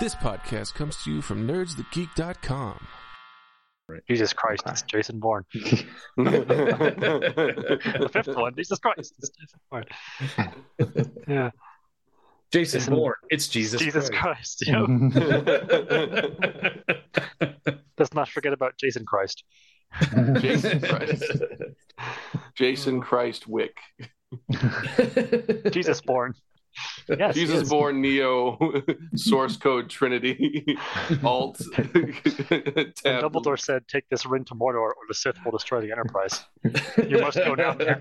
This podcast comes to you from nerdsthatgeek.com. Jesus Christ, it's Jason Bourne. the fifth one, Jesus Christ, it's Jason Bourne. Yeah, Jason Jason- Bourne. It's Jesus. Jesus Christ. Christ. Yeah. Let's not forget about Jason Christ. Jason Christ. Jason Christ Wick. Jesus Bourne. Yes, Jesus born Neo source code Trinity Alt And tab. Dumbledore said, "Take this ring to Mordor, or the Sith will destroy the Enterprise." You must go down there."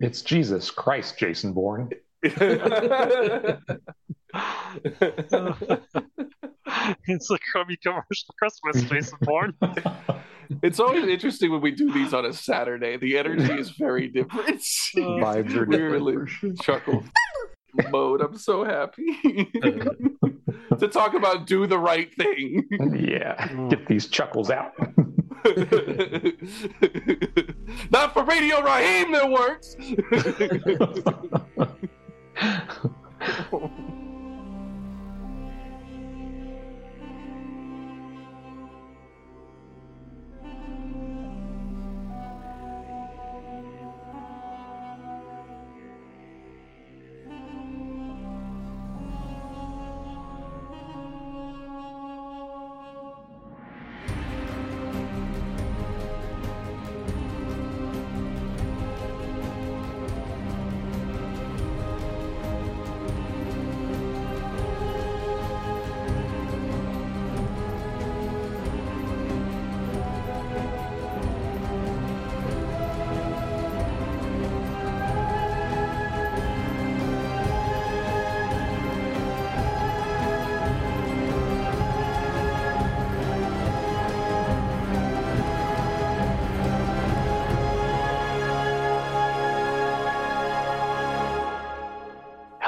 It's Jesus Christ, Jason Bourne. it's a crummy commercial Christmas, Jason Bourne. It's always interesting when we do these on a Saturday. The energy is very different. Vibes are different. really chuckle mode. I'm so happy to talk about do the right thing. Yeah, mm. get these chuckles out. Not for Radio Raheem that works.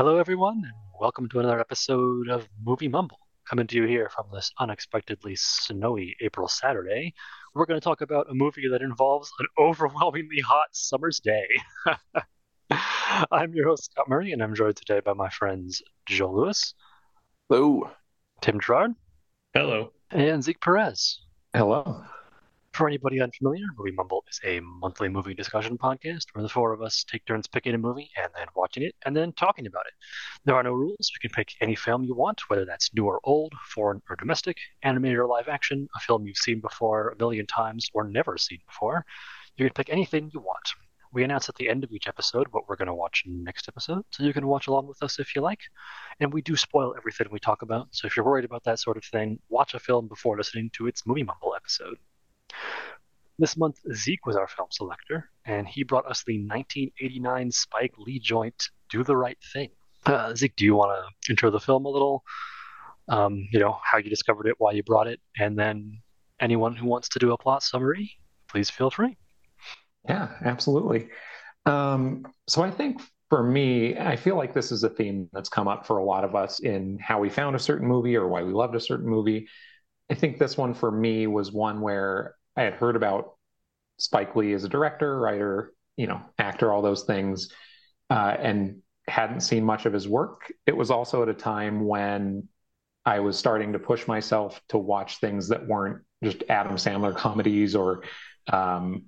Hello, everyone, and welcome to another episode of Movie Mumble. Coming to you here from this unexpectedly snowy April Saturday. We're going to talk about a movie that involves an overwhelmingly hot summer's day. I'm your host, Scott Murray, and I'm joined today by my friends Joe Lewis, Oh, Tim Gerard, Hello. and Zeke Perez. Hello. For anybody unfamiliar, Movie Mumble is a monthly movie discussion podcast where the four of us take turns picking a movie and then watching it and then talking about it. There are no rules. You can pick any film you want, whether that's new or old, foreign or domestic, animated or live action, a film you've seen before a million times or never seen before. You can pick anything you want. We announce at the end of each episode what we're going to watch next episode, so you can watch along with us if you like. And we do spoil everything we talk about, so if you're worried about that sort of thing, watch a film before listening to its Movie Mumble episode. This month, Zeke was our film selector, and he brought us the 1989 Spike Lee joint "Do the Right Thing." Uh, Zeke, do you want to intro the film a little? Um, you know how you discovered it, why you brought it, and then anyone who wants to do a plot summary, please feel free. Yeah, absolutely. Um, so I think for me, I feel like this is a theme that's come up for a lot of us in how we found a certain movie or why we loved a certain movie. I think this one for me was one where I had heard about Spike Lee as a director, writer, you know, actor, all those things, uh, and hadn't seen much of his work. It was also at a time when I was starting to push myself to watch things that weren't just Adam Sandler comedies or um,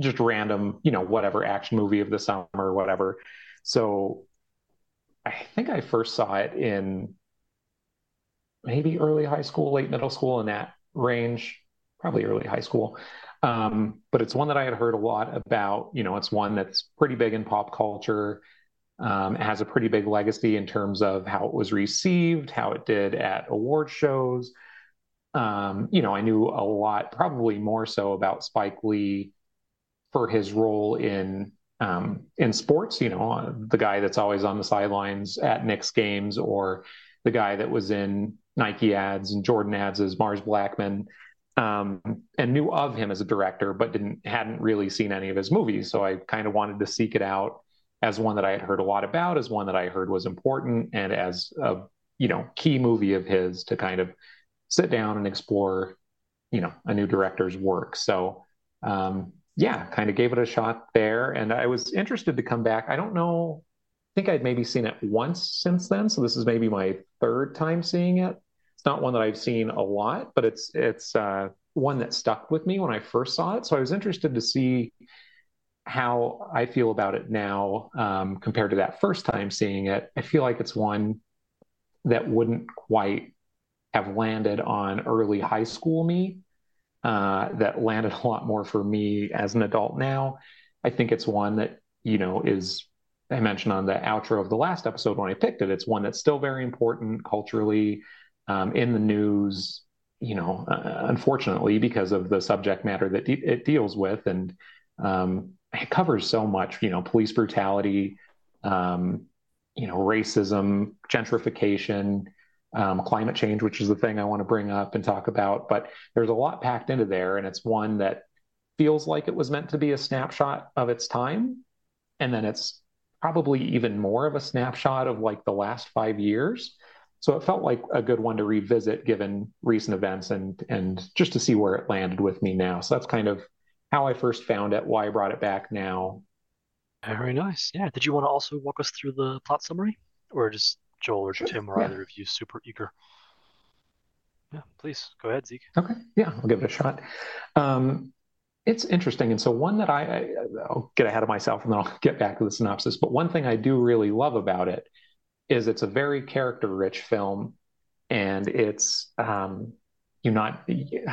just random, you know, whatever action movie of the summer or whatever. So I think I first saw it in maybe early high school, late middle school in that range, probably early high school. Um, but it's one that I had heard a lot about. You know, it's one that's pretty big in pop culture. Um, it has a pretty big legacy in terms of how it was received, how it did at award shows. Um, you know, I knew a lot, probably more so about Spike Lee for his role in um, in sports. You know, the guy that's always on the sidelines at Knicks games, or the guy that was in Nike ads and Jordan ads as Mars Blackmon, um, and knew of him as a director, but didn't hadn't really seen any of his movies. So I kind of wanted to seek it out as one that I had heard a lot about, as one that I heard was important, and as a you know key movie of his to kind of sit down and explore, you know, a new director's work. So um, yeah, kind of gave it a shot there, and I was interested to come back. I don't know think I'd maybe seen it once since then. So this is maybe my third time seeing it. It's not one that I've seen a lot, but it's it's uh, one that stuck with me when I first saw it. So I was interested to see how I feel about it now um, compared to that first time seeing it. I feel like it's one that wouldn't quite have landed on early high school me. Uh, that landed a lot more for me as an adult now. I think it's one that you know is I mentioned on the outro of the last episode when I picked it. It's one that's still very important culturally um, in the news. You know, uh, unfortunately, because of the subject matter that de- it deals with, and um, it covers so much. You know, police brutality, um, you know, racism, gentrification, um, climate change, which is the thing I want to bring up and talk about. But there's a lot packed into there, and it's one that feels like it was meant to be a snapshot of its time, and then it's probably even more of a snapshot of like the last five years. So it felt like a good one to revisit given recent events and and just to see where it landed with me now. So that's kind of how I first found it, why I brought it back now. Very nice. Yeah. Did you want to also walk us through the plot summary, or just Joel or Sure, Tim or yeah. either of you super eager? Yeah, please go ahead, Zeke. Okay, yeah, I'll give it a shot. Um, it's interesting, and so one that I, I I'll get ahead of myself and then I'll get back to the synopsis. But one thing I do really love about it is it's a very character-rich film, and it's um, you not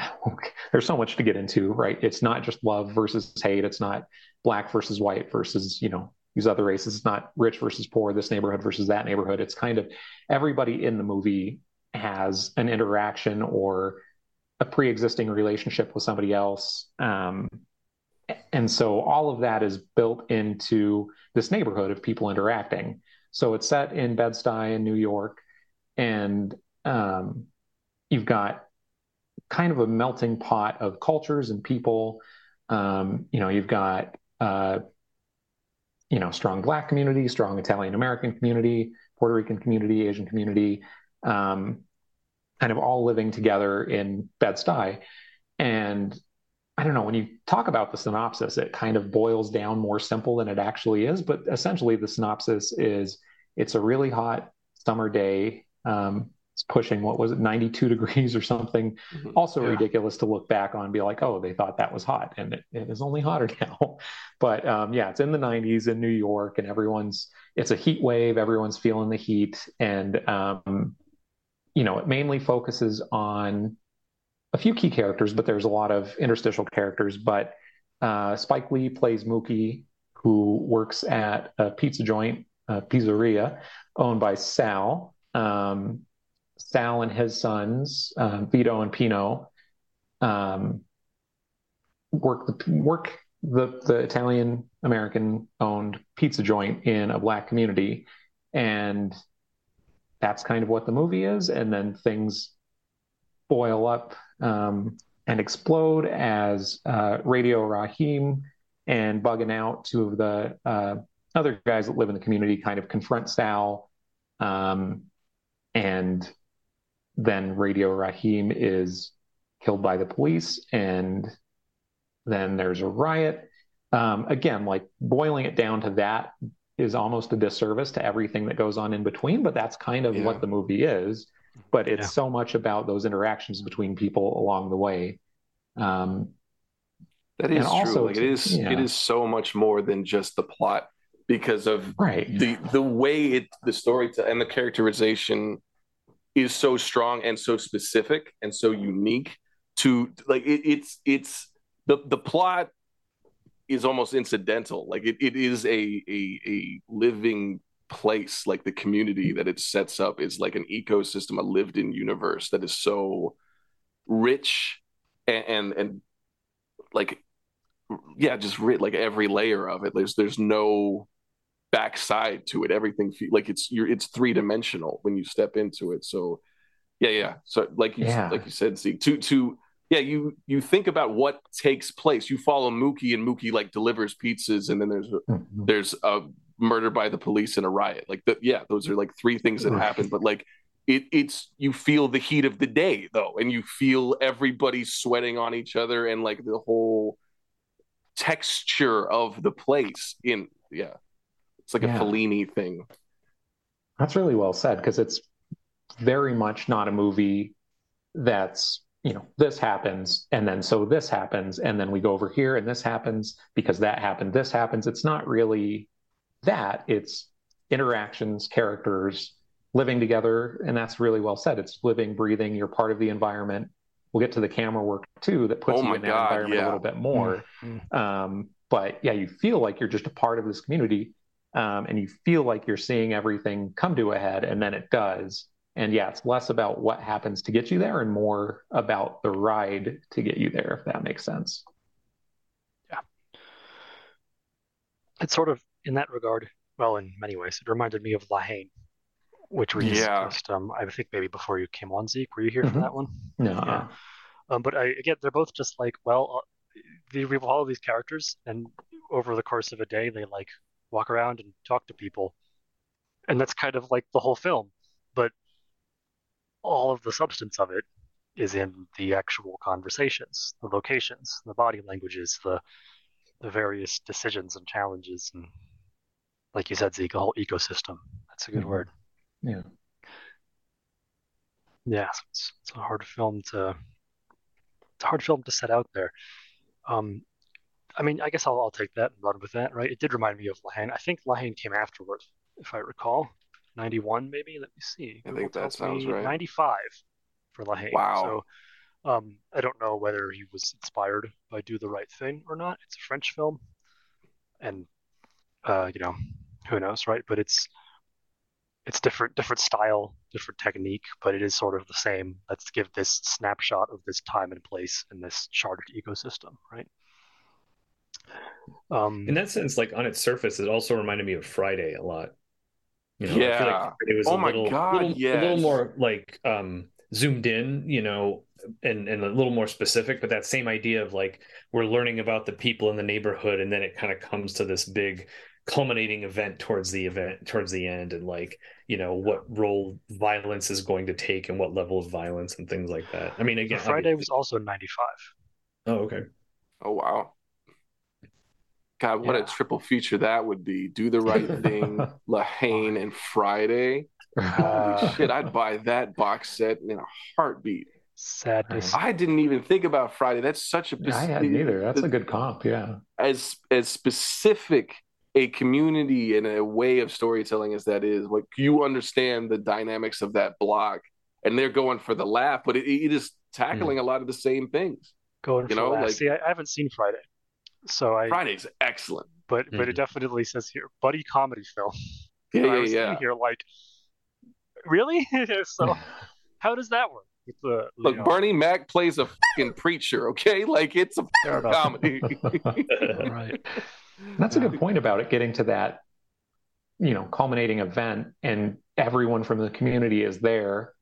there's so much to get into, right? It's not just love versus hate. It's not black versus white versus you know these other races. It's not rich versus poor, this neighborhood versus that neighborhood. It's kind of everybody in the movie has an interaction or a pre-existing relationship with somebody else um, and so all of that is built into this neighborhood of people interacting so it's set in bed-stuy in new york and um, you've got kind of a melting pot of cultures and people um, you know you've got uh, you know strong black community strong italian american community puerto rican community asian community um, kind of all living together in Bed-Stuy. And I don't know, when you talk about the synopsis, it kind of boils down more simple than it actually is. But essentially, the synopsis is it's a really hot summer day. Um, it's pushing, what was it, 92 degrees or something. Mhm. Also Yeah. ridiculous to look back on and be like, oh, they thought that was hot. And it, it is only hotter now. But um, yeah, it's in the 90s in New York, and everyone's, it's a heat wave. Everyone's feeling the heat. And, um, you know, it mainly focuses on a few key characters, but there's a lot of interstitial characters. But uh, Spike Lee plays Mookie, who works at a pizza joint, a pizzeria, owned by Sal. Um, Sal and his sons, um, Vito and Pino, um, work the work the the Italian American owned pizza joint in a black community, and that's kind of what the movie is. And then things boil up um, and explode as uh, Radio Raheem and Bugging Out, two of the uh, other guys that live in the community, kind of confront Sal. Um, and then Radio Raheem is killed by the police, and then there's a riot. Um, again, like boiling it down to that is almost a disservice to everything that goes on in between, but that's kind of Yeah. what the movie is. But it's Yeah. so much about those interactions between people along the way. Um, That is And also true. Like it is yeah. it is so much more than just the plot because of right. the the way it the story to, and the characterization is so strong and so specific and so unique to like it, it's it's the the plot is almost incidental. Like it, it is a, a a living place. Like the community that it sets up is like an ecosystem a lived in universe that is so rich and and, and like yeah just ri like every layer of it. There's there's no backside to it. Everything fe- like it's you're it's three dimensional when you step into it. So yeah yeah. So like you Yeah. like you said see to to yeah you you think about what takes place. You follow Mookie and Mookie like delivers pizzas and then there's a, Mhm. there's a murder by the police and a riot. Like the, yeah those are like three things that happen but like it it's you feel the heat of the day though and you feel everybody sweating on each other and like the whole texture of the place in yeah It's like Yeah. a Fellini thing. That's really well said because it's very much not a movie that's, you know, this happens and then so this happens and then we go over here and this happens because that happened, this happens. It's not really that. It's interactions, characters living together. And that's really well said. It's living, breathing, you're part of the environment. We'll get to the camera work too that puts Oh you in that God, environment yeah. a little bit more. Um, but yeah, you feel like you're just a part of this community um, and you feel like you're seeing everything come to a head, and then it does. And yeah, it's less about what happens to get you there and more about the ride to get you there, if that makes sense. Yeah it's sort of in that regard, well, in many ways, it reminded me of La Haine, which we Yeah. discussed, um, I think maybe before you came on, Zeke. Were you here for Mhm. that one? No, Yeah. Um, but I, again, they're both just like, well, uh, they, we follow these characters, and over the course of a day, they like walk around and talk to people, and that's kind of like the whole film. But all of the substance of it is in the actual conversations, the locations, the body languages, the the various decisions and challenges, and like you said, Zeke, a whole ecosystem. That's a good Mhm. word. yeah. Yeah, it's, it's a hard film to it's a hard film to set out there. Um, I mean, I guess I'll, I'll take that and run with that, right? It did remind me of La Haine. I think La Haine came afterward, if I recall. 91, maybe? Let me see. I Google think that sounds right. 95 for La Haine. Wow. So um, I don't know whether he was inspired by Do the Right Thing or not. It's a French film. And, uh, you know, who knows, right? But it's it's different different style different technique but it is sort of the same let's give this snapshot of this time and place in this charted ecosystem right um In that sense, like on its surface, it also reminded me of Friday a lot. You know, Yeah. like Friday was Oh a my little, God, little, a little more like um, zoomed in, you know, and and a little more specific. But that same idea of like we're learning about the people in the neighborhood, and then it kind of comes to this big culminating event towards the event towards the end, and like you know what role violence is going to take and what level of violence and things like that. I mean, again, friday obviously- was also 95 Oh, okay. Oh wow. God, what Yeah. a triple feature that would be. Do the right thing, La Haine, and Friday. Holy Uh, shit, I'd buy that box set in a heartbeat. sadness I didn't even think about Friday. That's such a I hadn't either. That's a good comp. Yeah. as as specific a community and a way of storytelling as that is. Like you understand the dynamics of that block, and they're going for the laugh, but it, it is tackling a lot of the same things. going you for know, laughs. like- see I, I haven't seen friday so i Friday's excellent. but but Mhm. it definitely says here buddy comedy film Yeah, And I yeah, was yeah. here like really so how does that work with the Look, know, Bernie Mac plays a fucking preacher, okay? Like it's a Fair comedy. right That's a good point about it getting to that, you know, culminating event and everyone from the community is there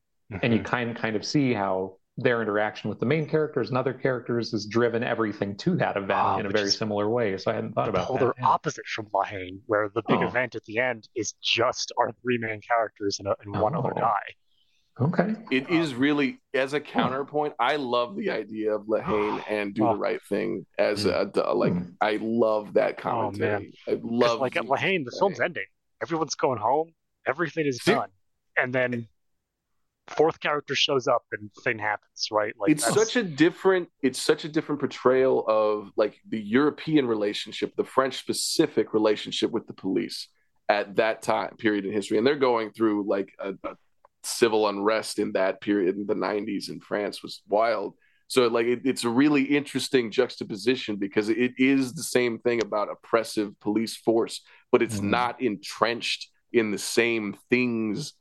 and you kind kind of see how their interaction with the main characters and other characters has driven everything to that event Ah, in a very similar way. So I hadn't thought the about polar that. yeah. opposite from La Haine, where the big Oh. event at the end is just our three main characters and, a, and one other Oh. guy. Okay. It is really, as a counterpoint, I love the idea of La Haine and do Oh. the right thing as a like. Hmm. I love that Oh, commentary. I 'Cause, love like at La Haine, the film's ending. Everyone's going home. Everything is See- done, and then fourth character shows up and thing happens. Right? Like it's that's- such a different it's such a different portrayal of like the european relationship the french specific relationship with the police at that time period in history and they're going through like a, a civil unrest in that period in the 90s in france was wild so like it, it's a really interesting juxtaposition because it is the same thing about oppressive police force but it's Mhm. not entrenched in the same things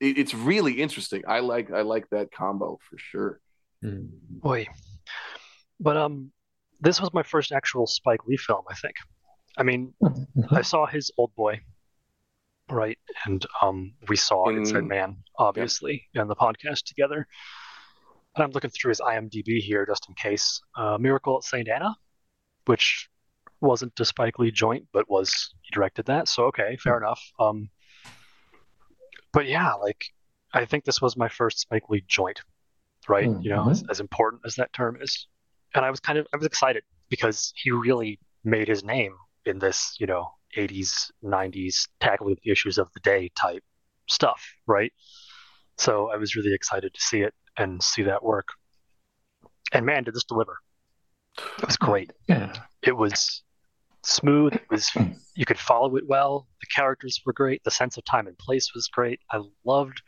it, it's really interesting i like i like that combo for sure Mm. Boy. But um, this was my first actual Spike Lee film. I think. I mean, I saw his Old Boy, right? And um, we saw In- Inside Man, obviously, on the podcast together. And I'm looking through his IMDb here just in case. Uh, Miracle at St. Anna, which wasn't a Spike Lee joint, but was he directed that? So okay, fair enough. Um, but yeah, like I think this was my first Spike Lee joint, right? Hmm, you know, uh-huh. as, as important as that term is. And I was kind of I was excited because he really made his name in this, you know, 80s, 90s, tackling the issues of the day type stuff, right? So I was really excited to see it and see that work. And man, did this deliver! It was hmm. great. Yeah. It was smooth. It was hmm. you could follow it well. The characters were great. The sense of time and place was great. I loved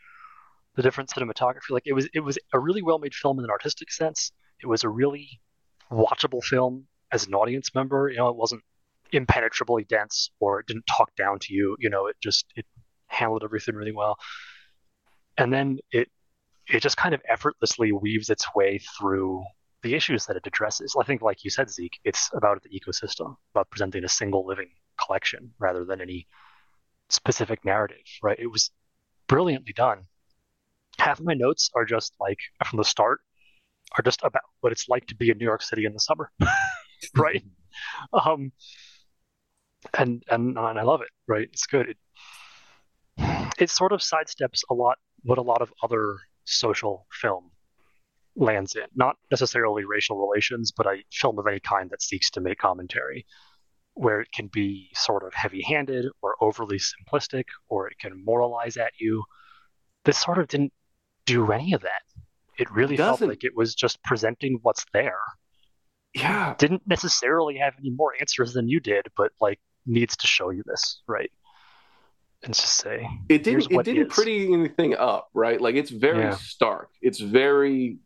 the different cinematography. Like it was it was a really well made film in an artistic sense. It was a really watchable film as an audience member. You know, it wasn't impenetrably dense or it didn't talk down to you. You know, it just it handled everything really well. And then it it just kind of effortlessly weaves its way through the issues that it addresses. I think, like you said, Zeke, it's about the ecosystem, about presenting a single living collection rather than any specific narrative, right? It was brilliantly done. Half of my notes are just like from the start are just about what it's like to be in New York City in the summer, right? Um, and and and I love it, right? It's good. It, it sort of sidesteps a lot what a lot of other social film lands in. Not necessarily racial relations, but a film of any kind that seeks to make commentary, where it can be sort of heavy handed or overly simplistic, or it can moralize at you. This sort of didn't do any of that. It really It felt like it was just presenting what's there. Yeah. Didn't necessarily have any more answers than you did, but like needs to show you this, right? And just say, it didn't it didn't is. pretty anything up right like it's very Yeah. stark it's very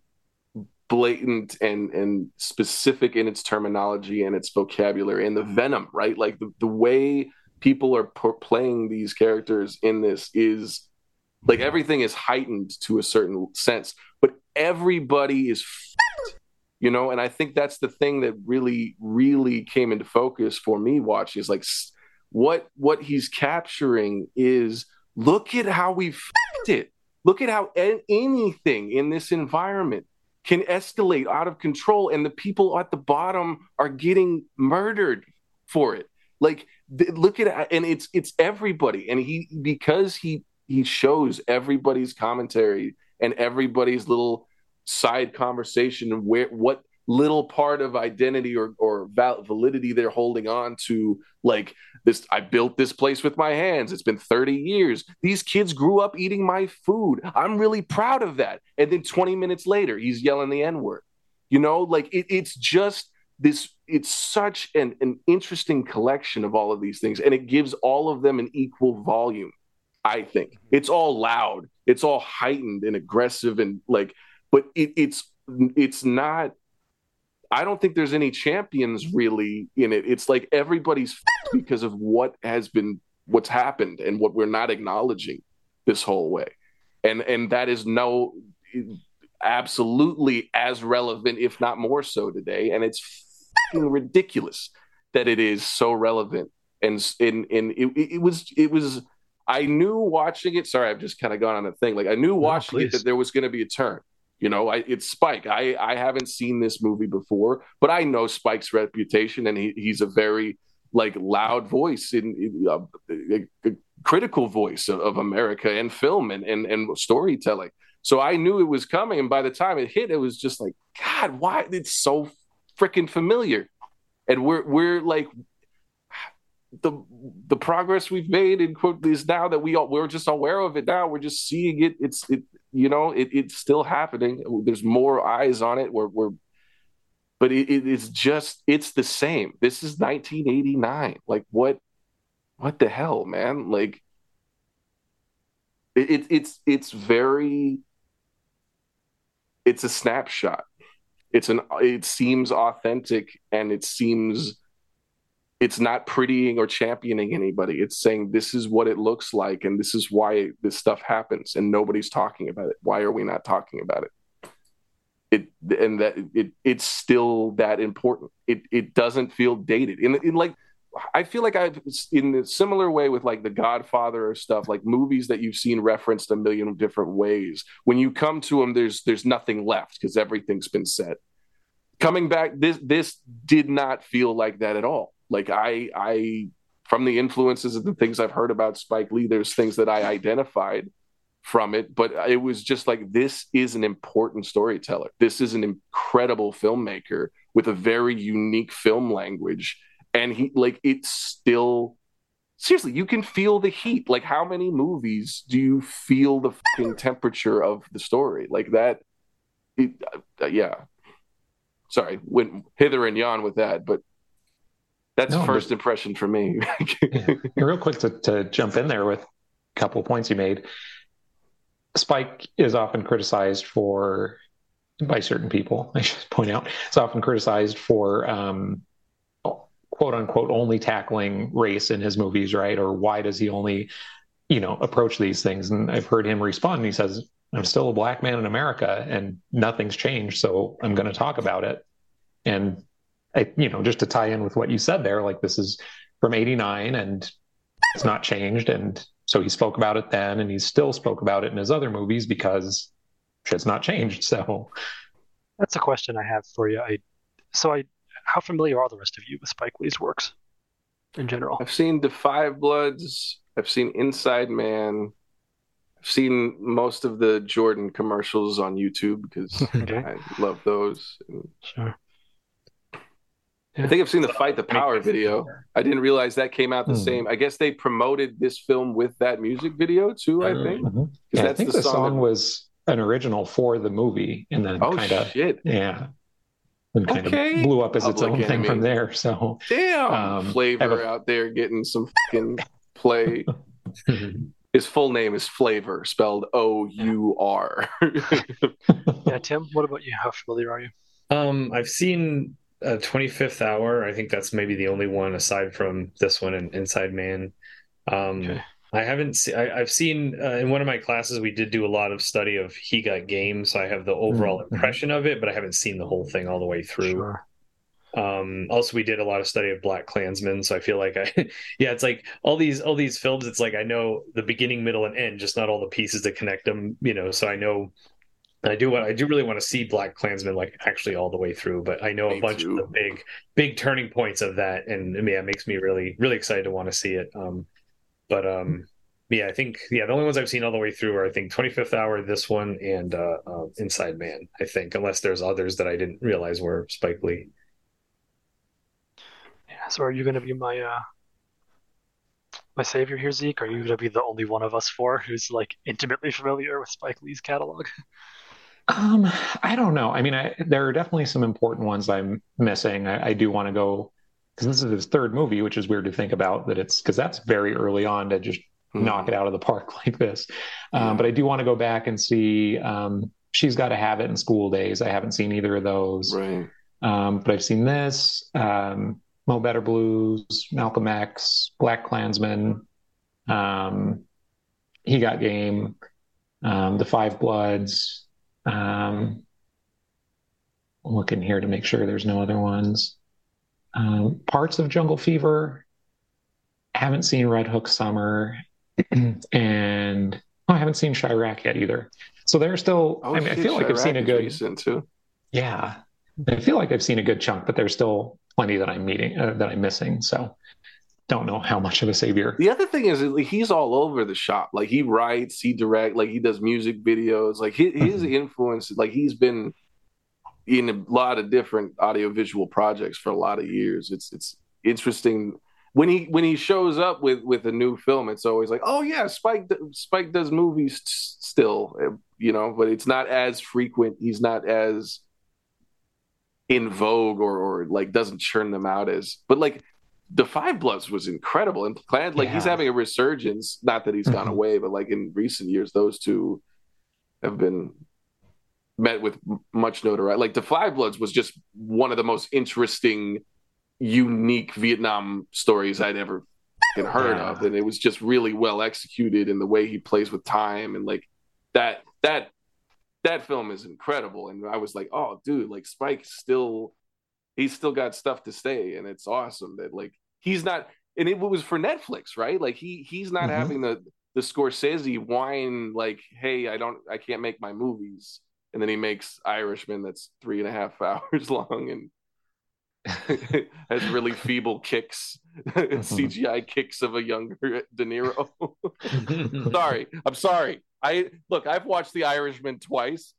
blatant and and specific in its terminology and its vocabulary and the mm-hmm. venom right? Like the, the way people are playing these characters in this is like everything is heightened to a certain sense but everybody is f***ed, you know? And i think that's the thing that really really came into focus for me watching is like what what he's capturing is look at how we f***ed it. Look at how anything in this environment can escalate out of control and the people at the bottom are getting murdered for it. Like th- look at and it's it's everybody. And he because he he shows everybody's commentary and everybody's little side conversation where what little part of identity or or val- validity they're holding on to like this i built this place with my hands. It's been 30 years. These kids grew up eating my food. I'm really proud of that. And then 20 minutes later he's yelling the n word you know like it, it's just this it's such an, an interesting collection of all of these things and it gives all of them an equal volume i think. Mm-hmm. It's all loud. It's all heightened and aggressive and like but it, it's it's not i don't think there's any champions really in it. It's like everybody's because of what has been what's happened and what we're not acknowledging this whole way. And and that is no absolutely as relevant if not more so today. And it's ridiculous that it is so relevant. And and, and it, it was it was i knew watching it sorry i've just kind of gone on a thing. Like i knew watching it that there was going to be a turn you know I, it's spike. I, I haven't seen this movie before but i know spike's reputation and he, he's a very like loud voice in, in uh, a, a critical voice of, of america and film and, and and storytelling. So i knew it was coming and by the time it hit it was just like god why? It's so freaking familiar. And we're we're like the the progress we've made in quote is now that we all we're just aware of it now we're just seeing it it's it you know it, it's still happening. There's more eyes on it. We're, we're but it, it is just it's the same. This is 1989 like what what the hell man? Like it, it it's it's very it's a snapshot. It's an it seems authentic and it seems it's not prettying or championing anybody it's saying this is what it looks like and this is why this stuff happens and nobody's talking about it why are we not talking about it it and that it it's still that important it it doesn't feel dated in, in like I feel like I've in a similar way with like The Godfather or stuff like movies that you've seen referenced a million different ways. When you come to them, there's there's nothing left because everything's been said. Coming back, this this did not feel like that at all. Like I I from the influences of the things I've heard about Spike Lee, there's things that I identified from it, but it was just like this is an important storyteller. This is an incredible filmmaker with a very unique film language and he like it still seriously, you can feel the heat. Like, how many movies do you feel the temperature of the story like that? It, uh, yeah. Sorry, went hither and yon with that, but that's no, first but, impression for me. yeah. Real quick to, to jump in there with a couple points you made. Spike is often criticized for, by certain people, I should point out, it's often criticized for um, quote unquote only tackling race in his movies, right? Or why does he only, you know, approach these things? And I've heard him respond. And he says, "I'm still a black man in America, and nothing's changed, so I'm going to talk about it." And I, you know, just to tie in with what you said there, like this is from '89, and it's not changed, and so he spoke about it then, and he still spoke about it in his other movies because shit's not changed. So that's a question I have for you. I so I how familiar are the rest of you with Spike Lee's works in general? I've seen Da 5 Bloods. I've seen Inside Man. I've seen most of the Jordan commercials on YouTube because okay. I love those. Sure. Yeah. I think I've seen the Fight the Power video. I didn't realize that came out the mm. same. I guess they promoted this film with that music video too. I think. Mm-hmm. Yeah, I think the, the song, song that... was an original for the movie, and then oh, kind of yeah, and kind okay. of blew up as Public its own enemy. thing from there. So damn, um, flavor a... out there getting some fucking play. His full name is Flavor, spelled O U R. yeah, Tim. What about you? How familiar are you? Um, I've seen uh, 25th Hour. I think that's maybe the only one aside from this one and Inside Man. Um, okay. I haven't seen. I've seen uh, in one of my classes we did do a lot of study of He Got Game, so I have the overall mm-hmm. impression of it, but I haven't seen the whole thing all the way through. Sure. Um, also, we did a lot of study of Black Klansman, so I feel like I, yeah, it's like all these all these films. It's like I know the beginning, middle, and end, just not all the pieces that connect them. You know, so I know I do what I do really want to see Black Klansman like actually all the way through, but I know me a bunch too. of the big big turning points of that, and yeah, it makes me really really excited to want to see it. Um, but um, yeah, I think yeah, the only ones I've seen all the way through are I think 25th Hour, this one, and uh, uh, Inside Man. I think unless there's others that I didn't realize were Spike Lee. Yeah. So are you going to be my uh, my savior here, Zeke? Are you going to be the only one of us four who's like intimately familiar with Spike Lee's catalog? Um, I don't know. I mean, I, there are definitely some important ones I'm missing. I, I do want to go because this is his third movie, which is weird to think about that it's because that's very early on to just mm-hmm. knock it out of the park like this. Um, but I do want to go back and see. Um, She's got to have it in School Daze. I haven't seen either of those. Right. Um, but I've seen this, um, Mo Better Blues, Malcolm X, Black Klansman. Um, he got game. Um, the Five Bloods. Um, I'm looking here to make sure there's no other ones. Um, parts of Jungle Fever. Haven't seen Red Hook Summer, and oh, I haven't seen Chi-Raq yet either. So they're still. Oh, I mean, I feel like I've seen a good. Yeah, I feel like I've seen a good chunk, but there's still plenty that I'm meeting uh, that I'm missing. So don't know how much of a savior. The other thing is he's all over the shop. Like he writes, he direct, like he does music videos. Like his, his mm-hmm. influence, like he's been in a lot of different audiovisual projects for a lot of years. It's it's interesting when he when he shows up with with a new film. It's always like, oh yeah, Spike Spike does movies t- still, eh, you know, but it's not as frequent. He's not as in vogue or or like doesn't churn them out as. But like the Five Bloods was incredible and like yeah. he's having a resurgence. Not that he's gone mm-hmm. away, but like in recent years, those two have been met with much notoriety. Like the Five Bloods was just one of the most interesting, unique Vietnam stories I'd ever heard yeah. of, and it was just really well executed in the way he plays with time and like that that that film is incredible. And I was like, oh, dude, like Spike still he's still got stuff to say, and it's awesome that like he's not. And it was for Netflix, right? Like he he's not mm-hmm. having the the Scorsese whine like, hey, I don't, I can't make my movies and then he makes Irishman that's three and a half hours long and has really feeble kicks, mm-hmm. CGI kicks of a younger De Niro. sorry, I'm sorry. I look, I've watched The Irishman twice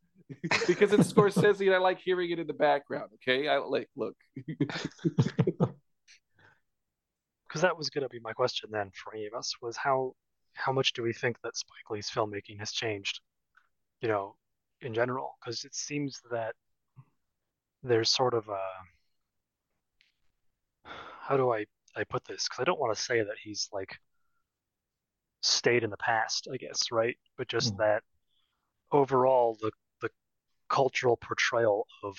because it's Scorsese and I like hearing it in the background. Okay, I like look. Because that was going to be my question then for any of us was how how much do we think that Spike Lee's filmmaking has changed, you know, in general? Because it seems that there's sort of a how do I I put this? Because I don't want to say that he's like stayed in the past, I guess, right? But just mm. that overall the the cultural portrayal of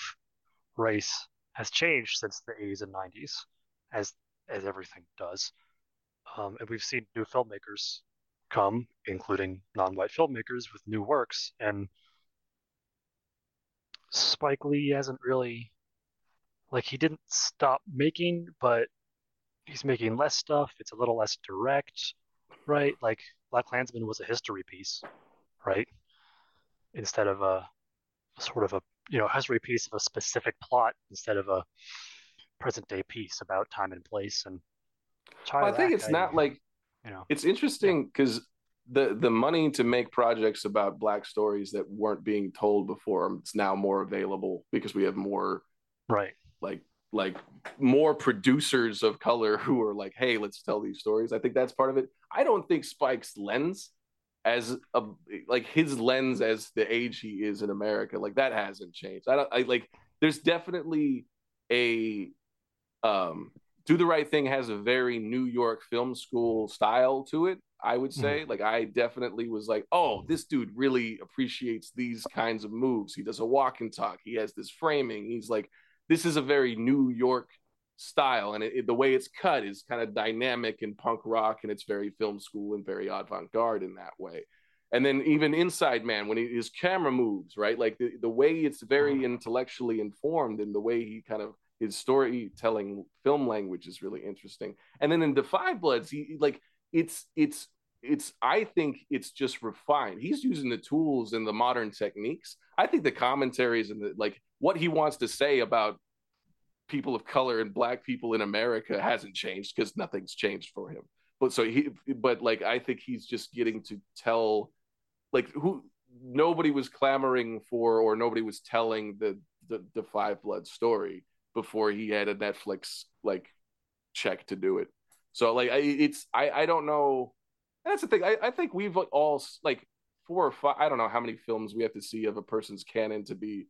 race has changed since the 80s and 90s, as as everything does. Um, and we've seen new filmmakers come, including non-white filmmakers with new works, and Spike Lee hasn't really like he didn't stop making, but he's making less stuff. It's a little less direct, right? Like Black Klansman was a history piece, right? Instead of a sort of a you know history piece of a specific plot instead of a present day piece about time and place and well, I think it's not like you know. it's interesting because yeah. the the money to make projects about black stories that weren't being told before um, it's now more available because we have more right. like like more producers of color who are like hey let's tell these stories. I think that's part of it. I don't think spike's lens as a like his lens as the age he is in america like that hasn't changed. I don't i like there's definitely a um do the right thing has a very new york film school style to it i would say. Mm-hmm. like i definitely was like oh this dude really appreciates these kinds of moves. He does a walk and talk. He has this framing. He's like this is a very new york style. And it, it, the way it's cut is kind of dynamic and punk rock and it's very film school and very avant-garde in that way. And then even inside man when he, his camera moves right? Like the, the way it's very mm-hmm. intellectually informed and the way he kind of his storytelling film language is really interesting. And then in 5 Bloods, he like it's it's it's I think it's just refined. He's using the tools and the modern techniques. I think the commentaries and the like what he wants to say about people of color and black people in America hasn't changed because nothing's changed for him. But so he but like I think he's just getting to tell like who nobody was clamoring for or nobody was telling the the, the five blood story before he had a Netflix like check to do it. So like I, it's I I don't know. That's the thing. I, I think we've all like four or five. I don't know how many films we have to see of a person's canon to be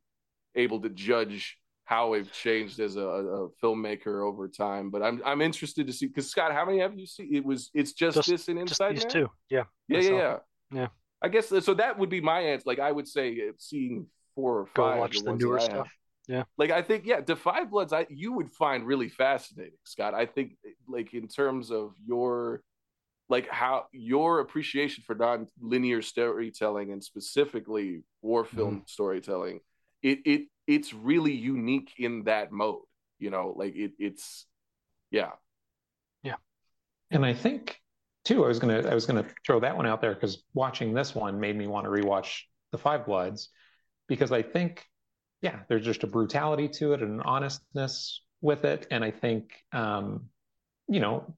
able to judge how they've changed as a, a filmmaker over time. But I'm I'm interested to see because Scott, how many have you seen? It was it's just, just this and Inside just these two. Yeah. Yeah, yeah, yeah. Yeah. I guess so. That would be my answer. Like I would say, uh, seeing four or five. Go watch the newer stuff. Yeah. Like I think, yeah, Da 5 Bloods, I you would find really fascinating, Scott. I think like in terms of your like how your appreciation for non-linear storytelling and specifically war mm-hmm. film mm. storytelling, it it it's really unique in that mode. You know, like it it's yeah. Yeah. And I think too, I was gonna I was gonna throw that one out there because watching this one made me want to rewatch The Five Bloods because I think yeah, there's just a brutality to it and an honestness with it. And I think, um, you know,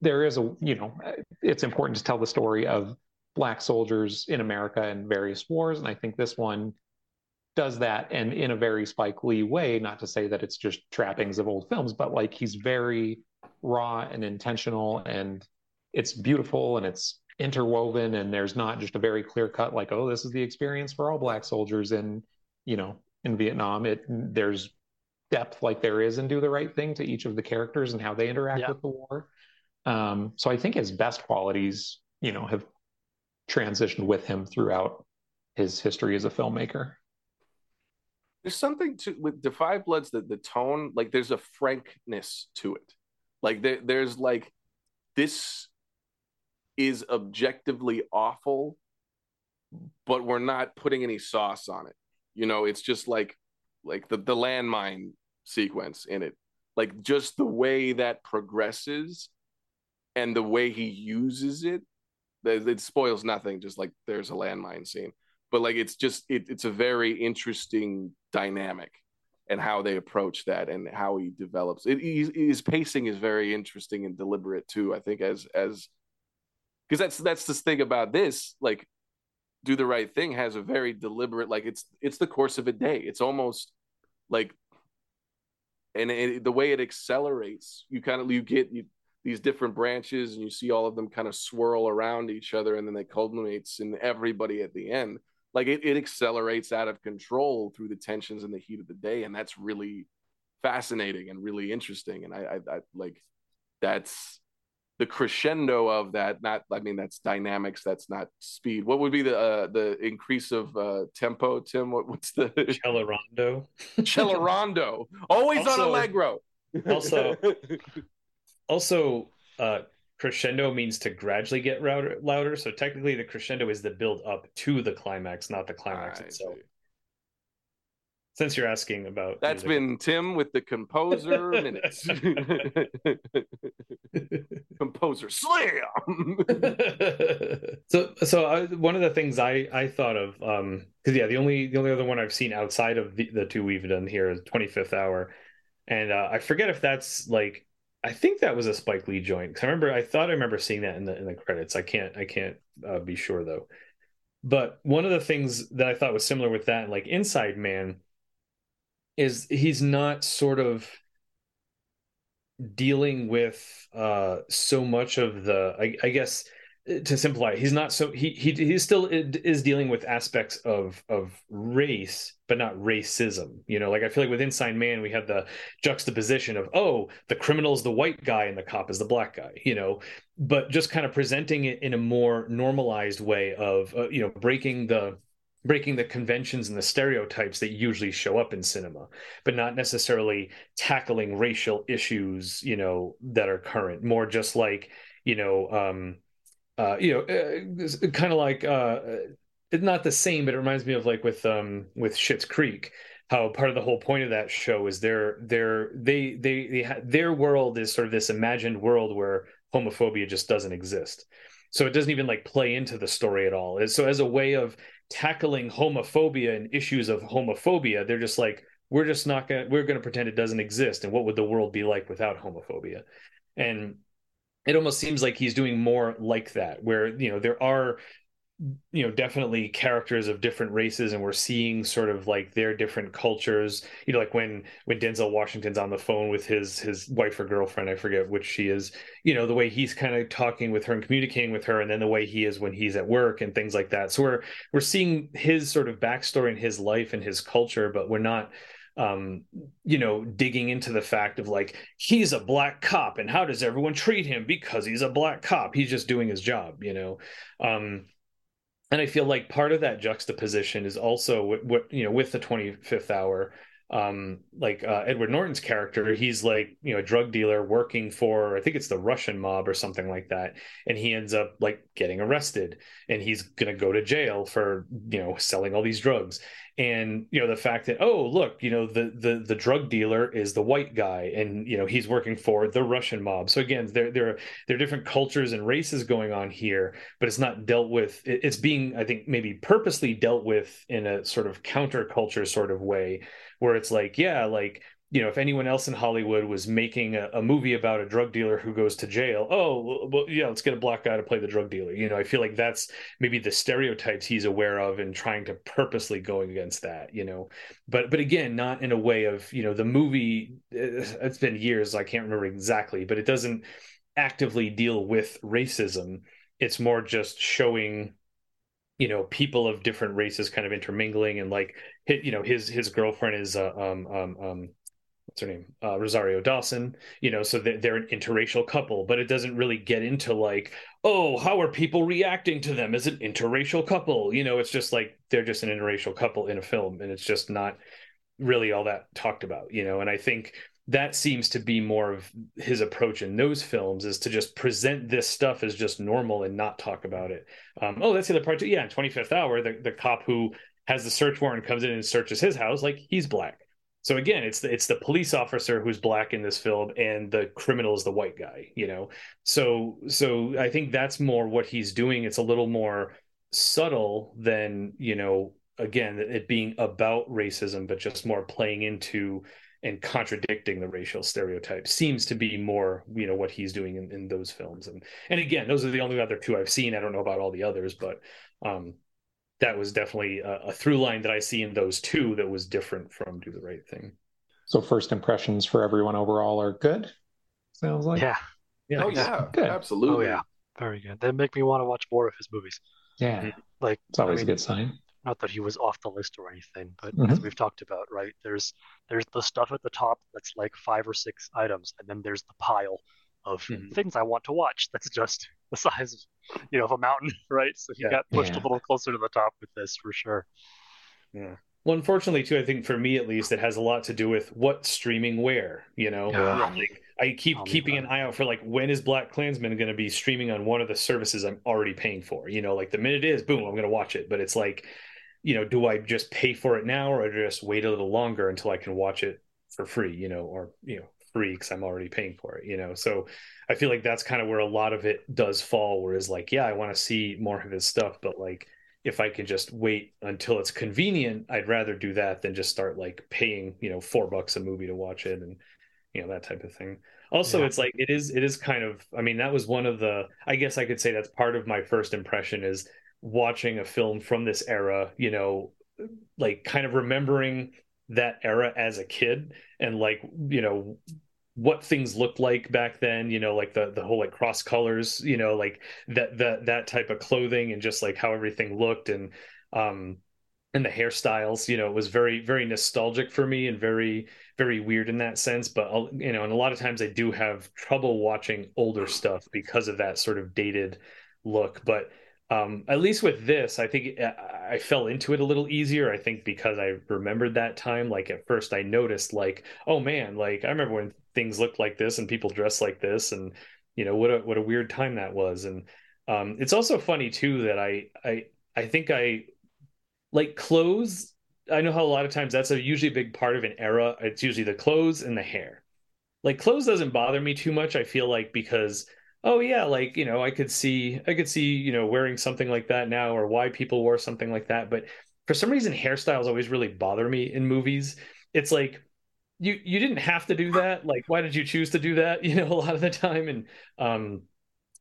there is a, you know, it's important to tell the story of Black soldiers in America in various wars. And I think this one does that and in a very Spike Lee way, not to say that it's just trappings of old films, but like he's very raw and intentional and it's beautiful and it's interwoven and there's not just a very clear cut like oh this is the experience for all black soldiers in you know, in Vietnam, it there's depth like there is and Do the Right Thing to each of the characters and how they interact yeah. with the war. Um, so I think his best qualities, you know, have transitioned with him throughout his history as a filmmaker. There's something to with Da 5 Bloods that the tone, like there's a frankness to it. Like there, there's like this is objectively awful, but we're not putting any sauce on it. You know, it's just like like the the landmine sequence in it. Like just the way that progresses and the way he uses it, it spoils nothing. Just like there's a landmine scene, but like it's just it, it's a very interesting dynamic and how they approach that and how he develops it. His pacing is very interesting and deliberate too. I think as as because that's that's this thing about this. Like do the right thing has a very deliberate like it's it's the course of a day it's almost like and it, the way it accelerates, you kind of you get you, these different branches, and you see all of them kind of swirl around each other, and then they culminates in everybody at the end. Like it, it accelerates out of control through the tensions and the heat of the day, and that's really fascinating and really interesting. And I, I, I like that's the crescendo of that not i mean that's dynamics that's not speed. What would be the uh, the increase of uh, tempo tim? What, what's the Celerando Celerando always also, on allegro. also also uh crescendo means to gradually get louder, louder. So technically the crescendo is the build up to the climax not the climax I itself. see since you're asking about that's music. been tim with the composer minutes. Composer slam! So so I, one of the things i i thought of um because yeah the only the only other one i've seen outside of the, the two we've done here is 25th hour. And uh, i forget if that's like i think that was a spike lee joint because i remember i thought i remember seeing that in the in the credits. I can't i can't uh, be sure though. But one of the things that i thought was similar with that like inside man is he's not sort of dealing with uh so much of the I, I, guess to simplify he's not so he he he still is dealing with aspects of of race but not racism you know? Like i feel like with inside man we have the juxtaposition of oh the criminal is the white guy and the cop is the black guy you know? But just kind of presenting it in a more normalized way of uh, you know breaking the breaking the conventions and the stereotypes that usually show up in cinema but not necessarily tackling racial issues you know that are current. More just like you know um uh you know uh, kind of like uh it's not the same but it reminds me of like with um with Schitt's Creek how part of the whole point of that show is their their they they they ha- their world is sort of this imagined world where homophobia just doesn't exist. So it doesn't even like play into the story at all. So as a way of tackling homophobia and issues of homophobia they're just like we're just not gonna we're gonna pretend it doesn't exist and what would the world be like without homophobia? And it almost seems like he's doing more like that where you know there are you know definitely characters of different races and we're seeing sort of like their different cultures you know like when when denzel washington's on the phone with his his wife or girlfriend i forget which she is you know the way he's kind of talking with her and communicating with her and then the way he is when he's at work and things like that so we're we're seeing his sort of backstory and his life and his culture but we're not um, you know, digging into the fact of like he's a black cop and how does everyone treat him because he's a black cop? He's just doing his job, you know. Um, and I feel like part of that juxtaposition is also what, what you know with the 25th hour um like uh, Edward Norton's character he's like you know a drug dealer working for I think it's the Russian mob or something like that. And he ends up like getting arrested and he's going to go to jail for you know selling all these drugs and you know the fact that oh look you know the the the drug dealer is the white guy and you know he's working for the russian mob. So again there there are there are different cultures and races going on here but it's not dealt with it's being i think maybe purposely dealt with in a sort of counterculture sort of way where it's like yeah like you know, if anyone else in Hollywood was making a, a, movie about a drug dealer who goes to jail, oh, well, yeah, let's get a black guy to play the drug dealer. You know, I feel like that's maybe the stereotypes he's aware of and trying to purposely go against that, you know. But but again, not in a way of, you know, the movie it's been years, I can't remember exactly, but it doesn't actively deal with racism. It's more just showing you know people of different races kind of intermingling and like you know his his girlfriend is uh, um um um what's her name? Uh, rosario dawson you know so they're, they're an interracial couple but it doesn't really get into like oh how are people reacting to them? As an interracial couple? You know it's just like they're just an interracial couple in a film and it's just not really all that talked about you know? And i think that seems to be more of his approach in those films is to just present this stuff as just normal and not talk about it. Um, oh that's the other part too. Yeah in 25th hour the, the cop who has the search warrant comes in and searches his house like he's black so again, it's the, it's the police officer who's black in this film, and the criminal is the white guy. You know, so so I think that's more what he's doing. It's a little more subtle than you know. Again, it being about racism, but just more playing into and contradicting the racial stereotypes seems to be more you know what he's doing in, in those films and and again those are the only other two i've seen i don't know about all the others but um that was definitely a, a, through line that I see in those two that was different from Do the Right Thing. So first impressions for everyone overall are good. Sounds like Yeah. Yeah. Oh yeah, Good. absolutely. Oh yeah. Very good. They make me want to watch more of his movies. yeah. Like It's always I a mean, good sign. not that he was off the list or anything, but Mhm. as we've talked about, right? There's there's the stuff at the top that's like five or six items, and then there's the pile of Mhm. things I want to watch. That's just the size of you know of a mountain, right? So he Yeah. got pushed Yeah. a little closer to the top with this for sure. Yeah. Well, unfortunately, too, I think for me at least, it has a lot to do with what streaming where. You know, Yeah. like I keep Tell me keeping an eye out for like when is BlacKkKlansman going to be streaming on one of the services I'm already paying for. You know, like the minute it is, boom, I'm going to watch it. But it's like, you know, do I just pay for it now or I just wait a little longer until I can watch it for free? You know, or you know, free because I'm already paying for it. You know, so I feel like that's kind of where a lot of it does fall. Whereas, like, yeah, I want to see more of his stuff, but like if I can just wait until it's convenient, I'd rather do that than just start like paying, you know, four bucks a movie to watch it and you know that type of thing. Also, Yeah. it's like it is it is kind of I mean, that was one of the I guess I could say that's part of my first impression is watching a film from this era, you know, like kind of remembering that era as a kid and like, you know, what things looked like back then, you know, like the the whole like cross colors, you know, like that that that type of clothing and just like how everything looked and um and the hairstyles, you know, it was very very nostalgic for me and very very weird in that sense, but I'll, you know, and a lot of times I do have trouble watching older stuff because of that sort of dated look, but um at least with this i think I, I fell into it a little easier i think because i remembered that time. Like at first i noticed like oh man like i remember when things looked like this and people dressed like this and you know what a what a weird time that was. And um it's also funny too that i i i think i like clothes i know how a lot of times that's a usually a big part of an era. It's usually the clothes and the hair. Like clothes doesn't bother me too much i feel like because oh yeah like you know i could see i could see you know wearing something like that now or why people wore something like that but for some reason hairstyles always really bother me in movies. It's like you you didn't have to do that like why did you choose to do that you know a lot of the time and um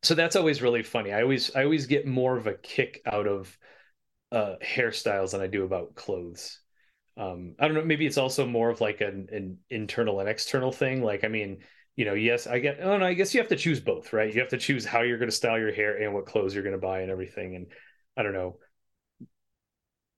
so that's always really funny. I always i always get more of a kick out of uh hairstyles than i do about clothes. Um i don't know maybe it's also more of like an, an internal and external thing like i mean you know yes i get oh no i guess you have to choose both right? You have to choose how you're going to style your hair and what clothes you're going to buy and everything and i don't know.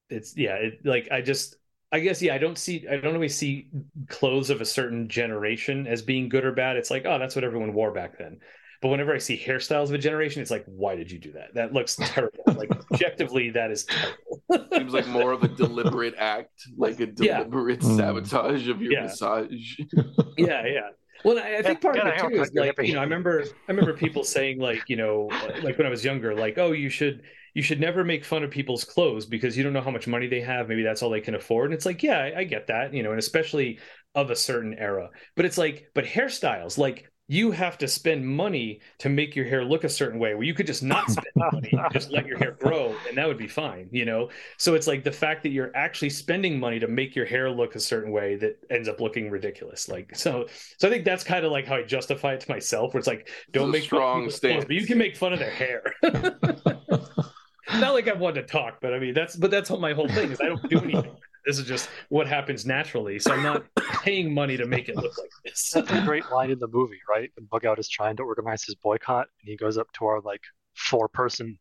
It's yeah it, like i just i guess yeah i don't see i don't always see clothes of a certain generation as being good or bad. It's like oh that's what everyone wore back then. But whenever i see hairstyles of a generation it's like why did you do that? That looks terrible. Like objectively that is terrible. Seems like more of a deliberate act, like a deliberate Mm. sabotage of your Yeah. massage. yeah yeah well I, I think part of it too is like you know i remember i remember people saying like you know like when i was younger like oh you should you should never make fun of people's clothes because you don't know how much money they have. Maybe that's all they can afford. And it's like yeah I, I get that you know and especially of a certain era. But it's like but hairstyles like you have to spend money to make your hair look a certain way. Where you could just not spend money just let your hair grow and that would be fine you know? So it's like the fact that you're actually spending money to make your hair look a certain way that ends up looking ridiculous. Like so so i think that's kind of like how i justify it to myself where it's like don't make fun of strong stance. but you can make fun of their hair. Not like i want to talk but i mean that's but that's my whole thing is. I don't do anything this is just what happens naturally so i'm not paying money to make it look like this That's a great line in the movie, right? When Bug Out is trying to organize his boycott, and he goes up to our like four-person,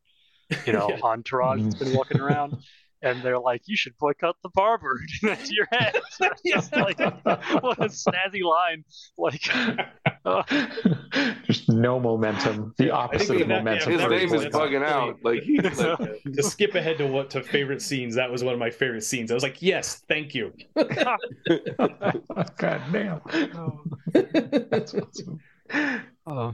you know, Yeah. entourage that's been walking around, and they're like, "You should boycott the barber." That's your head. just like, what a snazzy line. Like, uh, Just no momentum. The opposite of that- momentum. His yeah, name is bugging out. Like he's like, to skip ahead to what to favorite scenes that was one of my favorite scenes i was like yes thank you God damn. That's awesome. oh,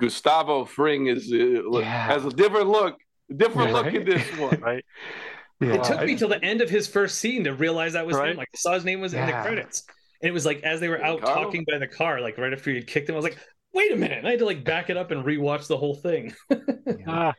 Gustavo Fring is uh, Yeah. has a different look, different Yeah, look right? in this one. right. Yeah, it took I- me till the end of his first scene to realize that was Right. him. Like I saw his name was in the credits, and it was like as they were out Ricardo? talking by the car, like right after he had kicked him, I was like, "Wait a minute!" And I had to like back it up and rewatch the whole thing. Ah,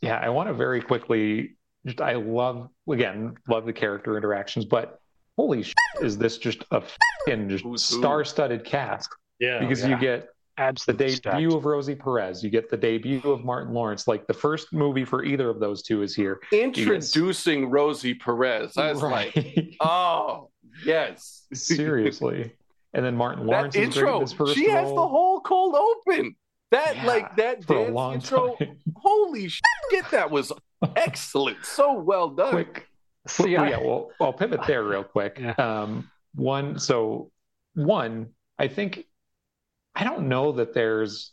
Yeah, I want to very quickly. Just, I love again, love the character interactions, but holy shit, is this just a fucking just star-studded cast? Yeah, because yeah. you get the debut stacked. of Rosie Perez, you get the debut of Martin Lawrence. Like the first movie for either of those two is here. Introducing Rosie Perez. I was like, Right. oh, Yes. Seriously. And then Martin Lawrence is great in intro. this first She has the whole cold open. That Yeah, like that dance long intro. time. Holy shit, that was excellent. So well done. Quick. See, well, I- yeah, well, I'll pivot there real quick. Yeah. Um, one, so one, I think I don't know that there's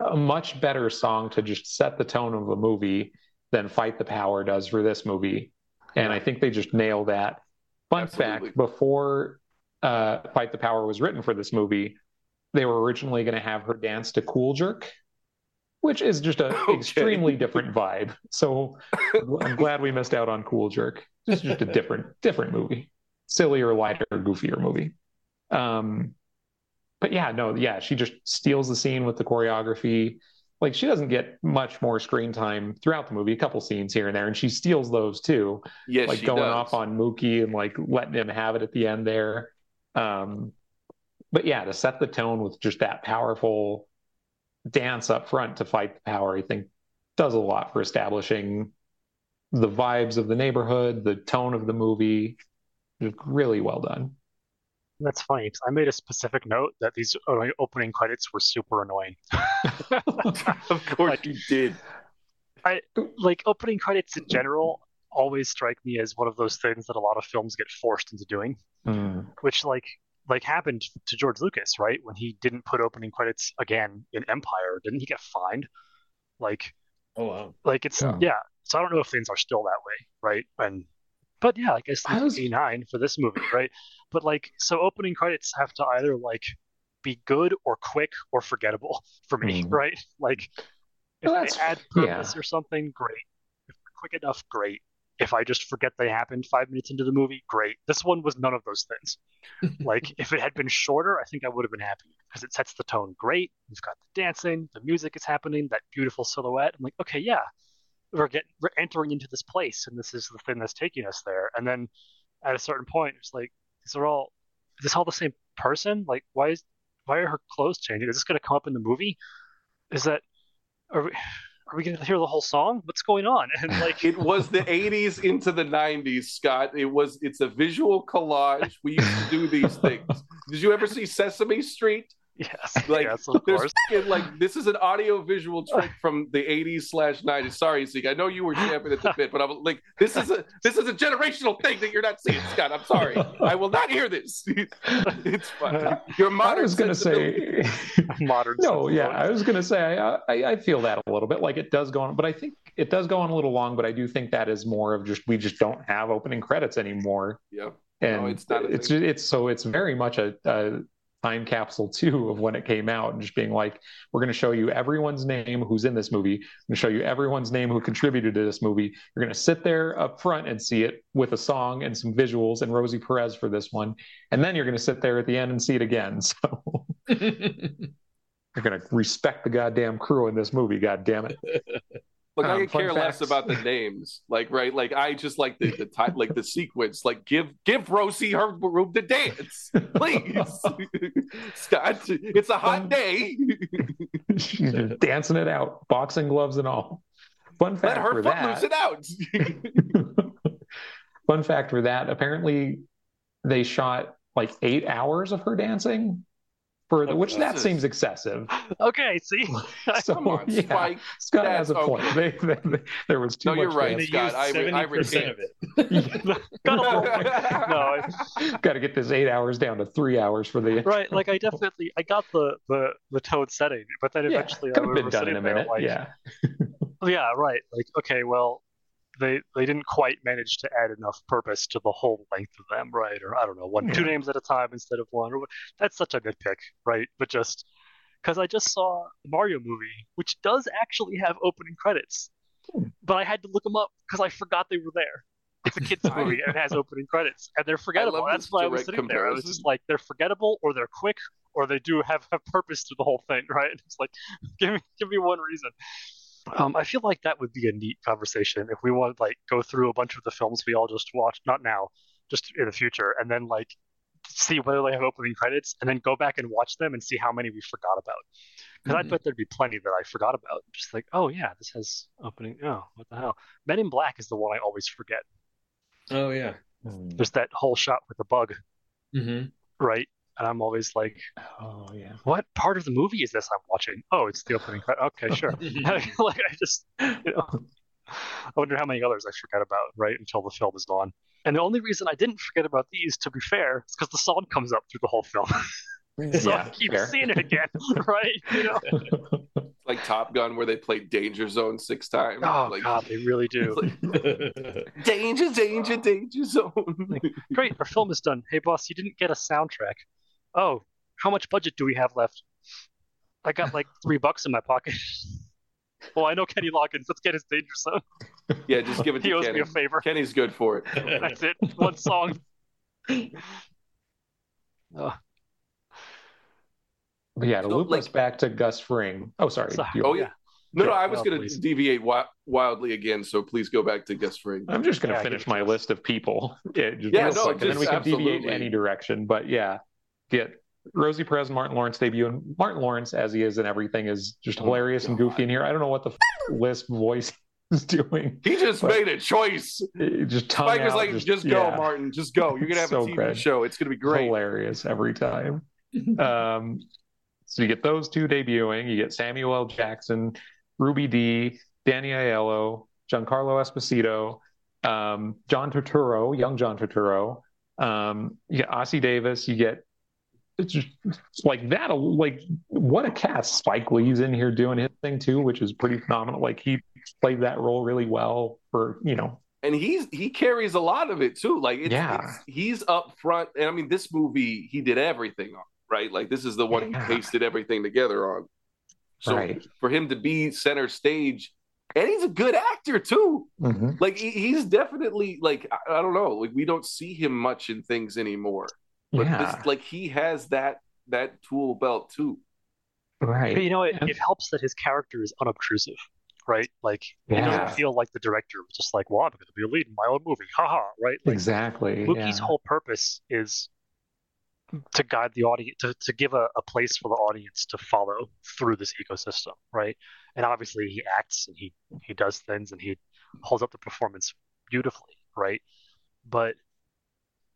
a much better song to just set the tone of a movie than Fight the Power does for this movie. And I think they just nail that. Fun Absolutely. fact before uh, Fight the Power was written for this movie, they were originally going to have her dance to Cool Jerk, which is just an Okay. extremely different vibe. So I'm glad we missed out on Cool Jerk. It's just a different, different movie, sillier, lighter, goofier movie. Um, but yeah, no, yeah, she just steals the scene with the choreography. Like she doesn't get much more screen time throughout the movie, a couple scenes here and there, and she steals those too Yes, like going does. off on Mookie and like letting him have it at the end there. Um, but yeah, to set the tone with just that powerful dance up front to fight the power, I think does a lot for establishing the vibes of the neighborhood, the tone of the movie. Really well done. That's funny because I made a specific note that these opening credits were super annoying. of course Like- you did. I Like opening credits in general always strike me as one of those things that a lot of films get forced into doing, Mm. which like like happened to George Lucas, right? When he didn't put opening credits again in Empire, didn't he get fined? Like Oh wow. like it's Yeah. yeah. So I don't know if things are still that way, right? And but yeah, I guess I was- 89 for this movie, right? But like so opening credits have to either like be good or quick or forgettable for me, Mhm. right? Like if Well, they that's- add yeah. purpose or something, great. If they're quick enough, great. If I just forget they happened five minutes into the movie, great. This one was none of those things. like if it had been shorter, I think I would have been happy because it sets the tone great. You've got the dancing, the music is happening, that beautiful silhouette. I'm like, okay, yeah, we're getting we're entering into this place, and this is the thing that's taking us there. And then at a certain point, it's like these are all is this all the same person? Like, why is why are her clothes changing? Is this going to come up in the movie? Is that are we are we going to hear the whole song? What's going on? And like, It was the 80s into the 90s, Scott. It was it's a visual collage. We used to do these things. Did you ever see Sesame Street? yes, Like yes, of course. fucking, like this is an audio visual trick from the 80s slash 90s. Sorry, Zeke. I know you were champing at the bit, but I'm like, this is a this is a generational thing that you're not seeing, Scott. I'm sorry. I will not hear this. it's fine. Uh, Your I was going to say, Modern. no, yeah. I was going to say I, I I feel that a little bit. Like it does go on, but I think it does go on a little long. But I do think that is more of just we just don't have opening credits anymore, Yeah. and it's not it's thing. it's so it's very much a, a time capsule too of when it came out, and just being like, we're going to show you everyone's name who's in this movie. We're going to show you everyone's name who contributed to this movie. You're going to sit there up front and see it with a song and some visuals and Rosie Perez for this one, and then you're going to sit there at the end and see it again. So. You're gonna respect the goddamn crew in this movie. God damn it! Like I Um, could fun care less about the names, like right, like I just like the the type, like the sequence. Like give give Rosie her room to dance, please, Scott. It's a hot day. She's dancing it out, boxing gloves and all. Fun Let fact her for foot loose that. it out. Fun fact for that. Apparently, they shot like eight hours of her dancing, for the, oh, which that seems excessive. Okay, see, So Come on, yeah, Spike. Scott has a point. okay. They, they, there was too No, much. you're right, They Scott, I re- I seventy percent of it. got a little. No, I- Got to get this eight hours down to three hours for the right. Like I definitely, I got the the the tone setting, but then Yeah, eventually could I have been was done in sitting a there minute. like, yeah. yeah, right. Like, okay, well, they they didn't quite manage to add enough purpose to the whole length of them, right? Or I don't know, one two names at a time instead of one. Or that's such a nitpick, right? But just because I just saw the Mario movie, which does actually have opening credits, Hmm. but I had to look them up because I forgot they were there. It's a kids movie and it has opening credits, and they're forgettable. That's why I was sitting there. I was just like, they're forgettable, or they're quick, or they do have have purpose to the whole thing, right? It's like, give me give me one reason. Um, I feel like that would be a neat conversation if we want to like go through a bunch of the films we all just watched, not now, just in the future, and then like see whether they have opening credits, and then go back and watch them and see how many we forgot about. Because I Mhm. bet there'd be plenty that I forgot about. Just like, oh yeah, this has opening. Oh, what the hell? Men in Black is the one I always forget. Oh yeah. Hmm. There's that whole shot with the bug, Mm-hmm. right? And I'm always like, Oh yeah. what part of the movie is this I'm watching? Oh, it's the opening credit. Okay, sure. like I just, you know, I wonder how many others I forgot about, right, until the film is gone. And the only reason I didn't forget about these, to be fair, is because the song comes up through the whole film. so I keep fair. seeing it again, right? You know? like Top Gun, where they play Danger Zone six times. Oh like, God, they really do. danger, danger, danger zone. Great, our film is done. Hey, boss, you didn't get a soundtrack. Oh, how much budget do we have left? I got like three bucks in my pocket. well, I know Kenny Loggins. Let's get his Danger Zone. yeah, just give it He to owes Kenny. me a favor. Kenny's good for it. That's it. One song. Oh, But yeah, to So, loop like- us back to Gus Fring. Oh, sorry. Sorry. Oh yeah. No, no, I was well, going to deviate wi- wildly again, so please go back to Gus Fring. I'm just going to Yeah, finish my list of people. Yeah, just Yeah, no, quick, and then we can deviate absolutely. any direction. But yeah, get Rosie Perez, and Martin Lawrence debut, and Martin Lawrence, as he is and everything, is just Oh, hilarious and goofy in here. I don't know what the f- list voice is doing. He just made a choice. It just tongue Spike was out, like, just, go, yeah, Martin. Just go. You're going to have So a TV good. show. It's going to be great. hilarious every time. um, so you get those two debuting. You get Samuel L. Jackson, Ruby Dee, Danny Aiello, Giancarlo Esposito, um, John Turturro, young John Turturro. Um, you get Ossie Davis. You get it's just like that. Like what a cast! Spike Lee's in here doing his thing too, which is pretty phenomenal. Like he played that role really well for you know and he's he carries a lot of it too. Like it's, Yeah. it's he's up front, and I mean this movie he did everything on, right? Like this is the one Yeah. he pasted everything together on. So Right. for him to be center stage, and he's a good actor too. Mhm. Like he, he's definitely like I, I don't know, like we don't see him much in things anymore. But yeah, this, like he has that that tool belt too. right. But you know, it, it helps that his character is unobtrusive, right? Like, it Yeah. doesn't feel like the director was just like, well, I'm going to be a lead in my own movie. Haha, right? Like, exactly. Mookie's yeah. whole purpose is to guide the audience, to, to give a, a place for the audience to follow through this ecosystem, right? And obviously, he acts and he he does things and he holds up the performance beautifully, right? But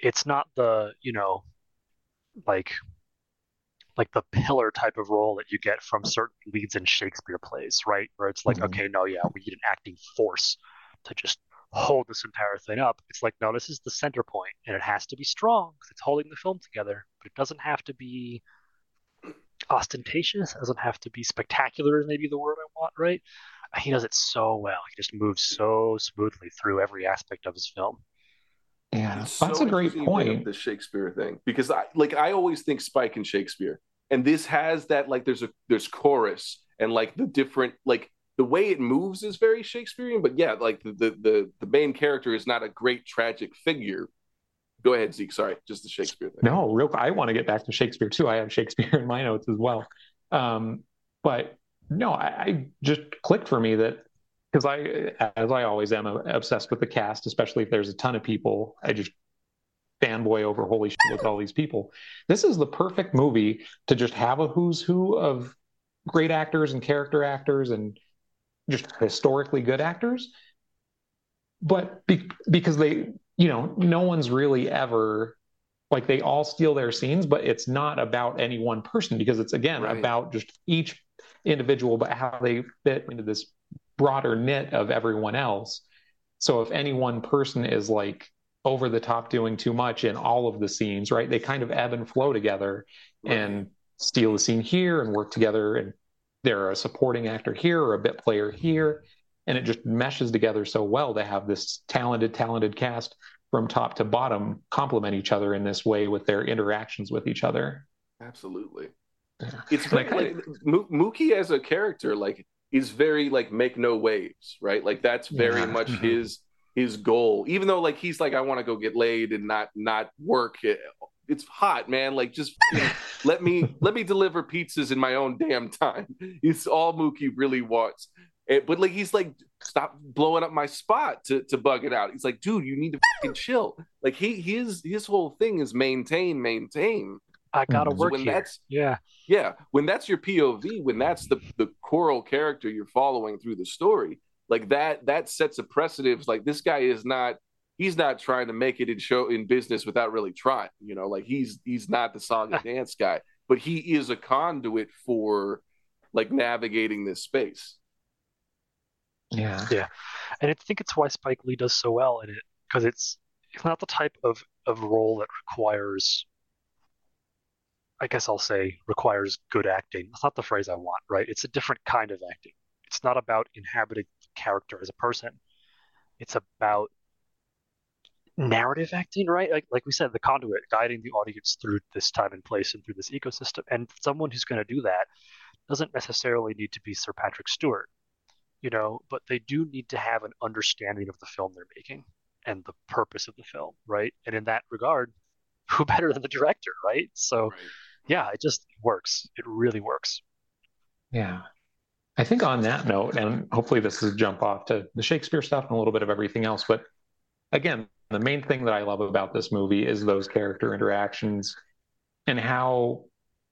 it's not the you know, like like the pillar type of role that you get from certain leads in Shakespeare plays, right? Where it's like, Mhm. okay, no, yeah, we need an acting force to just hold this entire thing up. It's like, no, this is the center point, and it has to be strong because it's holding the film together. But it doesn't have to be ostentatious. It doesn't have to be spectacular. Is maybe the word I want, right? He does it so well. He just moves so smoothly through every aspect of his film. Yeah, It's that's so a great interesting you bring up point. The Shakespeare thing, because I like I always think Spike and Shakespeare, and this has that like there's a there's chorus and like the different like the way it moves is very Shakespearean, but yeah, like the the the, the main character is not a great tragic figure. Go ahead, Zeke. Sorry, just the Shakespeare thing. No, real. I want to get back to Shakespeare too. I have Shakespeare in my notes as well. Um, but no, I, I just clicked for me that because I, as I always am, obsessed with the cast, especially if there's a ton of people. I just fanboy over holy shit with all these people. This is the perfect movie to just have a who's who of great actors and character actors and just historically good actors. But be, because they, you know, no one's really ever like they all steal their scenes, but it's not about any one person because it's again Right. about just each individual, but how they fit into this broader knit of everyone else. So if any one person is like over the top doing too much in all of the scenes, right? They kind of ebb and flow together and steal a scene here and work together and they're a supporting actor here or a bit player here and it just meshes together so well to have this talented talented cast from top to bottom complement each other in this way with their interactions with each other Absolutely. Yeah. It's Like, like, Mookie as a character, like, is very like make no waves, right? Like that's very Yeah. much Mhm. his his goal. Even though like he's like, I want to go get laid and not not work. It's hot, man. Like just let me let me deliver pizzas in my own damn time. It's all Mookie really wants. Eh, but like he's like, stop blowing up my spot to to bug it out. He's like, dude, you need to fucking chill. Like he his his whole thing is maintain, maintain. I gotta Mhm. Work when here. that's Yeah. yeah, when that's your POV, when that's the the choral character you're following through the story, like that that sets a precedent. Like this guy is not he's not trying to make it in show in business without really trying. You know, like he's he's not the song and dance guy, but he is a conduit for like navigating this space. Yeah. Yeah. And I think it's why Spike Lee does so well in it because it's it's not the type of of role that requires I guess I'll say requires good acting. That's not the phrase I want, right? It's a different kind of acting. It's not about inhabiting character as a person. It's about narrative acting, right? Like like we said, the conduit guiding the audience through this time and place and through this ecosystem. And someone who's going to do that doesn't necessarily need to be Sir Patrick Stewart, you know, but they do need to have an understanding of the film they're making and the purpose of the film, right? And in that regard, who better than the director, right? So, Right. Yeah, it just works. It really works. Yeah. I think on that note, and hopefully this is a jump off to the Shakespeare stuff and a little bit of everything else, but again, the main thing that I love about this movie is those character interactions and how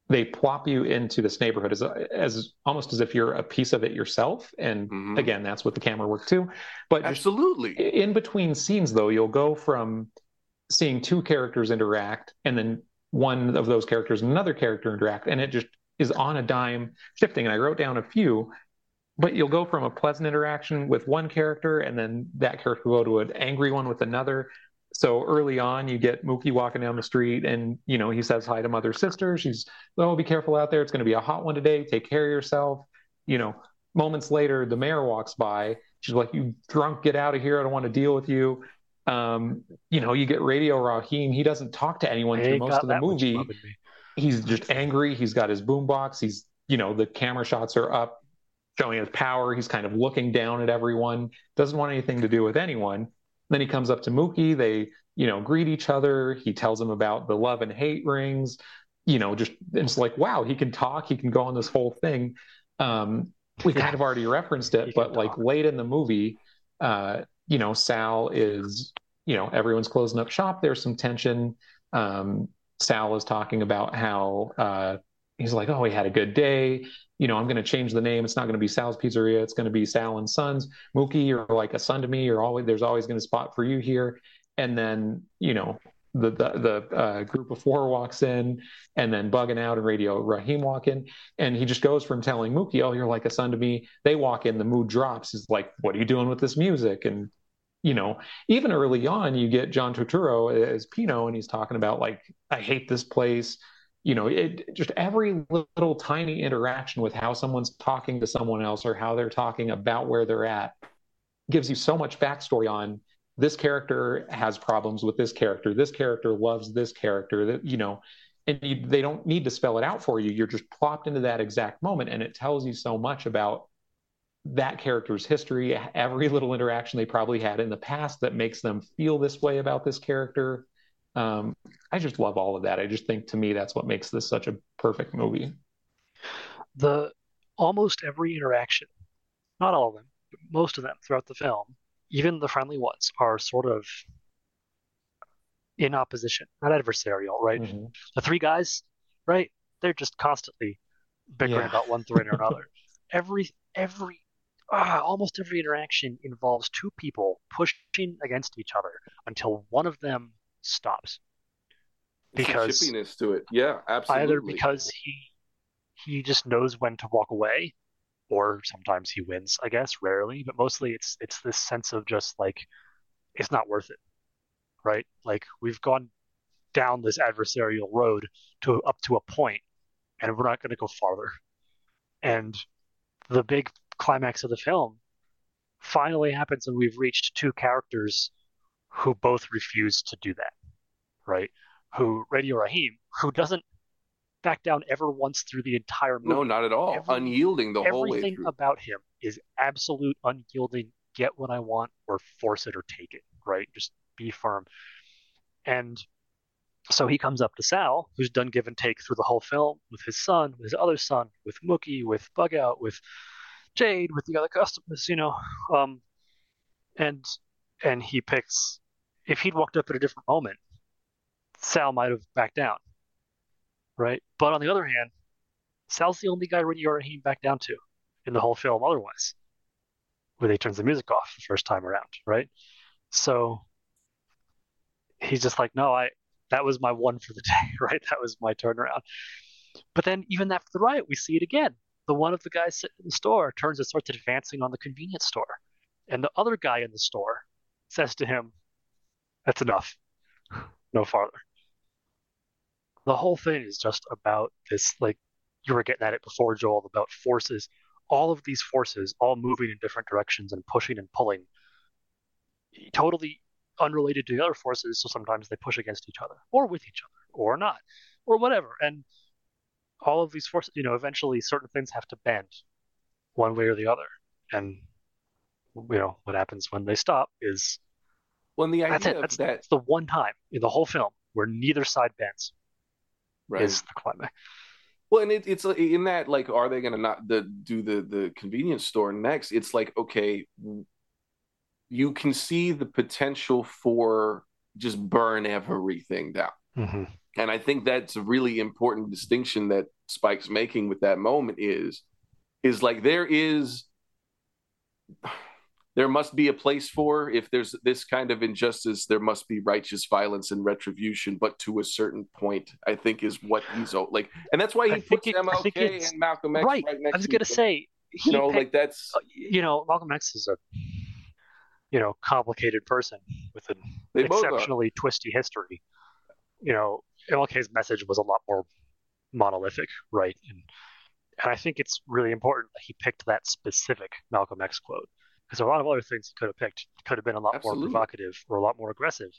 they plop you into this neighborhood as, as almost as if you're a piece of it yourself. And Mhm. again, that's what the camera work too. But Absolutely. in between scenes, though, you'll go from seeing two characters interact and then one of those characters and another character interact, and it just is on a dime shifting. And I wrote down a few, but you'll go from a pleasant interaction with one character and then that character will go to an angry one with another. So early on, you get Mookie walking down the street and, you know, he says hi to mother sister. She's, oh, be careful out there. It's going to be a hot one today. Take care of yourself. You know, moments later, the mayor walks by. She's like, you drunk, get out of here. I don't want to deal with you. Um, you know, you get Radio Raheem. He doesn't talk to anyone through most of the movie love in me. he's just angry. He's got his boombox. He's, you know, the camera shots are up, showing his power. He's kind of looking down at everyone. Doesn't want anything to do with anyone. Then he comes up to Mookie. They, you know, greet each other. He tells him about the love and hate rings. You know, just it's like, wow, he can talk. He can go on this whole thing. Um, we kind of already referenced it, but like talk. late in the movie, uh, you know, Sal is, you know, everyone's closing up shop. There's some tension. Um, Sal is talking about how uh, he's like, oh, he had a good day. You know, I'm going to change the name. It's not going to be Sal's Pizzeria. It's going to be Sal and Sons. Mookie, you're like a son to me. You're always there's always going to spot for you here. And then you know the the, the uh, group of four walks in, and then bugging out and Radio Raheem walk in, and he just goes from telling Mookie, oh, you're like a son to me. They walk in, the mood drops. Is like, what are you doing with this music? And you know, even early on, you get John Turturro as Pino, and he's talking about like, I hate this place. You know, it just every little tiny interaction with how someone's talking to someone else or how they're talking about where they're at gives you so much backstory on this character has problems with this character. This character loves this character. That you know, and you, they don't need to spell it out for you. You're just plopped into that exact moment, and it tells you so much about that character's history, every little interaction they probably had in the past that makes them feel this way about this character. Um, I just love all of that. I just think to me that's what makes this such a perfect movie. the almost every interaction, not all of them, but most of them throughout the film, even the friendly ones, are sort of in opposition, not adversarial, right? Mhm. The three guys, right? They're just constantly bickering Yeah. about one thing or another. every every ah, almost every interaction involves two people pushing against each other until one of them stops. Because chippiness to it. Yeah, absolutely. either because he he just knows when to walk away or sometimes he wins i guess rarely but mostly it's it's this sense of just like it's not worth it right? Like we've gone down this adversarial road to up to a point and we're not going to go farther. And the big climax of the film finally happens and we've reached two characters who both refuse to do that right? Who radio raheem who doesn't back down ever once through the entire movie. No, not at all. Every- Unyielding the whole way everything about him is absolute unyielding get what i want or force it or take it right? Just be firm. And so he comes up to sal who's done give and take through the whole film with his son with his other son with mookie with bug out with jade with the other customers you know um and and he picks if he'd walked up at a different moment sal might have backed down right but on the other hand Sal's the only guy Radio Raheem back down to in the whole film otherwise, where they turns the music off the first time around, right? So he's just like, no, I that was my one for the day, right? That was my turnaround. But then even after the riot, we see it again. The one of the guys sitting in the store turns and starts advancing on the convenience store. And the other guy in the store says to him, That's enough. No farther. The whole thing is just about this, like you were getting at it before, Joel, about forces. All of these forces all moving in different directions and pushing and pulling. Totally unrelated to the other forces, so sometimes they push against each other, or with each other, or not, or whatever. And all of these forces, you know, eventually certain things have to bend one way or the other. And you know, what happens when they stop is when the that's idea it. That's, that that's the one time in the whole film where neither side bends right. is the climax. Well, and it, it's in that like, are they going to not the, do the the convenience store next? It's like okay, you can see the potential for just burn everything down, Mm-hmm. and I think that's a really important distinction that Spike's making with that moment is is like there is there must be a place for if there's this kind of injustice there must be righteous violence and retribution but to a certain point i think is what he's like and that's why he puts it- mlk and malcolm x Right. right, next I was gonna each say you know picked- like that's uh, you know, Malcolm X is a you know complicated person with an they both are exceptionally twisty history. You know, MLK's message was a lot more monolithic, right? And and I think it's really important that he picked that specific Malcolm X quote because a lot of other things he could have picked. Could have been a lot Absolutely. more provocative or a lot more aggressive,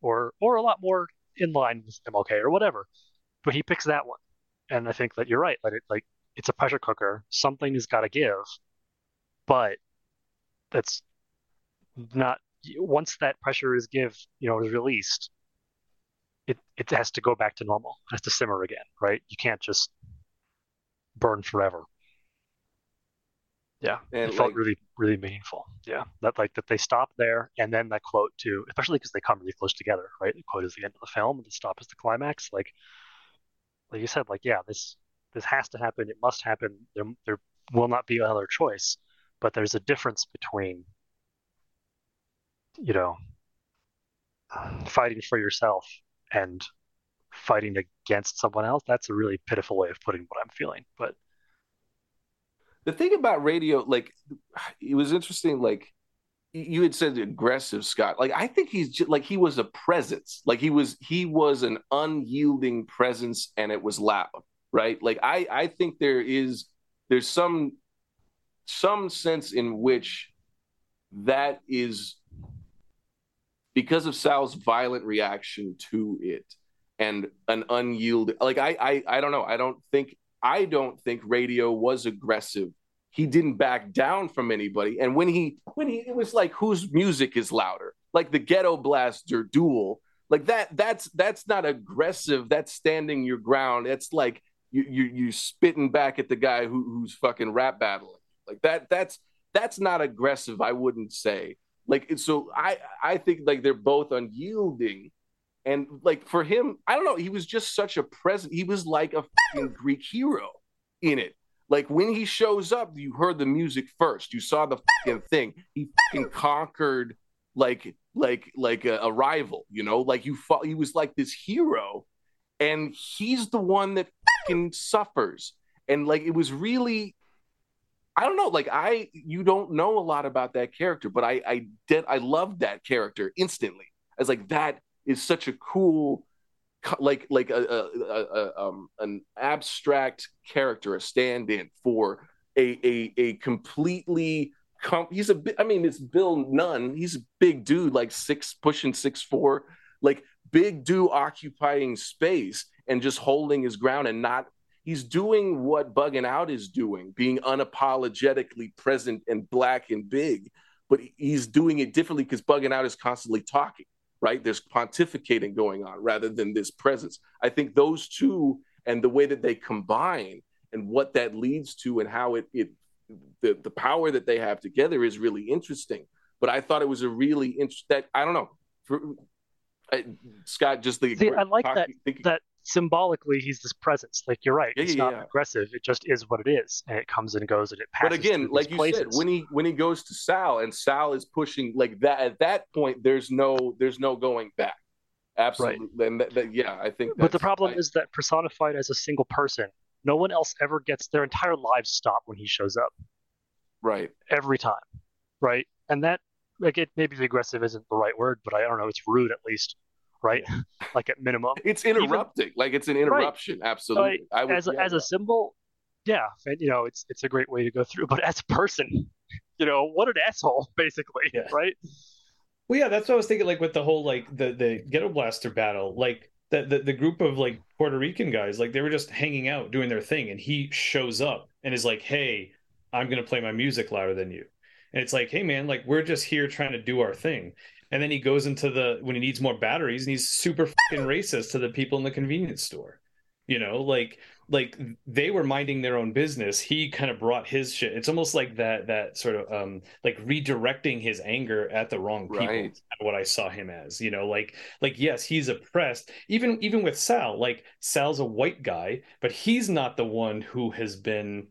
or or a lot more in line with MLK or whatever. But he picks that one, and I think that you're right. That it like it's a pressure cooker. Something has got to give, but that's not once that pressure is give you know is released it it has to go back to normal it has to simmer again right you can't just burn forever yeah and it felt really really meaningful. Yeah that like that they stop there and then that quote too especially because they come really close together right? The quote is the end of the film and the stop is the climax like like you said like yeah this this has to happen it must happen there there will not be another choice but there's a difference between you know fighting for yourself and fighting against someone else that's a really pitiful way of putting what i'm feeling but the thing about radio like it was interesting like you had said aggressive scott. Like i think he's just, like he was a presence. Like he was he was an unyielding presence and it was loud right? Like i i think there is there's some some sense in which that is because of sal's violent reaction to it and an unyielding like i i, I don't know. I don't think I don't think radio was aggressive. He didn't back down from anybody. And when he when he it was like whose music is louder? Like the ghetto blaster duel. Like that that's that's not aggressive. That's standing your ground. That's like you you you spitting back at the guy who, who's fucking rap battling. Like that that's that's not aggressive, I wouldn't say. Like so I I think like they're both unyielding and like for him, I don't know, he was just such a present. He was like a fucking Greek hero in it. Like when he shows up, you heard the music first. You saw the fucking thing. He fucking conquered like like like a, a rival, you know? Like you fought he was like this hero and he's the one that fucking suffers. And like it was really I don't know, like I you don't know a lot about that character, but I I did I loved that character instantly. I was like that is such a cool like like a, a, a, um, an abstract character a stand-in for a a, a completely com- he's a I mean it's bill nunn. He's a big dude like six pushing six four like big dude occupying space and just holding his ground and not he's doing what bugging out is doing being unapologetically present and black and big but he's doing it differently because bugging out is constantly talking right? There's pontificating going on rather than this presence. I think those two and the way that they combine and what that leads to and how it, it the, the power that they have together is really interesting. But I thought it was a really interesting that I don't know. For, I, Scott, just the See, I like that thinking, that symbolically he's this presence. Like you're right, Yeah, it's yeah, not yeah. aggressive. It just is what it is, and it comes and goes, and it passes. but again, like you places. said, when he when he goes to Sal and Sal is pushing like that at that point, there's no there's no going back. Absolutely. Right. And that, that, yeah, I think. But the problem I, is that personified as a single person, no one else ever gets their entire lives stopped when he shows up. Right. Every time. Right. And that, like, it maybe the aggressive isn't the right word, but I don't know. It's rude at least. Right. like at minimum. It's interrupting. Even, like it's an interruption. Right. Absolutely. I would, as a, yeah, as a symbol, yeah, and you know, it's it's a great way to go through. But as a person, you know, what an asshole, basically. Yeah. Right. Well, yeah, that's what I was thinking. Like with the whole like the the ghetto blaster battle, like the, the the group of like Puerto Rican guys, like they were just hanging out doing their thing, and he shows up and is like, "Hey, I'm gonna play my music louder than you," and it's like, "Hey, man, like we're just here trying to do our thing." And then he goes into the when he needs more batteries, and he's super fucking racist to the people in the convenience store. You know, like like they were minding their own business he kind of brought his shit it's almost like that that sort of um like redirecting his anger at the wrong people right. what i saw him as you know like like yes he's oppressed even even with sal like sal's a white guy but he's not the one who has been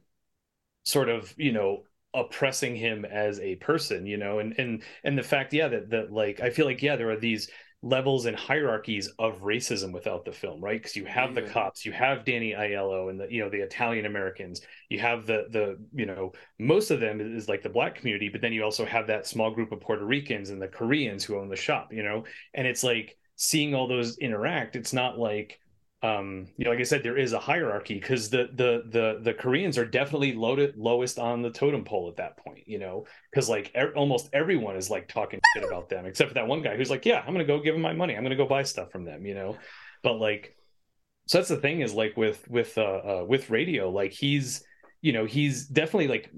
sort of you know oppressing him as a person you know and and and the fact yeah that that like i feel like yeah there are these levels and hierarchies of racism without the film, right? Because you have the cops, you have Danny Aiello and the you know the Italian Americans, you have the the you know most of them is like the black community, but then you also have that small group of Puerto Ricans and the Koreans who own the shop, you know, and it's like seeing all those interact. It's not like um you know like i said there is a hierarchy because the the the the koreans are definitely loaded lowest on the totem pole at that point you know? Because like er, almost everyone is like talking shit about them except for that one guy who's like yeah i'm gonna go give him my money. I'm gonna go buy stuff from them you know? But like so that's the thing is like with with uh, uh with radio like he's you know he's definitely like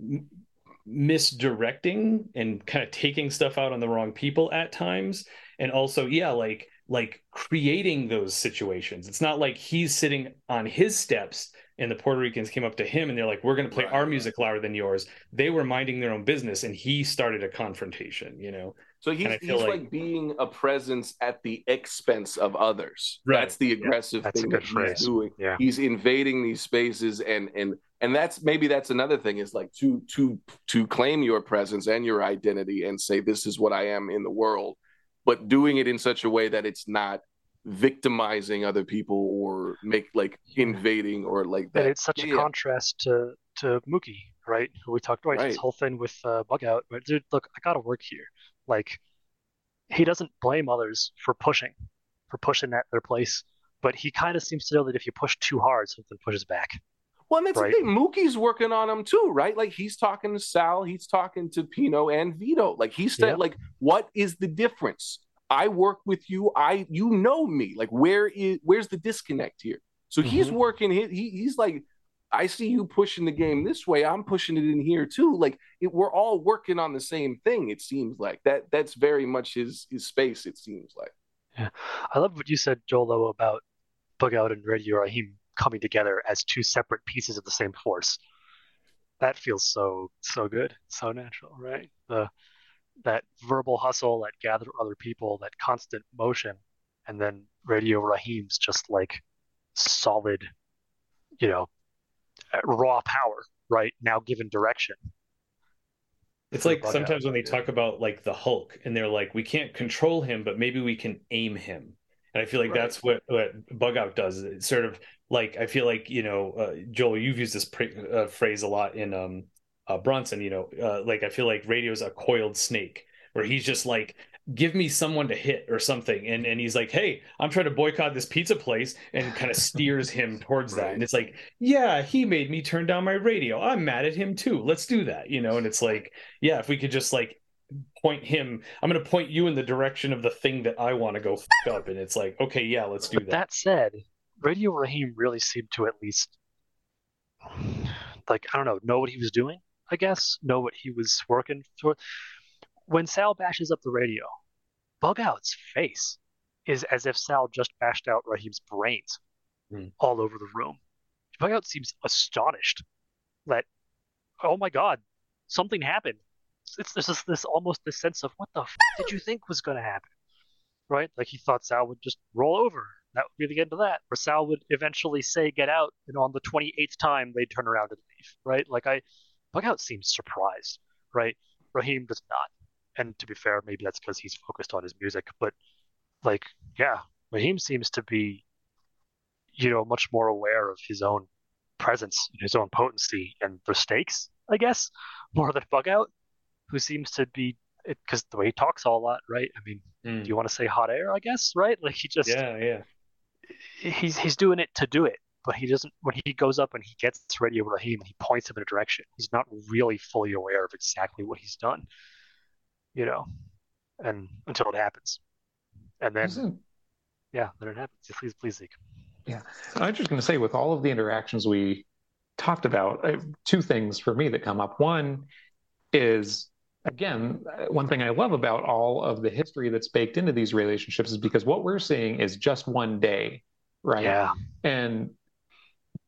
misdirecting and kind of taking stuff out on the wrong people at times. And also yeah like like creating those situations. It's not like he's sitting on his steps and the Puerto Ricans came up to him and they're like, "We're going to play right, our music louder than yours." They were minding their own business, and he started a confrontation. You know, so he's he's like, like, being a presence at the expense of others. Right. That's the aggressive yeah, that's thing that phrase. he's doing. Yeah. He's invading these spaces, and and and that's maybe that's another thing is like to to to claim your presence and your identity and say this is what I am in the world but doing it in such a way that it's not victimizing other people or make like invading or like that. And it's such yeah, a contrast to to Mookie, right? Who we talked about right. this whole thing with uh, Bug Out. But dude, look, I gotta work here. Like, he doesn't blame others for pushing, for pushing at their place, but he kind of seems to know that if you push too hard, something pushes back. Well, and that's right? the thing. Mookie's working on him too, right? Like he's talking to Sal, he's talking to Pino and Vito. Like he's yep. like, what is the difference? I work with you. I you know me. Like where is where's the disconnect here? So mm-hmm. he's working. He, he he's like, I see you pushing the game this way. I'm pushing it in here too. Like it, we're all working on the same thing. It seems like that. That's very much his his space. It seems like. Yeah, I love what you said, Joel, though, about Bug Out and Radio Raheem coming together as two separate pieces of the same force. That feels so so good, so natural, right? The that verbal hustle, that gather other people, that constant motion, and then Radio Raheem's just like solid, you know, uh, raw power, right? Now given direction. It's like sometimes when they talk about like the Hulk and they're like, we can't control him, but maybe we can aim him. And I feel like right. that's what, what Bug Out does. It's sort of like I feel like you know, uh, Joel, you've used this pre- uh, phrase a lot in um, uh, Bronson. You know, uh, like I feel like radio's a coiled snake, where he's just like, give me someone to hit or something, and and he's like, hey, I'm trying to boycott this pizza place, and kind of steers him towards right. that. And it's like, yeah, he made me turn down my radio. I'm mad at him too. Let's do that, you know. And it's like, yeah, if we could just like point him i'm going to point you in the direction of the thing that i want to go up and it's like okay yeah let's do but that that said Radio Raheem really seemed to at least, like, I don't know, know what he was doing, I guess, know what he was working for. When Sal bashes up the radio, Bug Out's face is as if Sal just bashed out Raheem's brains mm. all over the room. Bug Out seems astonished that, oh my God, something happened. It's, it's just this almost this sense of what the f- did you think was going to happen, right? Like he thought Sal would just roll over that would be the end of that. Or Sal would eventually say "get out," and on the 28th time they'd turn around and leave. Right? Like I, Bug Out seems surprised. Right? Raheem does not. And to be fair, maybe that's because he's focused on his music. But like, yeah, Raheem seems to be, you know, much more aware of his own presence, and his own potency, and the stakes, I guess, more than Bug Out, who seems to be because the way he talks all a lot, right? I mean, Mm. do you want to say hot air? I guess, right? Like he just Yeah, yeah. he's he's doing it to do it, but he doesn't. When he goes up and he gets ready with Raheem and he points him in a direction, he's not really fully aware of exactly what he's done, you know, and until it happens, and then Isn't- yeah, then it happens. Please, please, Zeke. Yeah, I was just going to say, with all of the interactions we talked about, uh, two things for me that come up. One is, again, uh, one thing I love about all of the history that's baked into these relationships is because what we're seeing is just one day, right? Yeah, And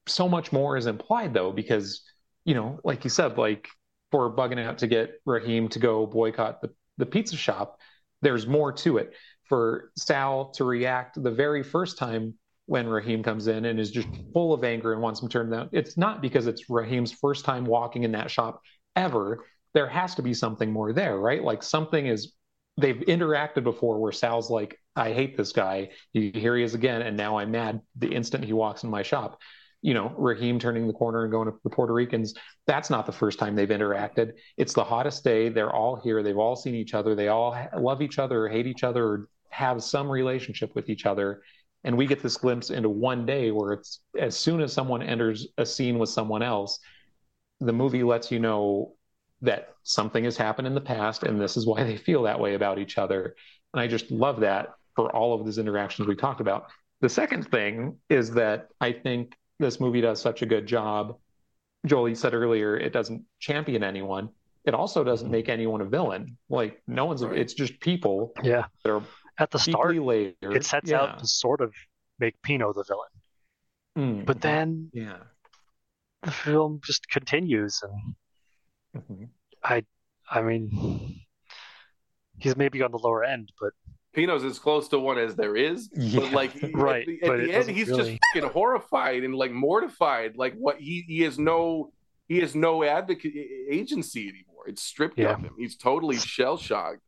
so much more is implied, though, because, you know, like you said, like for bugging out to get Raheem to go boycott the, the pizza shop, there's more to it. For Sal to react the very first time when Raheem comes in and is just full of anger and wants him turned down, it's not because it's Raheem's first time walking in that shop ever. There has to be something more there, right? Like something is they've interacted before where Sal's like, I hate this guy. He, here he is again, and now I'm mad the instant he walks in my shop. You know, Raheem turning the corner and going to the Puerto Ricans. That's not the first time they've interacted. It's the hottest day. They're all here. They've all seen each other. They all love each other or hate each other or have some relationship with each other. And we get this glimpse into one day where it's as soon as someone enters a scene with someone else, the movie lets you know that something has happened in the past and this is why they feel that way about each other. And I just love that for all of these interactions we talked about. The second thing is that I think this movie does such a good job. Joel, you said earlier, it doesn't champion anyone. It also doesn't make anyone a villain. Like no one's, Right. it's just people yeah. that are At the start, layered. it sets Yeah. out to sort of make Pino the villain, Mm. but then yeah. the film just continues, and Mhm. I mean, he's maybe on the lower end, but Pino's as close to one as there is, Yeah. but like Right, at the, at it the end, he's really- just fucking horrified and like mortified. Like what he he has no he has no advocate agency anymore. It's stripped Yeah. of him. He's totally shell shocked.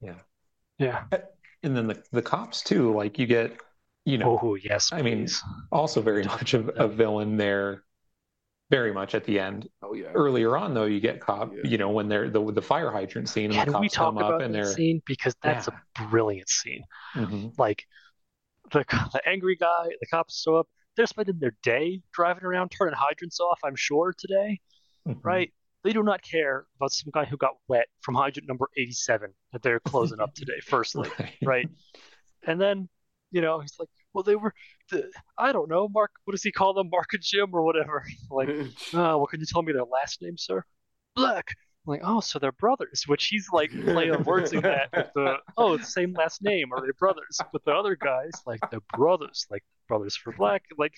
yeah. Yeah. And then the, the cops too, like you get, you know, Oh yes, I mean, please. also very much of a villain there, very much at the end. Oh yeah. Earlier on, though, you get caught. Yeah. you know, when they're the the fire hydrant scene and Can the we cops talk come up about and that they're scene because that's Yeah. a brilliant scene. Mhm. Like the the angry guy, the cops show up. They're spending their day driving around turning hydrants off. I'm sure today, Mhm. right? They do not care about some guy who got wet from hydrant number 87 that they're closing up today. Firstly, Right. right? And then, you know, he's like, well, they were, the, I don't know, Mark, what does he call them? Mark and Jim or whatever. like, oh, well, can you tell me their last name, sir? Black. I'm like, oh, so they're brothers, which he's like play on words in that with the, oh, it's the same last name. Are they brothers? But the other guys, like, they're brothers, like brothers for black. Like,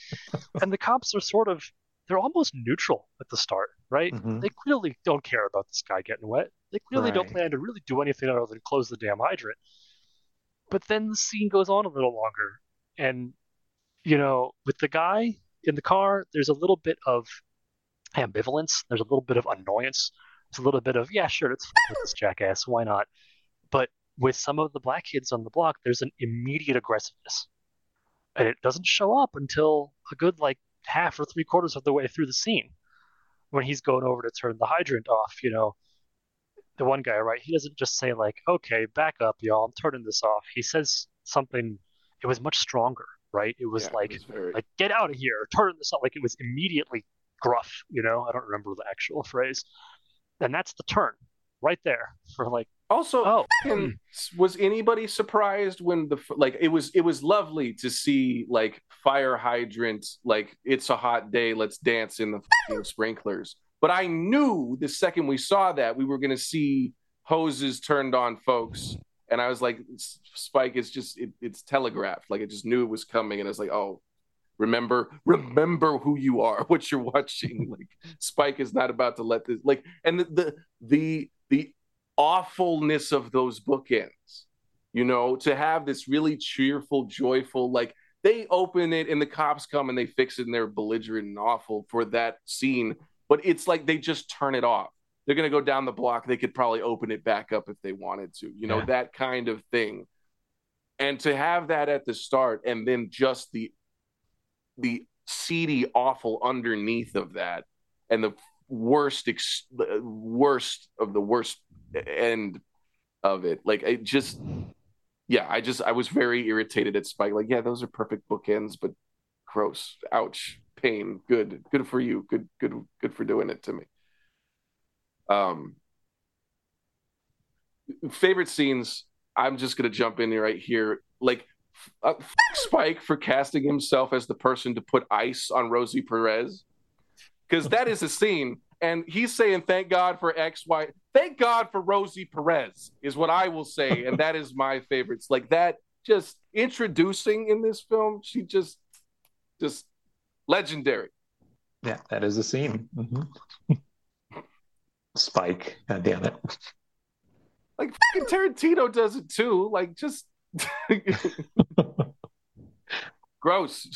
and the cops are sort of, they're almost neutral at the start, right? Mhm. They clearly don't care about this guy getting wet. They clearly don't plan to really do anything other than close the damn hydrant. But then the scene goes on a little longer, and you know, with the guy in the car, there's a little bit of ambivalence. There's a little bit of annoyance. There's a little bit of yeah, sure, with this jackass. Why not? But with some of the black kids on the block, there's an immediate aggressiveness, and it doesn't show up until a good like half or three quarters of the way through the scene when he's going over to turn the hydrant off. You know, the one guy, right? He doesn't just say like, "Okay, back up, y'all. I'm turning this off." He says something. It was much stronger, right? It was Yeah, like, it was very- like get out of here, turn this off. Like it was immediately gruff. You know, I don't remember the actual phrase. And that's the turn right there for like, Also, oh, fucking- hmm. was anybody surprised when the like it was it was lovely to see like fire hydrant like it's a hot day let's dance in the fucking sprinklers but i knew the second we saw that we were going to see hoses turned on folks and i was like spike is just it, it's telegraphed. Like i just knew it was coming. And i was like oh remember remember who you are what you're watching. Like spike is not about to let this like and the the the, the awfulness of those bookends you know to have this really cheerful joyful like they open it and the cops come and they fix it and they're belligerent and awful for that scene but it's like they just turn it off they're going to go down the block. They could probably open it back up if they wanted to you know Yeah. that kind of thing. And to have that at the start and then just the the seedy awful underneath of that and the worst ex- worst of the worst end of it like it just yeah i just i was very irritated at spike. Like yeah those are perfect bookends but gross. Ouch. Pain. Good. Good for you. Good good good for doing it to me um favorite scenes i'm just gonna jump in right here like uh, spike for casting himself as the person to put ice on rosie perez because that is a scene and he's saying thank god for x y thank god for rosie perez is what i will say and that is my favorites like that just introducing in this film she just just legendary Yeah, that is a scene. Mm-hmm. Spike, god damn it. like fucking tarantino does it too like just gross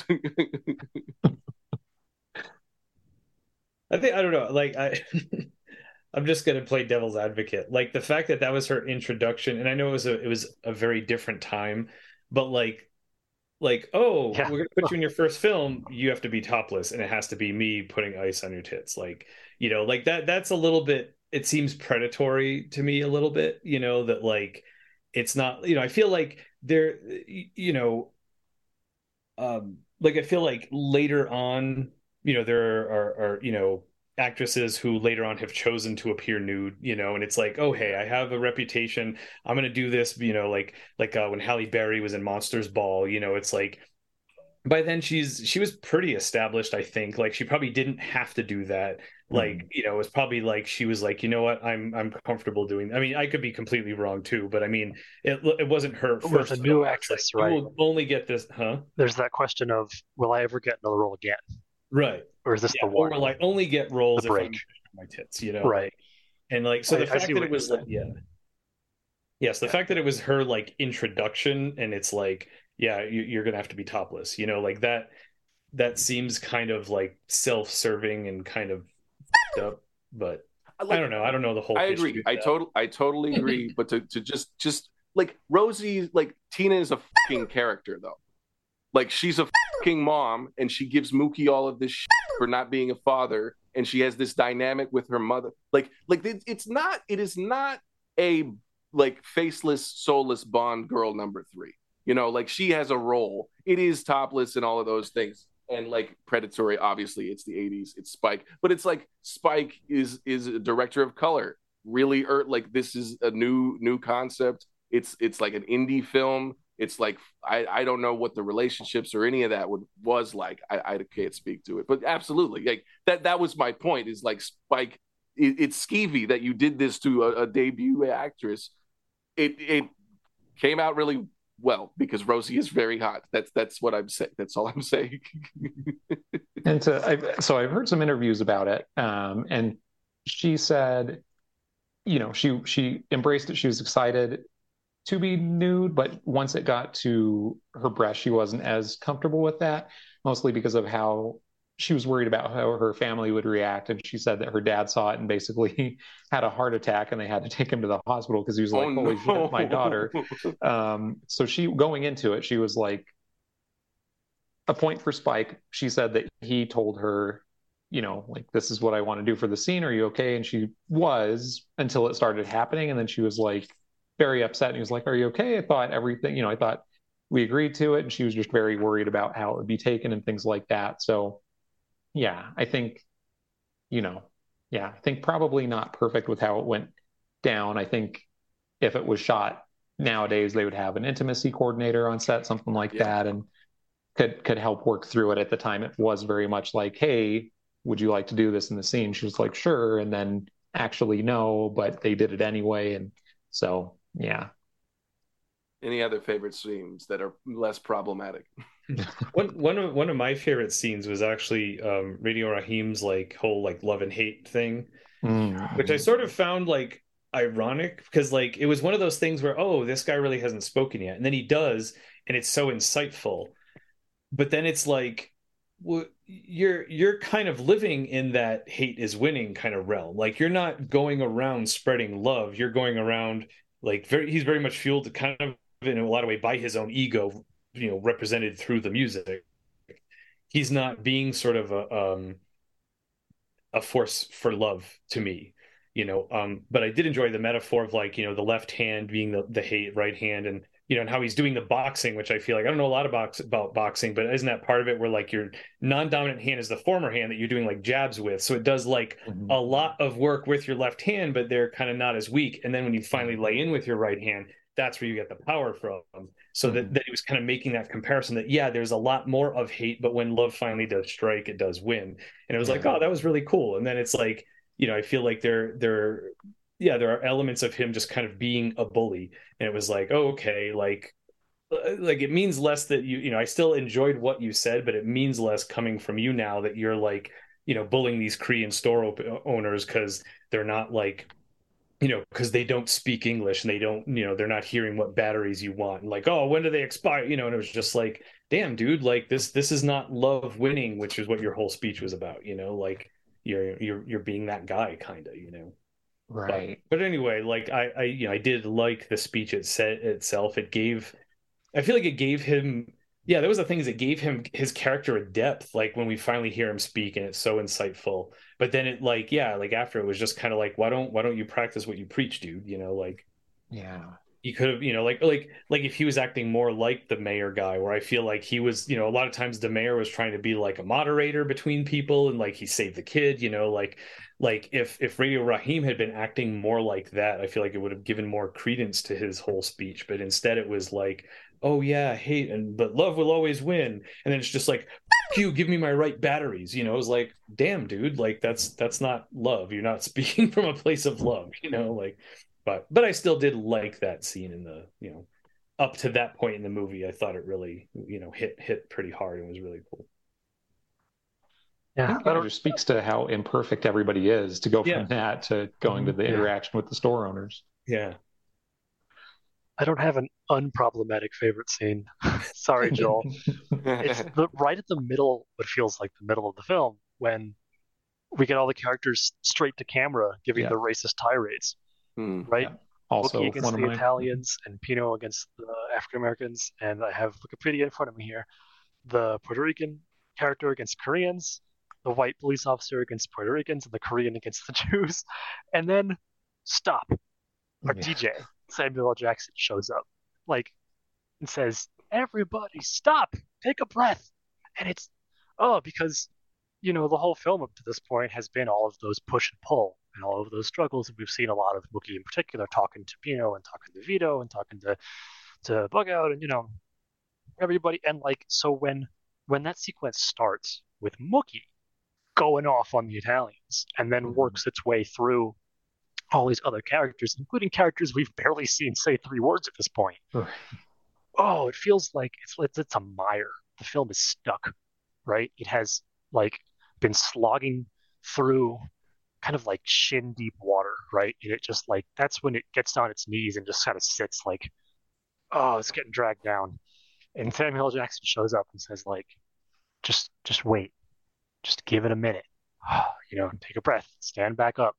I think I don't know. Like I, I'm just gonna play devil's advocate. Like the fact that that was her introduction, and I know it was a it was a very different time, but like, like oh, Yeah. we're gonna put you in your first film. You have to be topless, and it has to be me putting ice on your tits. Like you know, like that. That's a little bit. It seems predatory to me a little bit. You know that like it's not. You know, I feel like there. You know, um, like I feel like later on you know there are, are you know actresses who later on have chosen to appear nude you know and it's like oh hey i have a reputation i'm gonna do this you know like like uh, when halle berry was in monsters ball you know it's like by then she's she was pretty established i think like she probably didn't have to do that like you know it was probably like she was like you know what i'm i'm comfortable doing i mean i could be completely wrong too but i mean it it wasn't her With first a film. new It's actress, like, right. will only get this huh There's that question of, will I ever get another role again? Right Or is this yeah, the one? or like only get roles The if I'm my tits, you know? Right. And like, so I- the fact that it was you're like, yeah, yes, the fact that it was her like introduction, and it's like, yeah, you, you're gonna have to be topless, you know, like that. That seems kind of like self-serving and kind of up, but I don't know. I don't know the whole. I history agree. I that. totally, I totally agree. but to, to just, just like Rosie, like Tina is a fucking character though. Like she's a fucking mom, and she gives Mookie all of this for not being a father, and she has this dynamic with her mother. Like, like it, it's not, it is not a like faceless, soulless Bond girl number three. You know, like she has a role. It is topless and all of those things. And like predatory, obviously, it's the '80s. It's Spike, but it's like Spike is is a director of color. Really, er, like this is a new new concept. It's it's like an indie film. It's like I, I don't know what the relationships or any of that would was like. I, I can't speak to it, but absolutely, like that that was my point. Is like Spike. It, it's skeevy that you did this to a, a debut actress. It it came out really well because Rosie is very hot. That's that's what I'm saying. That's all I'm saying. And to, I, so I've heard some interviews about it, um, and she said, you know, she she embraced it. She was excited to be nude, but once it got to her breast, she wasn't as comfortable with that, mostly because of how she was worried about how her family would react. And she said that her dad saw it and basically had a heart attack, and they had to take him to the hospital because he was like, oh "Holy no, shit, my daughter." Um, so she going into it, she was like, a point for Spike. She said that he told her, you know, like this is what I want to do for the scene. Are you okay? And she was until it started happening, and then she was like very upset. And he was like, "Are you okay?" I thought everything, you know, I thought we agreed to it, and she was just very worried about how it would be taken and things like that. So, yeah, I think, you know, yeah, I think probably not perfect with how it went down. I think if it was shot nowadays, they would have an intimacy coordinator on set, something like Yeah. that, and could could help work through it. At the time, it was very much like, "Hey, would you like to do this in the scene?" She was like, "Sure," and then actually no, but they did it anyway, and so yeah. Any other favorite scenes that are less problematic? One one of one of my favorite scenes was actually um, Radio Raheem's like whole like love and hate thing. Mm. which I sort of found like ironic because like it was one of those things where oh this guy really hasn't spoken yet and then he does and it's so insightful but then it's like well, you're you're kind of living in that hate is winning kind of realm like you're not going around spreading love you're going around like very he's very much fueled kind of in a lot of way by his own ego, you know, represented through the music. He's not being sort of a um, a force for love to me, you know. Um, but I did enjoy the metaphor of like you know the left hand being the the hate right hand and you know, and how he's doing the boxing, which I feel like I don't know a lot about about boxing, but isn't that part of it where like your non-dominant hand is the former hand that you're doing like jabs with? So it does like mm-hmm. a lot of work with your left hand, but they're kind of not as weak. And then when you finally lay in with your right hand, that's where you get the power from. So mm-hmm. that, that he was kind of making that comparison that yeah, there's a lot more of hate, but when love finally does strike, it does win. And it was like, oh, that was really cool. And then it's like, you know, I feel like they're they're yeah, there are elements of him just kind of being a bully, and it was like, oh, okay, like uh, like it means less that you you know I still enjoyed what you said, but it means less coming from you now that you're like you know bullying these Korean store op- owners because they're not like you know because they don't speak English and they don't you know they're not hearing what batteries you want. And like oh when do they expire? You know and it was just like damn dude like this this is not love winning which is what your whole speech was about you know like you're you're you're being that guy kind of you know right. But, but, anyway like i i you know i did like the speech it itself. It gave i feel like it gave him yeah that was the thing is it gave him his character a depth like when we finally hear him speak and it's so insightful. But then it like yeah like after it was just kind of like why don't why don't you practice what you preach dude? You know like yeah you could have you know like like like if he was acting more like the mayor guy where i feel like he was you know a lot of times the mayor was trying to be like a moderator between people and like he saved the kid you know like like if if radio raheem had been acting more like that i feel like it would have given more credence to his whole speech. But instead it was like oh yeah hate and but love will always win. And then it's just like you give me my right batteries. You know it was like damn dude like that's that's not love. You're not speaking from a place of love you know like but but I still did like that scene in the you know up to that point in the movie. I thought it really you know hit hit pretty hard and was really cool. Yeah, that just speaks to how imperfect everybody is to go from yeah. that to going to the mm-hmm. interaction yeah. with the store owners. Yeah. I don't have an unproblematic favorite scene. Sorry, Joel. it's the, right at the middle, what feels like the middle of the film, when we get all the characters straight to camera giving yeah. the racist tirades. Mm, right? Yeah. Also, against the my... Italians and Pino against the African Americans, and I have Wikipedia in front of me here. The Puerto Rican character against Koreans, the white police officer against Puerto Ricans, and the Korean against the Jews, and then stop. Our yeah. DJ Samuel L. Jackson shows up, like, and says, "Everybody, stop! Take a breath." And it's oh, because you know the whole film up to this point has been all of those push and pull and all of those struggles. We've seen a lot of Mookie in particular talking to Pino and talking to Vito and talking to to Bug Out and you know everybody. And like so when when that sequence starts with Mookie going off on the Italians and then mm-hmm. works its way through all these other characters, including characters we've barely seen say three words at this point. oh, it feels like it's, it's it's a mire. The film is stuck, right? It has like been slogging through kind of like shin deep water, right? And it just like that's when it gets on its knees and just kind of sits like, oh, it's getting dragged down. And Samuel Jackson shows up and says like, just just wait, just give it a minute, you know, take a breath, stand back up.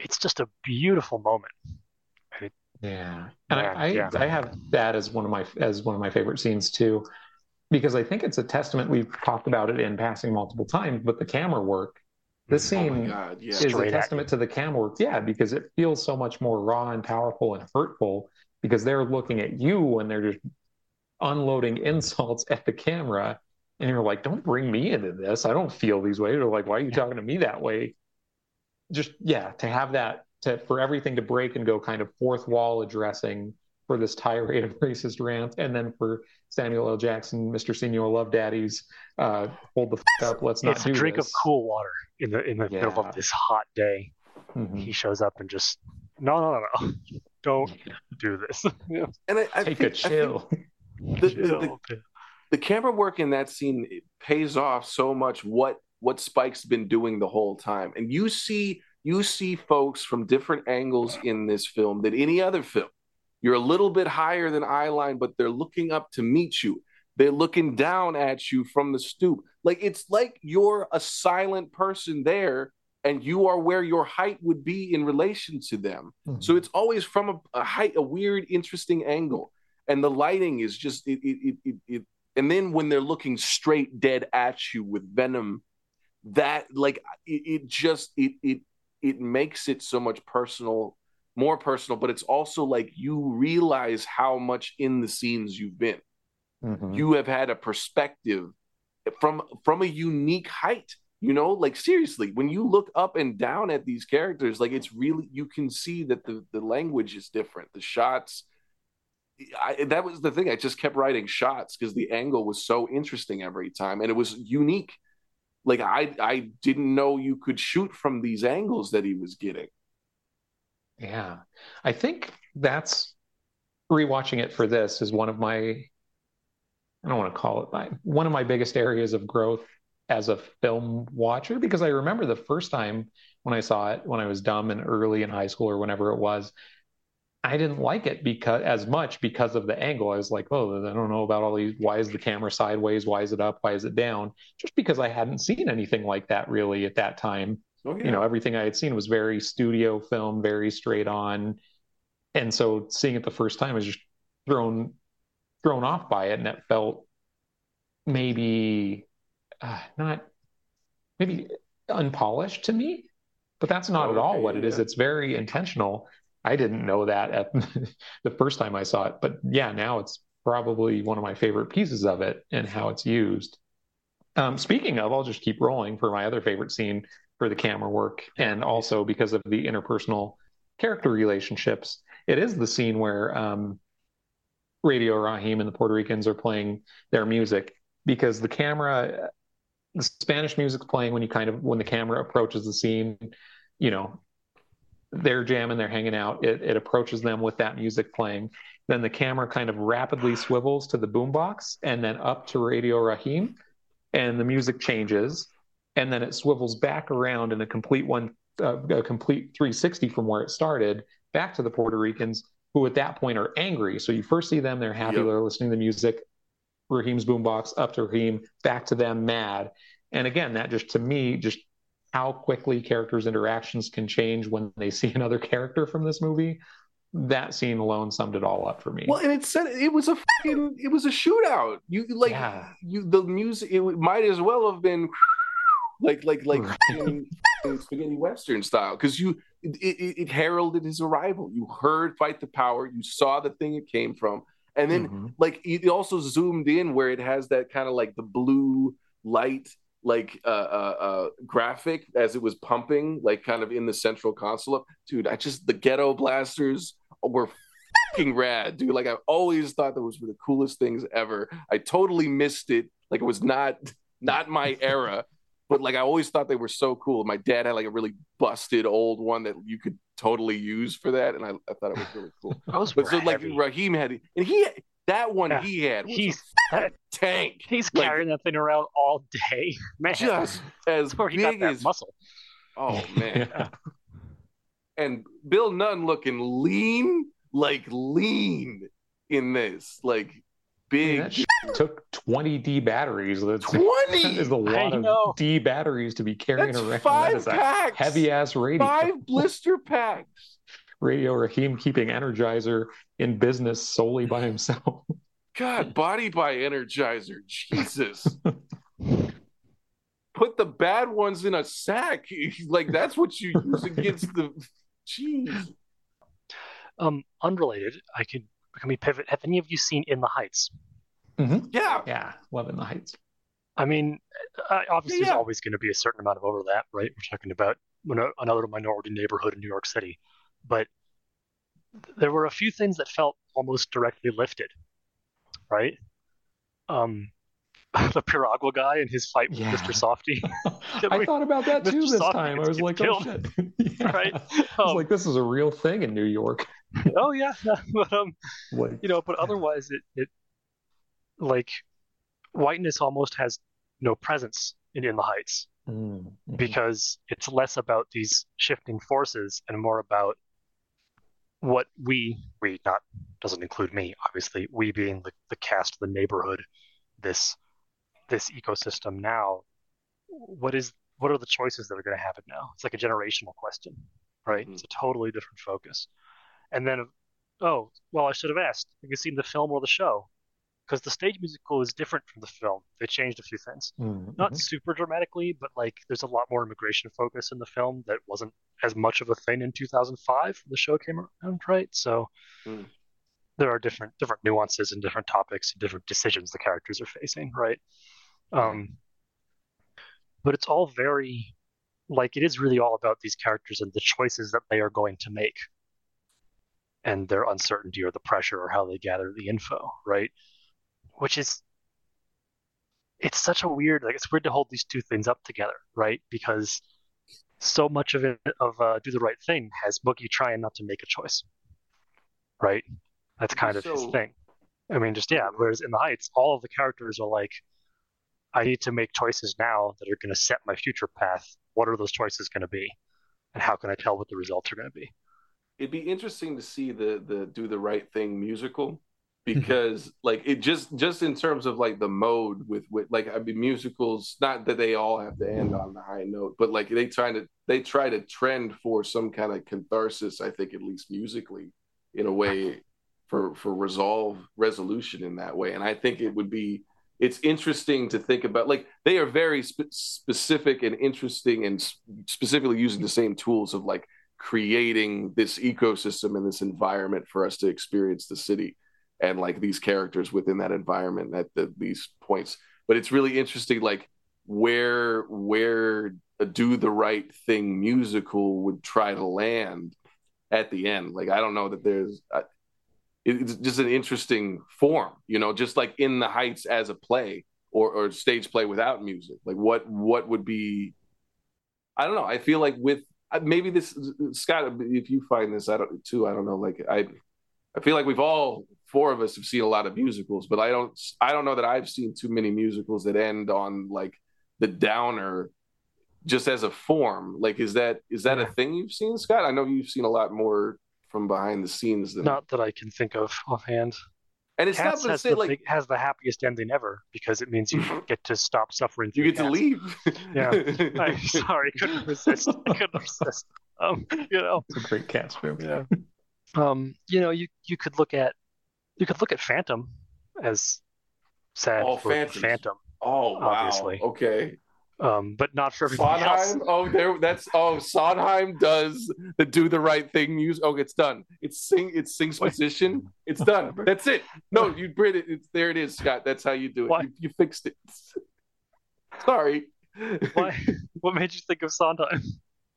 It's just a beautiful moment. It, yeah, and I, I, yeah. I have that as one of my as one of my favorite scenes too, because I think it's a testament. We've talked about it in passing multiple times, but the camera work this oh scene oh God, yeah. is Straight a testament to the camera work. Yeah, because it feels so much more raw and powerful and hurtful because they're looking at you and they're just unloading insults at the camera. And you're like, don't bring me into this. I don't feel these ways. They're like, why are you talking to me that way? Just, yeah, to have that, to for everything to break and go kind of fourth wall addressing for this tirade of racist rant, and then for Samuel L. Jackson, Mr. Señor Love Daddies, uh, hold the f- up. Let's not it's do a drink this. of cool water in the in the yeah. middle of this hot day. Mm-hmm. He shows up and just no, no, no, no, don't do this. yeah. And I, I take think, a chill. The, chill. The, the, the, camera work in that scene pays off so much. What what Spike's been doing the whole time, and you see you see folks from different angles in this film than any other film. You're a little bit higher than eye line, but they're looking up to meet you. They're looking down at you from the stoop. Like it's like you're a silent person there and you are where your height would be in relation to them. Mm-hmm. So it's always from a, a, height, a weird, interesting angle, and the lighting is just it, it, it, it, And then when they're looking straight dead at you with venom, that like it, it just it it it makes it so much personal, more personal. But it's also like you realize how much in the scenes you've been. Mm-hmm. You have had a perspective from from a unique height you know like seriously when you look up and down at these characters like it's really you can see that the the language is different the shots I, that was the thing i just kept writing shots because the angle was so interesting every time and it was unique like i i didn't know you could shoot from these angles that he was getting yeah i think that's rewatching it for this is one of my I don't want to call it my, one of my biggest areas of growth as a film watcher because I remember the first time when I saw it when I was dumb and early in high school or whenever it was. I didn't like it because as much because of the angle. I was like, oh, I don't know about all these. Why is the camera sideways? Why is it up? Why is it down? Just because I hadn't seen anything like that really at that time. Oh, yeah. You know, everything I had seen was very studio film, very straight on, and so seeing it the first time was just thrown thrown off by it, and it felt maybe uh, not maybe unpolished to me. But that's not at all what it is. yeah. It's very intentional. I didn't know that at the first time I saw it, but yeah, now it's probably one of my favorite pieces of it and how it's used. Um, speaking of, I'll just keep rolling for my other favorite scene for the camera work, and also because of the interpersonal character relationships. It is the scene where um, Radio Raheem and the Puerto Ricans are playing their music because the camera, the Spanish music's playing when you kind of when the camera approaches the scene, you know, they're jamming, they're hanging out. It, it approaches them with that music playing. Then the camera kind of rapidly swivels to the boombox and then up to Radio Raheem, and the music changes, and then it swivels back around in a complete one, uh, a complete 360 from where it started back to the Puerto Ricans, who at that point are angry. So you first see them, they're happy, yep. they're listening to the music. Raheem's boombox up to Raheem, back to them, mad. And again, that just to me, just how quickly characters' interactions can change when they see another character from this movie. That scene alone summed it all up for me. Well, and it said it was a fucking, it was a shootout. You like yeah. you the music. It might as well have been like like like spaghetti western style because you it, it, it, heralded his arrival. You heard "Fight the Power." You saw the thing it came from, and then mm-hmm. like it also zoomed in where it has that kind of like the blue light like uh, uh, uh, graphic as it was pumping, like kind of in the central console. Dude, I just the ghetto blasters were fucking rad, dude. Like I've always thought those were the coolest things ever. I totally missed it. Like it was not not my era but like I always thought they were so cool. My dad had like a really busted old one that you could totally use for that, and I, I thought it was really cool. Those but so like Raheem had, and he that one yeah. he had he's a tank. He's like, carrying that thing around all day, man. Just as big as muscle. Oh man. yeah. And Bill Nunn looking lean, like lean in this, like big. I mean, took 20 D batteries. That's 20 is a lot of D batteries to be carrying That's around. Five packs. Heavy ass radio. Five blister packs. Radio Raheem keeping Energizer in business solely by himself. God, body by Energizer. Jesus. Put the bad ones in a sack. Like that's what you use against the. Jeez. Um, unrelated. I could can we pivot? Have any of you seen In the Heights? Mm-hmm. Yeah, yeah, love In the Heights. I mean, uh, obviously, yeah. there's always going to be a certain amount of overlap, right? We're talking about another minority neighborhood in New York City, but there were a few things that felt almost directly lifted, right? Um, the Piragua guy and his fight with yeah. Mr. Softee. I thought about that too Mr. this Softee time. I was like, oh shit. yeah. Right? Um, I was like, this is a real thing in New York. oh yeah. but um like, you know, but otherwise it it like whiteness almost has no presence in In the Heights. Mm-hmm. Because it's less about these shifting forces and more about what we we not doesn't include me, obviously, we being the, the cast, the neighborhood, this this ecosystem now what is what are the choices that are going to happen now? It's like a generational question, right? Mhm. It's a totally different focus. And then, oh, well, I should have asked. Have you seen the film or the show? Because the stage musical is different from the film. They changed a few things. Mhm. Not super dramatically, but like there's a lot more immigration focus in the film that wasn't as much of a thing in 2005 when the show came around, right? So Mm. there are different different nuances and different topics and different decisions the characters are facing, right? Um, but it's all very like it is really all about these characters and the choices that they are going to make and their uncertainty or the pressure or how they gather the info, right? Which is it's such a weird like it's weird to hold these two things up together, right? Because so much of it of uh, do the right thing has Mookie trying not to make a choice, right? That's kind of his thing. I mean, just yeah. Whereas in the Heights, all of the characters are like, I need to make choices now that are going to set my future path. What are those choices going to be, and how can I tell what the results are going to be? It'd be interesting to see the the do the right thing musical Mm-hmm. because like it just just in terms of like the mode with with like I mean musicals not that they all have to end on the high note but like they try to they try to trend for some kind of catharsis I think at least musically in a way for for resolve resolution in that way. And I think it would be it's interesting to think about like they are very spe- specific and interesting and specifically using the same tools of like creating this ecosystem and this environment for us to experience the city and like these characters within that environment at the, these points. But it's really interesting like where where do the right thing musical would try to land at the end? Like i don't know that there's uh, it's just an interesting form you know just like in the heights as a play or or stage play without music. Like what what would be i don't know. I feel like with uh, maybe this scott if you find this i don't too i don't know. Like i i feel like we've all four of us have seen a lot of musicals but i don't i don't know that i've seen too many musicals that end on like the downer just as a form like is that is that a thing you've seen scott i know you've seen a lot more from behind the scenes than Not that I can think of offhand. and it's Cats not to has say the like has the happiest ending ever because it means you get to stop suffering. you through get to leave Yeah. I'm sorry, couldn't resist. I couldn't resist. Um, you know, It's a great cast movie. yeah. Um, you know, you you could look at you could look at Phantom as sad Oh, for Phantom, oh wow Obviously. okay um, but not for everybody else. Sondheim. Oh, there. That's oh, Sondheim does the do the right thing music. Oh, it's done. It's sing. It's sing's position. It's done. That's it. No, you bring it. It's there. It is, Scott. That's how you do it. You, you fixed it. Sorry. Why? What made you think of Sondheim?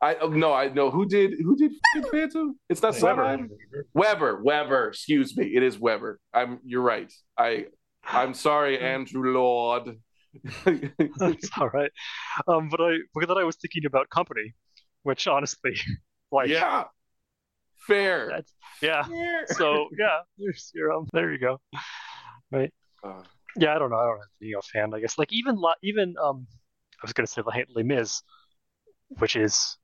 I oh, no. I know who did. Who did Phantom? It's not Sondheim. Webber. Webber. Excuse me. It is Webber. I'm. You're right. I. I'm sorry, Andrew Lloyd. That's all right. Um, but I, but then I was thinking about Company, which honestly, like, yeah. Fair. Yeah. Fair. So yeah, there's your um, there you go. Right. Uh, Yeah, I don't know. I don't have a fan. I guess like even even um, I was gonna say La Les Mis, which is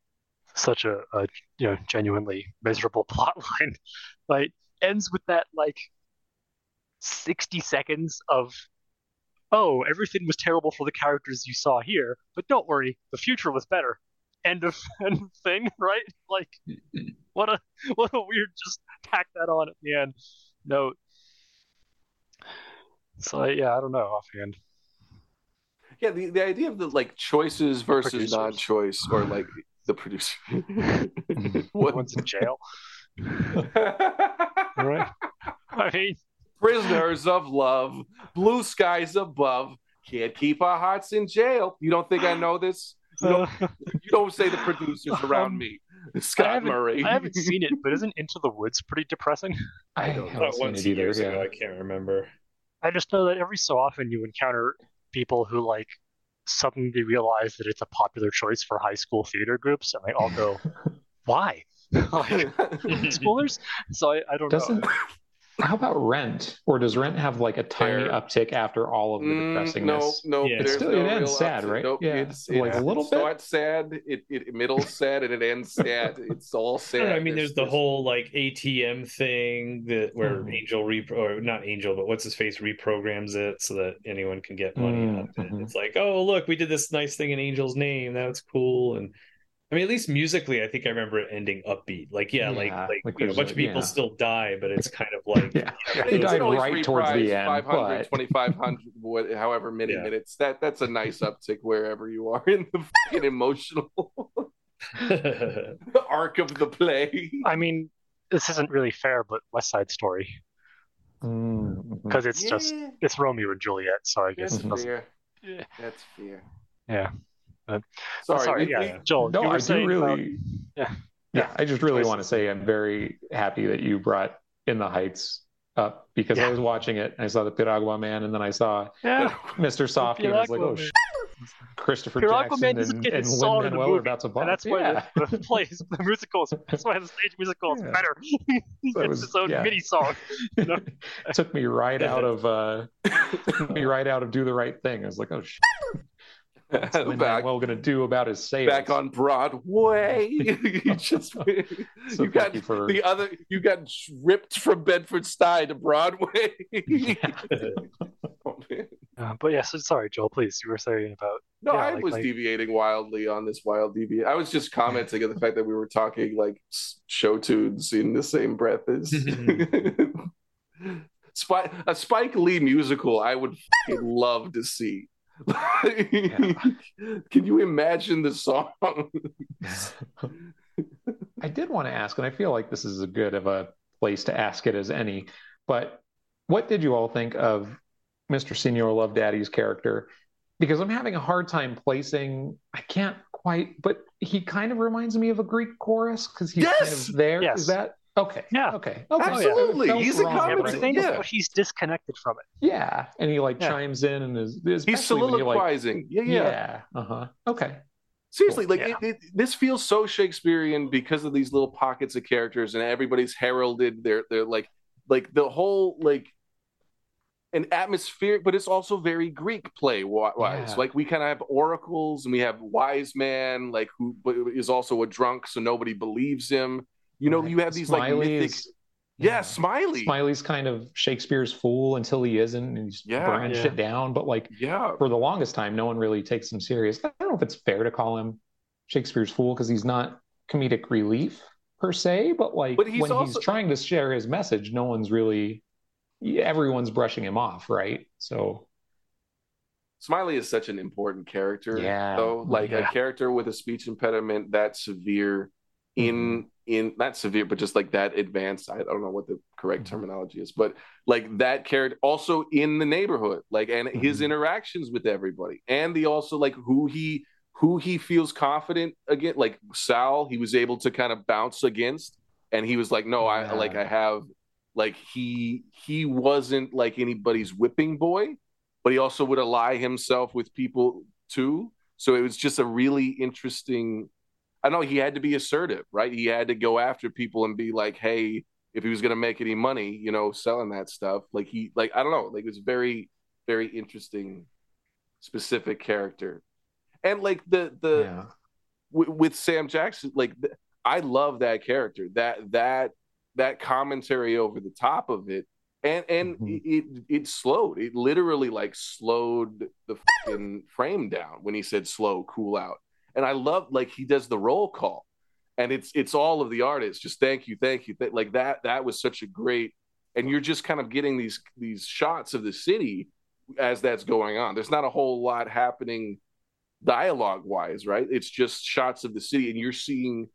such a, a you know genuinely miserable plot line, right? Ends with that like sixty seconds of oh everything was terrible for the characters you saw here, but don't worry, the future was better. End of end of thing, right? Like what a what a weird just tack that on at the end note. So hmm. yeah, I don't know offhand. Yeah, the, the idea of the like choices versus Producers. non-choice, or like the producer. What? One's in jail, right? I mean, Prisoners of love, blue skies above. Can't keep our hearts in jail. You don't think I know this? You don't, uh, you don't say the producers around Um, me. Scott haven't- Murray. I haven't seen it, but isn't Into the Woods pretty depressing? I don't know. haven't Not once either. years ago. Yeah. I can't remember. I just know that every so often you encounter people who like suddenly realize that it's a popular choice for high school theater groups, and they all go, "Why?" like schoolers. So I, I don't Doesn't know. How about Rent? Or does Rent have like a tiny There. uptick after all of the Mm, depressingness? no, no, Yeah. It's still- no it ends sad, upset. right? Nope, Yeah, it's, like a it little bit. starts sad, it, it middle sad, and it ends sad. It's all sad. don't know, I mean, there's the There's- whole like ATM thing that where Mhm. Angel repro or not Angel, but what's his face reprograms it so that anyone can get money Mm, out of it. mhm. It's like, oh look, we did this nice thing in Angel's name. That's cool. And I mean, at least musically, I think I remember it ending upbeat. Like, yeah, like Yeah, like, like you know, a bunch of people yeah. still die, but it's kind of like Yeah. you know, They You died right towards the end, 500, but- 2500, however many Yeah. minutes. That that's a nice uptick wherever you are in the fucking emotional arc of the play. I mean, this isn't really fair, but West Side Story mm-hmm. because it's just it's Romeo and Juliet, so I guess that's it doesn't. fair. Yeah. That's fair. Yeah. But- Sorry, Sorry, yeah, we- Joel. No, you were I do really. about- yeah. yeah, I just really want to say I'm very happy that you brought In the Heights up because I was watching it. I saw the Piragua Man, and then I saw yeah, Mr. Softee, and I was like, oh, Man. shit. Christopher Piragua Jackson Man doesn't and, get and his song in the Lin-Manuel are about to bump. and that's why yeah. the, the plays, the musicals. That's why the stage musical is Yeah. better. it's That was- his own yeah. mini song. You know? it took me right out of uh took me right out of do the right thing. I was like, oh shit, what's back, Lin-Manuel gonna do about his sales? back on Broadway. you just So you got for the other you got ripped from Bedford Stuy to Broadway. Oh. Uh, but yes, sorry, Joel. Please, you were saying about No, Yeah, I like- was like- deviating wildly on this wild deviate. I was just commenting on the fact that we were talking like show tunes in the same breath as Spike, a Spike Lee musical. I would love to see. Can you imagine the song? I did want to ask, and I feel like this is as good of a place to ask it as any, but what did you all think of Mr. Señor Love Daddy's character? Because I'm having a hard time placing, I can't quite, but he kind of reminds me of a Greek chorus because he's kind Yes! of there. Is Yes. that okay? Yeah. Okay. Okay. Absolutely. It felt He's a wrong, yeah, but but the I- thing yeah. he's disconnected from it. yeah, and he like Yeah. chimes in and is, He's especially when you, like, soliloquizing. yeah, yeah. yeah. Uh-huh. Okay. Seriously, like Yeah. it, it, this feels so Shakespearean because of these little pockets of characters, and everybody's heralded. They're they're like like the whole like an atmospheric, but it's also very Greek play wise. Yeah. Like we kind of have oracles, and we have wise man, like who is also a drunk, so nobody believes him. You know, you have these like mythic. is- Yeah, Smiley. Smiley's kind of Shakespeare's fool until he isn't, and he's Yeah. burning Yeah. shit down. But like Yeah, for the longest time, no one really takes him serious. I don't know if it's fair to call him Shakespeare's fool because he's not comedic relief per se, but like But he's when also- he's trying to share his message, no one's really, everyone's brushing him off, right? So Smiley is such an important character. Yeah. Though, oh like Yeah. a character with a speech impediment that severe in mm-hmm. In not severe, but just like that advanced. I don't know what the correct Mhm. terminology is, but like that character also in the neighborhood, like and his Mhm. interactions with everybody, and the also like who he who he feels confident again. Like Sal, he was able to kind of bounce against, and he was like, no, I like I have like he he wasn't like anybody's whipping boy but he also would ally himself with people too. So it was just a really interesting. I know he had to be assertive, right? He had to go after people and be like, "Hey, if he was going to make any money, you know, selling that stuff, like he, like I don't know, like it was very, very interesting, specific character, and like the the yeah, w- with Sam Jackson, like I love that character. That that that commentary over the top of it, and and Mhm. it it slowed. It literally like slowed the fucking frame down when he said slow, cool out. And I love like he does the roll call, and it's it's all of the artists just thank you, thank you, th- like that. That was such a great. And you're just kind of getting these these shots of the city as that's going on. There's not a whole lot happening dialogue wise, right? It's just shots of the city, and you're seeing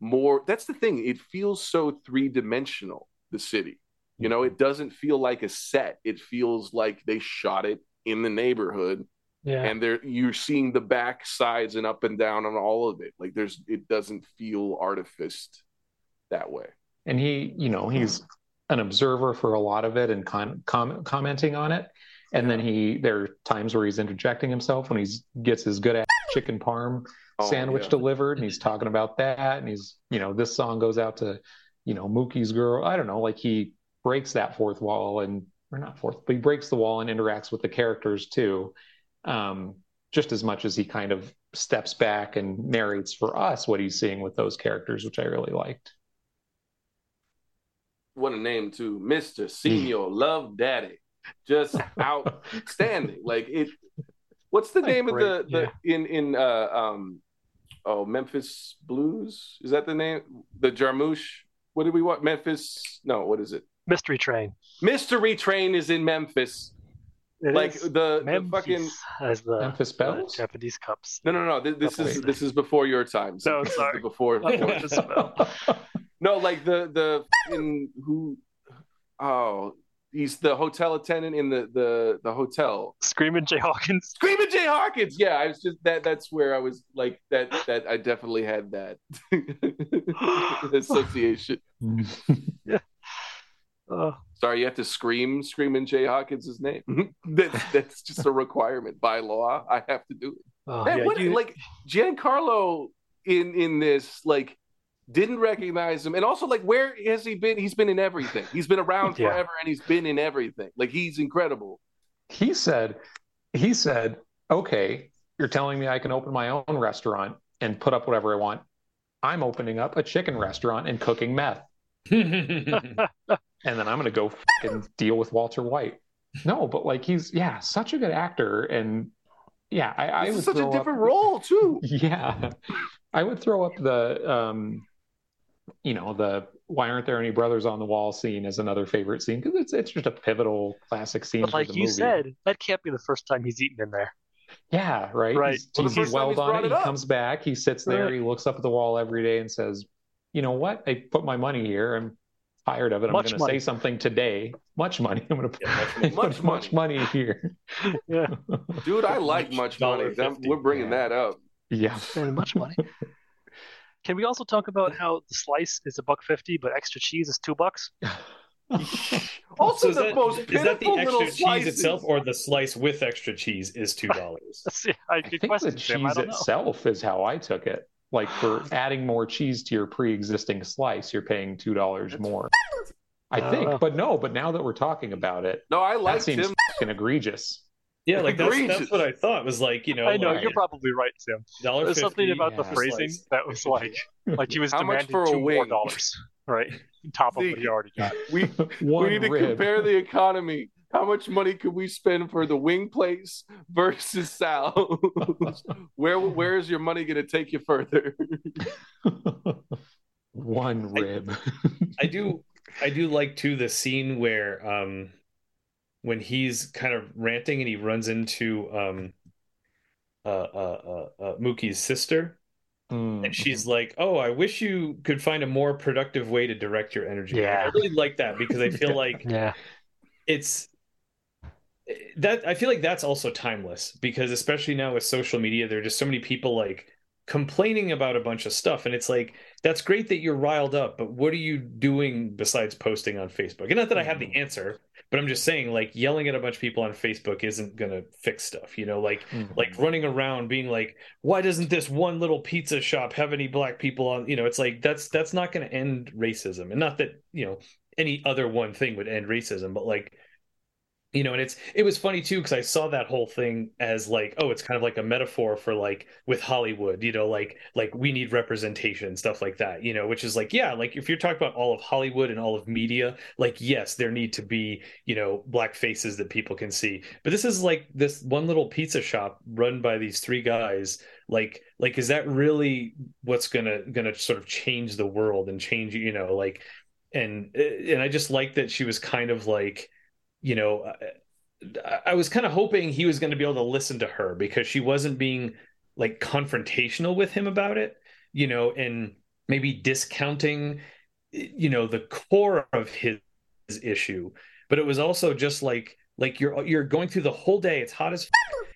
more. That's the thing. It feels so three dimensional. The city, you know, it mm-hmm. doesn't feel like a set. It feels like they shot it in the neighborhood, Yeah. and there you're seeing the back sides and up and down on all of it. Like there's, it doesn't feel artificed that way. and he, you know, he's an observer for a lot of it and con- com- commenting on it. And then he, there are times where he's interjecting himself when he gets his good ass chicken parm Oh, sandwich yeah. delivered and he's talking about that and he's you know this song goes out to you know Mookie's girl I don't know like he breaks that fourth wall and or not fourth, but he breaks the wall and interacts with the characters too. Um, just as much as he kind of steps back and narrates for us what he's seeing with those characters, which I really liked. What a name too, Mister Señor Love Daddy, just outstanding. like it. What's the Like name great, of the the in in uh um oh Memphis Blues? Is that the name? The Jarmusch? What did we want? Memphis? No what is it? Mystery Train. Mystery Train is in Memphis It like is the, the fucking as the, Memphis the uh, Japanese cups. no no no this, this is this is before your time No, This sorry. the before, Not before Memphis no like the the in who oh he's the hotel attendant in the the the hotel Screaming Jay Hawkins. Screaming Jay Hawkins. Yeah, I was just that. That's where I was like that. That I definitely had that association. Uh, Sorry, you have to scream Screaming Jay Hawkins' name. that's that's just a requirement by law. I have to do it. oh, Man, yeah, what, you- like Giancarlo in in this like didn't recognize him, and also like where has he been? He's been in everything. He's been around Yeah. forever, and he's been in everything. Like he's incredible. he said, he said, okay, you're telling me I can open my own restaurant and put up whatever I want. I'm opening up a chicken restaurant and cooking meth. and then I'm gonna go and deal with Walter White. No, but like he's yeah, such a good actor, and yeah, I, I would is such a different up, role too. Yeah, I would throw up the um, you know, the why aren't there any brothers on the wall scene as another favorite scene because it's it's just a pivotal classic scene. but for like the you movie. said, that can't be the first time he's eaten in there. Yeah, right. Right. He's, Well, the he's first time well he's done brought it. it He up. comes back. He sits there. Right. He looks up at the wall every day and says, "You know what? I put my money here. I'm tired of it. I'm going to say something today. Much money. I'm going to Yeah, much put much, much money here. Yeah, Dude, I like much money. $1.50. That- We're bringing Yeah. that up. yeah. and much money. Can we also talk about how the slice is a buck fifty, but extra cheese is two bucks? Also, So is the that- most is that the extra cheese slices. itself, or the slice with extra cheese is two dollars? I, I good think the question, Sam. I cheese itself is how I took it. Like for adding more cheese to your pre-existing slice, you're paying two dollars more. I Uh. think, but no. But now that we're talking about it, No, I that like seems him. fucking egregious. Yeah, like that's, Egregious. that's what I thought was like you know I know like you're probably right, Sam. dollar There's something about the yeah. phrasing Slice. that was like, like he was How much demanding for a two more wing? dollars, right? On top of See, what he already got. We One we need to rib. compare the economy. How much money could we spend for the wing place versus Sal? where where is your money going to take you further? One rib. I do I do like too the scene where um when he's kind of ranting and he runs into um uh uh uh, uh Mookie's sister Mm. and she's like, "Oh, I wish you could find a more productive way to direct your energy." Yeah. I really like that because I feel like Yeah, it's that I feel like that's also timeless because especially now with social media, there are just so many people like complaining about a bunch of stuff, and it's like that's great that you're riled up, but what are you doing besides posting on Facebook? And not that I have the answer, but I'm just saying like yelling at a bunch of people on Facebook isn't gonna fix stuff, you know, like Mhm. like running around being like why doesn't this one little pizza shop have any black people on? You know it's like that's that's not going to end racism. And not that you know any other one thing would end racism but like you know and it's it was funny too because i saw that whole thing as like oh it's kind of like a metaphor for like with hollywood you know like like we need representation stuff like that you know which is like yeah like if you're talking about all of hollywood and all of media like yes there need to be you know black faces that people can see. But this is like this one little pizza shop run by these three guys like like is that really what's gonna gonna sort of change the world and change you know like and and i just like that she was kind of like you know uh, I, I was kind of hoping he was going to be able to listen to her because she wasn't being like confrontational with him about it you know and maybe discounting you know the core of his issue. But it was also just like like you're you're going through the whole day it's hot as f-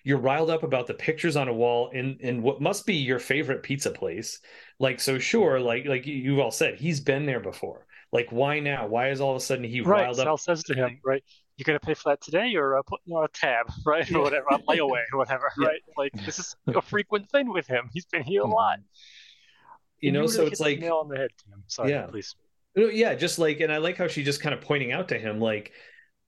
you're riled up about the pictures on a wall in in what must be your favorite pizza place. Like so sure like like you- you've all said he's been there before. Like why now? Why is all of a sudden he right. riled Sal up says to him, right, "You gonna pay for that today, or uh, put you know, a tab, right, or whatever, a layaway, or whatever, Yeah. right? Like this is a frequent thing with him. He's been here a lot. you And know really so it's like nail on the head, Tim. Sorry, Yeah. please. yeah just like and i like how she just kind of pointing out to him like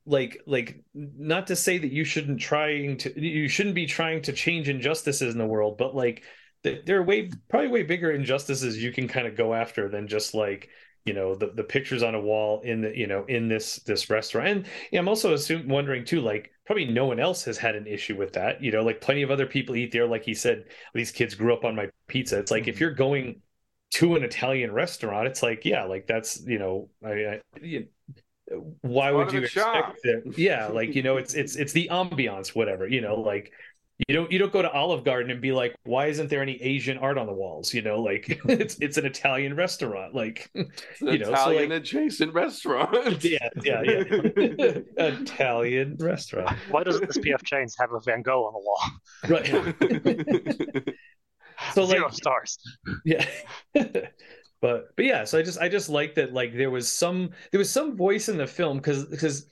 like like not to say that you shouldn't trying to you shouldn't be trying to change injustices in the world but like there are way probably way bigger injustices you can kind of go after than just like you know the, the pictures on a wall in the you know in this this restaurant and yeah, i'm also assuming wondering too like probably no one else has had an issue with that you know like plenty of other people eat there like he said these kids grew up on my pizza it's like mm-hmm. if you're going to an italian restaurant it's like yeah like that's you know i, I why would you expect it? Yeah, like you know, it's it's it's the ambiance, whatever. You know, like you don't you don't go to Olive Garden and be like, why isn't there any Asian art on the walls? You know, like it's it's an Italian restaurant, like you know, Italian so like, adjacent restaurant. Yeah, yeah, yeah. Italian restaurant. Why doesn't this PF Chang's have a Van Gogh on the wall? Right. so Zero like stars. Yeah but but yeah so i just i just like that like there was some there was some voice in the film because because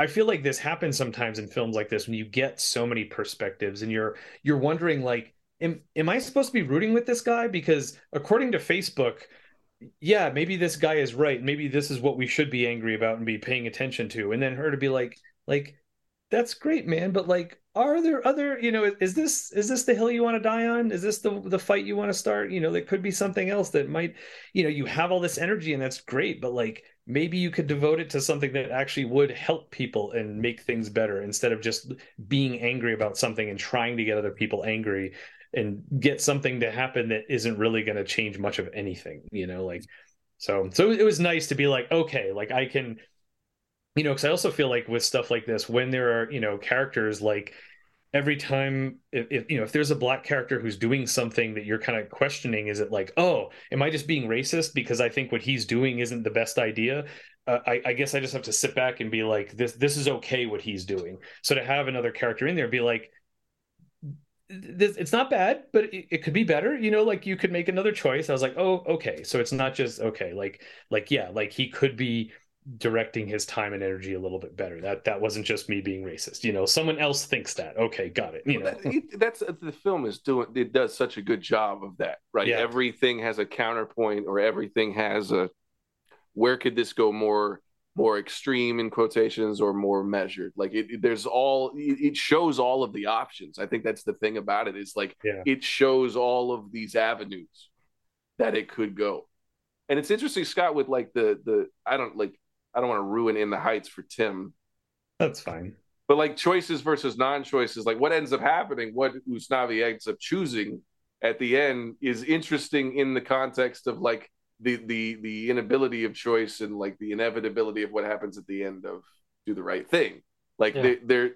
i feel like this happens sometimes in films like this when you get so many perspectives and you're you're wondering like am, am i supposed to be rooting with this guy? Because according to facebook yeah maybe this guy is right. Maybe this is what we should be angry about and be paying attention to. And then her to be like like that's great man but like are there other you know is this is this the hill you want to die on? Is this the the fight you want to start? You know there could be something else that might you know you have all this energy and that's great but like maybe you could devote it to something that actually would help people and make things better instead of just being angry about something and trying to get other people angry and get something to happen that isn't really going to change much of anything you know like so so it was nice to be like okay like i can you know because i also feel like with stuff like this when there are you know characters like every time if, if, you know if there's a black character who's doing something that you're kind of questioning is it like oh am i just being racist because i think what he's doing isn't the best idea? Uh, I, I, guess i just have to sit back and be like this this is okay what he's doing. So to have another character in there be like this, it's not bad but it, it could be better you know like you could make another choice. I was like oh okay. So it's not just okay like like yeah like he could be directing his time and energy a little bit better. That that wasn't just me being racist. You know, someone else thinks that. Okay, got it. You know, that, that's uh, the film is doing. It does such a good job of that, right? Yeah. Everything has a counterpoint, or everything has a. Where could this go more? more extreme in quotations or more measured like it, it there's all it, it, shows all of the options i think that's the thing about it is like yeah. it shows all of these avenues that it could go and it's interesting scott with like the the i don't like I don't want to ruin In the Heights for Tim. That's fine. But like choices versus non-choices, like what ends up happening, what Usnavi ends up choosing at the end is interesting in the context of like the the the inability of choice and like the inevitability of what happens at the end of do the right thing. Like yeah. there there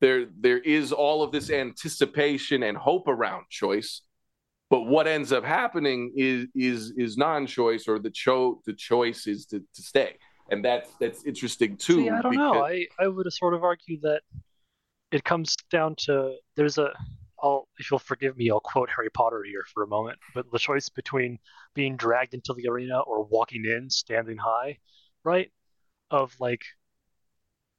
there there is all of this anticipation and hope around choice, but what ends up happening is is is non-choice or the cho the choice is to, to stay and that's that's interesting too. See, I don't because... know. I I would sort of argue that it comes down to there's a. I'll if you'll forgive me, I'll quote Harry Potter here for a moment. But the choice between being dragged into the arena or walking in, standing high, right? Of like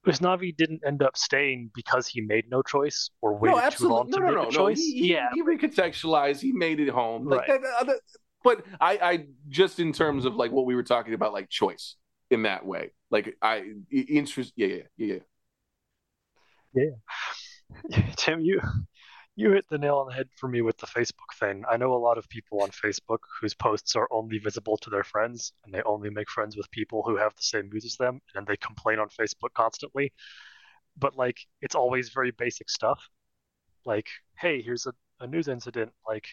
Usnavi didn't end up staying because he made no choice or waited no, too long no, to no, make no, a choice. He, yeah, he recontextualized. He made it home. Like right. that, uh, but I, I just in terms of like what we were talking about, like choice in that way. Like I interest, yeah, yeah, yeah, yeah. Tim, you you hit the nail on the head for me with the Facebook thing. I know a lot of people on Facebook whose posts are only visible to their friends, and they only make friends with people who have the same views as them, and they complain on Facebook constantly. But like, it's always very basic stuff. Like, hey, here's a, a news incident. Like,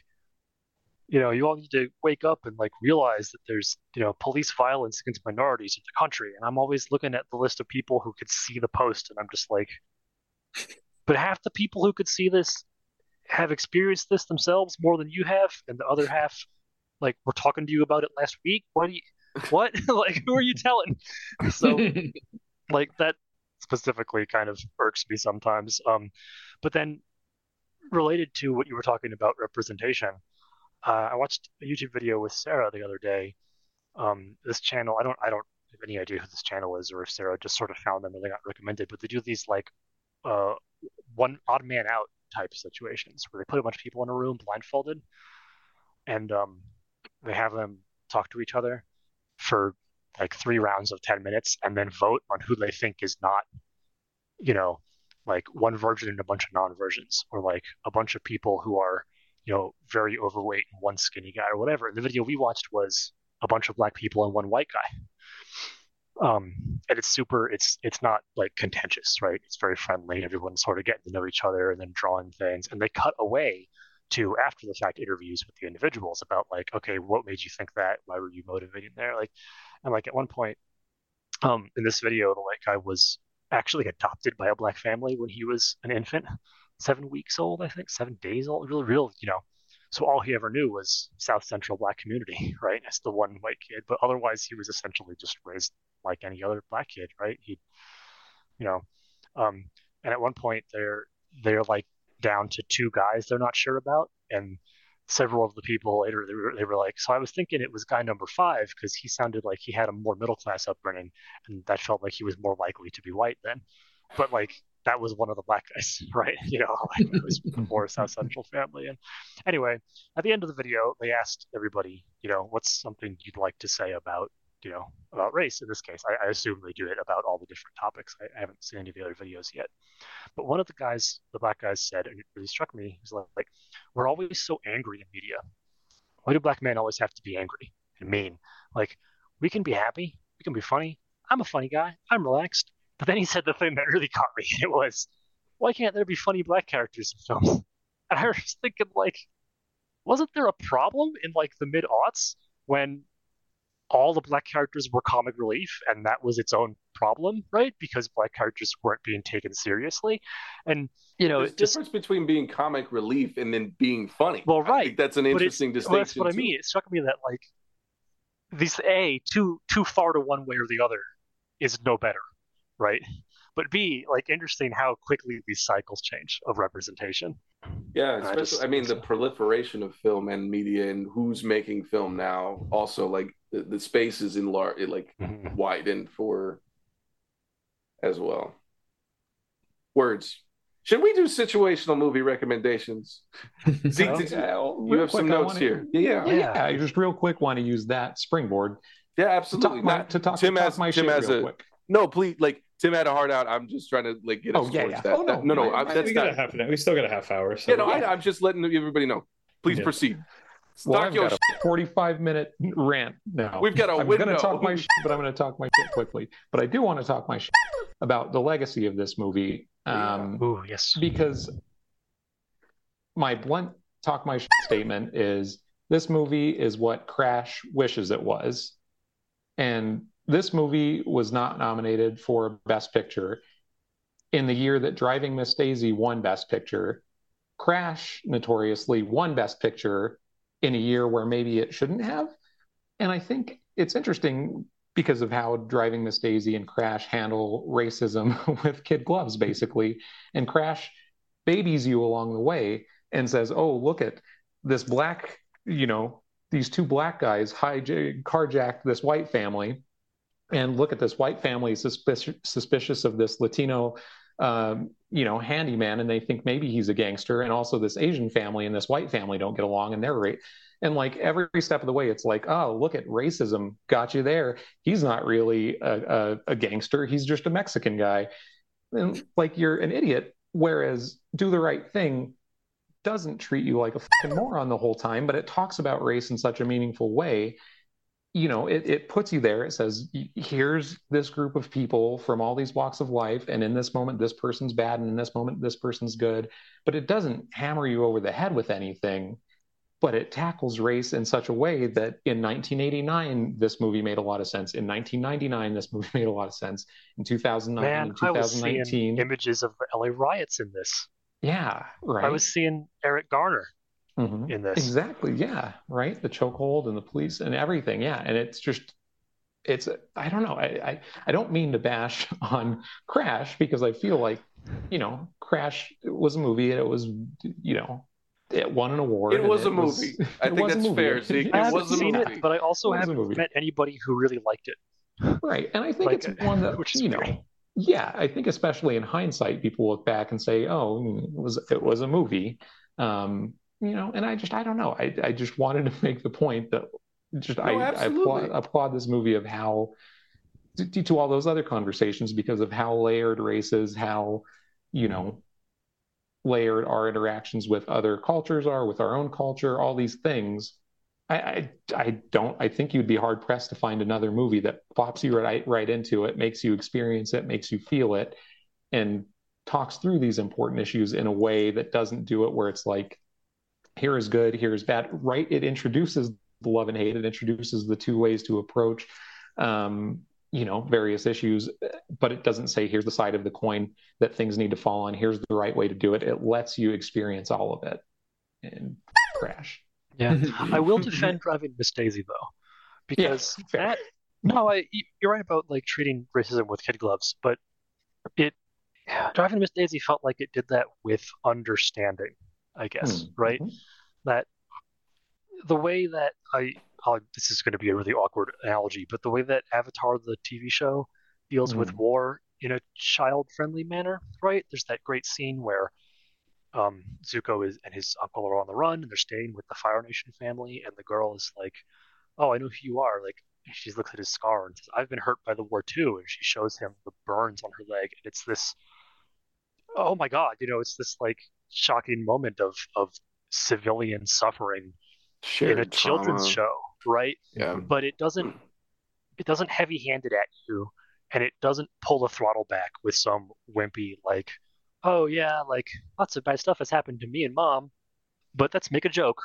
you know, you all need to wake up and like realize that there's, you know, police violence against minorities in the country. And I'm always looking at the list of people who could see the post, and I'm just like, but half the people who could see this have experienced this themselves more than you have, and the other half, like, we're talking to you about it last week. What do you, what? like, who are you telling? So, like, that specifically kind of irks me sometimes. Um, but then related to what you were talking about representation uh, I watched a YouTube video with Sarah the other day. Um, this channel, I don't, I don't have any idea who this channel is, or if Sarah just sort of found them and they got recommended. But they do these like uh, one odd man out type situations where they put a bunch of people in a room blindfolded, and um, they have them talk to each other for like three rounds of 10 minutes and then vote on who they think is not, you know, like one virgin and a bunch of non-virgins or like a bunch of people who are, you know, very overweight and one skinny guy or whatever. The video we watched was a bunch of black people and one white guy. Um, and it's super it's it's not like contentious right? It's very friendly. Everyone's sort of getting to know each other and then drawing things. And they cut away to after the fact interviews with the individuals about like okay what made you think that? Why were you motivating there? Like and like at one point um in this video the white guy was actually adopted by a black family when he was an infant seven weeks old i think seven days old really real you know so all he ever knew was South Central black community, right? As the one white kid, but otherwise he was essentially just raised like any other black kid, right? He, you know, um, and at one point they're they're like down to two guys they're not sure about, and several of the people later they were, they were like, so I was thinking it was guy number five because he sounded like he had a more middle class upbringing, and that felt like he was more likely to be white then, but like that was one of the black guys, right? You know, like it was more South Central family. And anyway, at the end of the video, they asked everybody, you know, what's something you'd like to say about you know, about race in this case. I, I, assume they do it about all the different topics. I, I, haven't seen any of the other videos yet. But one of the guys, the black guys said, and it really struck me, he's like, like, we're always so angry in media. Why do black men always have to be angry and mean? Like, we can be happy, we can be funny. I'm a funny guy, I'm relaxed. But then he said the thing that really caught me. It was, why can't there be funny black characters in films? And I was thinking, like, wasn't there a problem in like the mid aughts when all the black characters were comic relief, and that was its own problem, right? Because black characters weren't being taken seriously, and you know, there's just, difference between being comic relief and then being funny. Well, right, that's an interesting distinction. Well, that's what too. I mean. It struck me that like these a too too far to one way or the other is no better, right? But b like interesting how quickly these cycles change of representation. Yeah, especially I, just, I mean the proliferation of film and media and who's making film now. Also, like the, the space is in large, like mm-hmm. widened for as well. Words. Should we do situational movie recommendations? Zeke, you, you have some notes here. Yeah, yeah, yeah. I just real quick want to use that springboard. Yeah, absolutely. To talk, my, to talk, Tim to talk has, my Tim has a, quick. No, please, like Tim had a hard out. I'm just trying to like get us oh, yeah, yeah. that. Oh, no, no, no. I, that's we, not... half we still got a half hour. So yeah, no, I, am just letting everybody know. Please yeah. proceed. Well, I've got a 45 minute rant now. We've got a I'm window. going to talk my shit, but I'm going to talk my shit quickly. But I do want to talk my shit about the legacy of this movie. Um, Ooh, yes. Because my blunt talk my shit statement is this movie is what Crash wishes it was. And this movie was not nominated for Best Picture in the year that Driving Miss Daisy won Best Picture. Crash notoriously won Best Picture in a year where maybe it shouldn't have. And I think it's interesting because of how Driving Miss Daisy and Crash handle racism with kid gloves, basically. And Crash babies you along the way and says, oh, look at this black, you know, these two black guys hijacked, carjacked this white family. And look at this white family suspicious, suspicious of this Latino um, you know, handyman and they think maybe he's a gangster. And also this Asian family and this white family don't get along and they're right. And like every step of the way, it's like, oh, look at racism got you there. He's not really a, a, a gangster. He's just a Mexican guy. And like you're an idiot. Whereas do the right thing doesn't treat you like a fucking moron the whole time, but it talks about race in such a meaningful way you know, it, it puts you there. It says, here's this group of people from all these walks of life. And in this moment, this person's bad. And in this moment, this person's good. But it doesn't hammer you over the head with anything. But it tackles race in such a way that in 1989, this movie made a lot of sense. In 1999, this movie made a lot of sense. In 2009, Man, in 2019, I was seeing images of the LA riots in this. Yeah, right. I was seeing Eric Garner mm-hmm. in this. Exactly. Yeah. Right. The chokehold and the police and everything. Yeah. And it's just, it's, I don't know. I, I, I don't mean to bash on Crash because I feel like, you know, Crash was a movie and it was, you know, it won an award. It was a movie. Was, I think that's fair. See, it was a movie. It, but I also haven't met anybody who really liked it. Right. And I think like, it's one that, which you know, great. yeah, I think especially in hindsight, people look back and say, oh, it was, it was a movie. Um, you know, and I just, I don't know. I, I just wanted to make the point that just no, I, I applaud, applaud, this movie of how to, to all those other conversations because of how layered race is, how you know layered our interactions with other cultures are, with our own culture, all these things. I, I, I don't I think you'd be hard pressed to find another movie that plops you right right into it, makes you experience it, makes you feel it, and talks through these important issues in a way that doesn't do it where it's like here is good, here is bad. Right? It introduces the love and hate. It introduces the two ways to approach, um, you know, various issues, but it doesn't say here's the side of the coin that things need to fall on. Here's the right way to do it. It lets you experience all of it and crash. Yeah, I will defend driving Miss Daisy though, because yeah, that no, I you're right about like treating racism with kid gloves, but it driving Miss Daisy felt like it did that with understanding. I guess, hmm. right? Mm-hmm. That the way that I, I'll, this is going to be a really awkward analogy, but the way that Avatar, the TV show, deals mm. with hmm. war in a child-friendly manner, right? There's that great scene where um, Zuko is and his uncle are on the run, and they're staying with the Fire Nation family, and the girl is like, "Oh, I know who you are." Like she looks at his scar and says, "I've been hurt by the war too," and she shows him the burns on her leg, and it's this, oh my god, you know, it's this like shocking moment of of civilian suffering Shared in a trauma. children's show, right? Yeah. But it doesn't it doesn't heavy handed at you and it doesn't pull the throttle back with some wimpy like, oh yeah, like lots of bad stuff has happened to me and mom, but let's make a joke.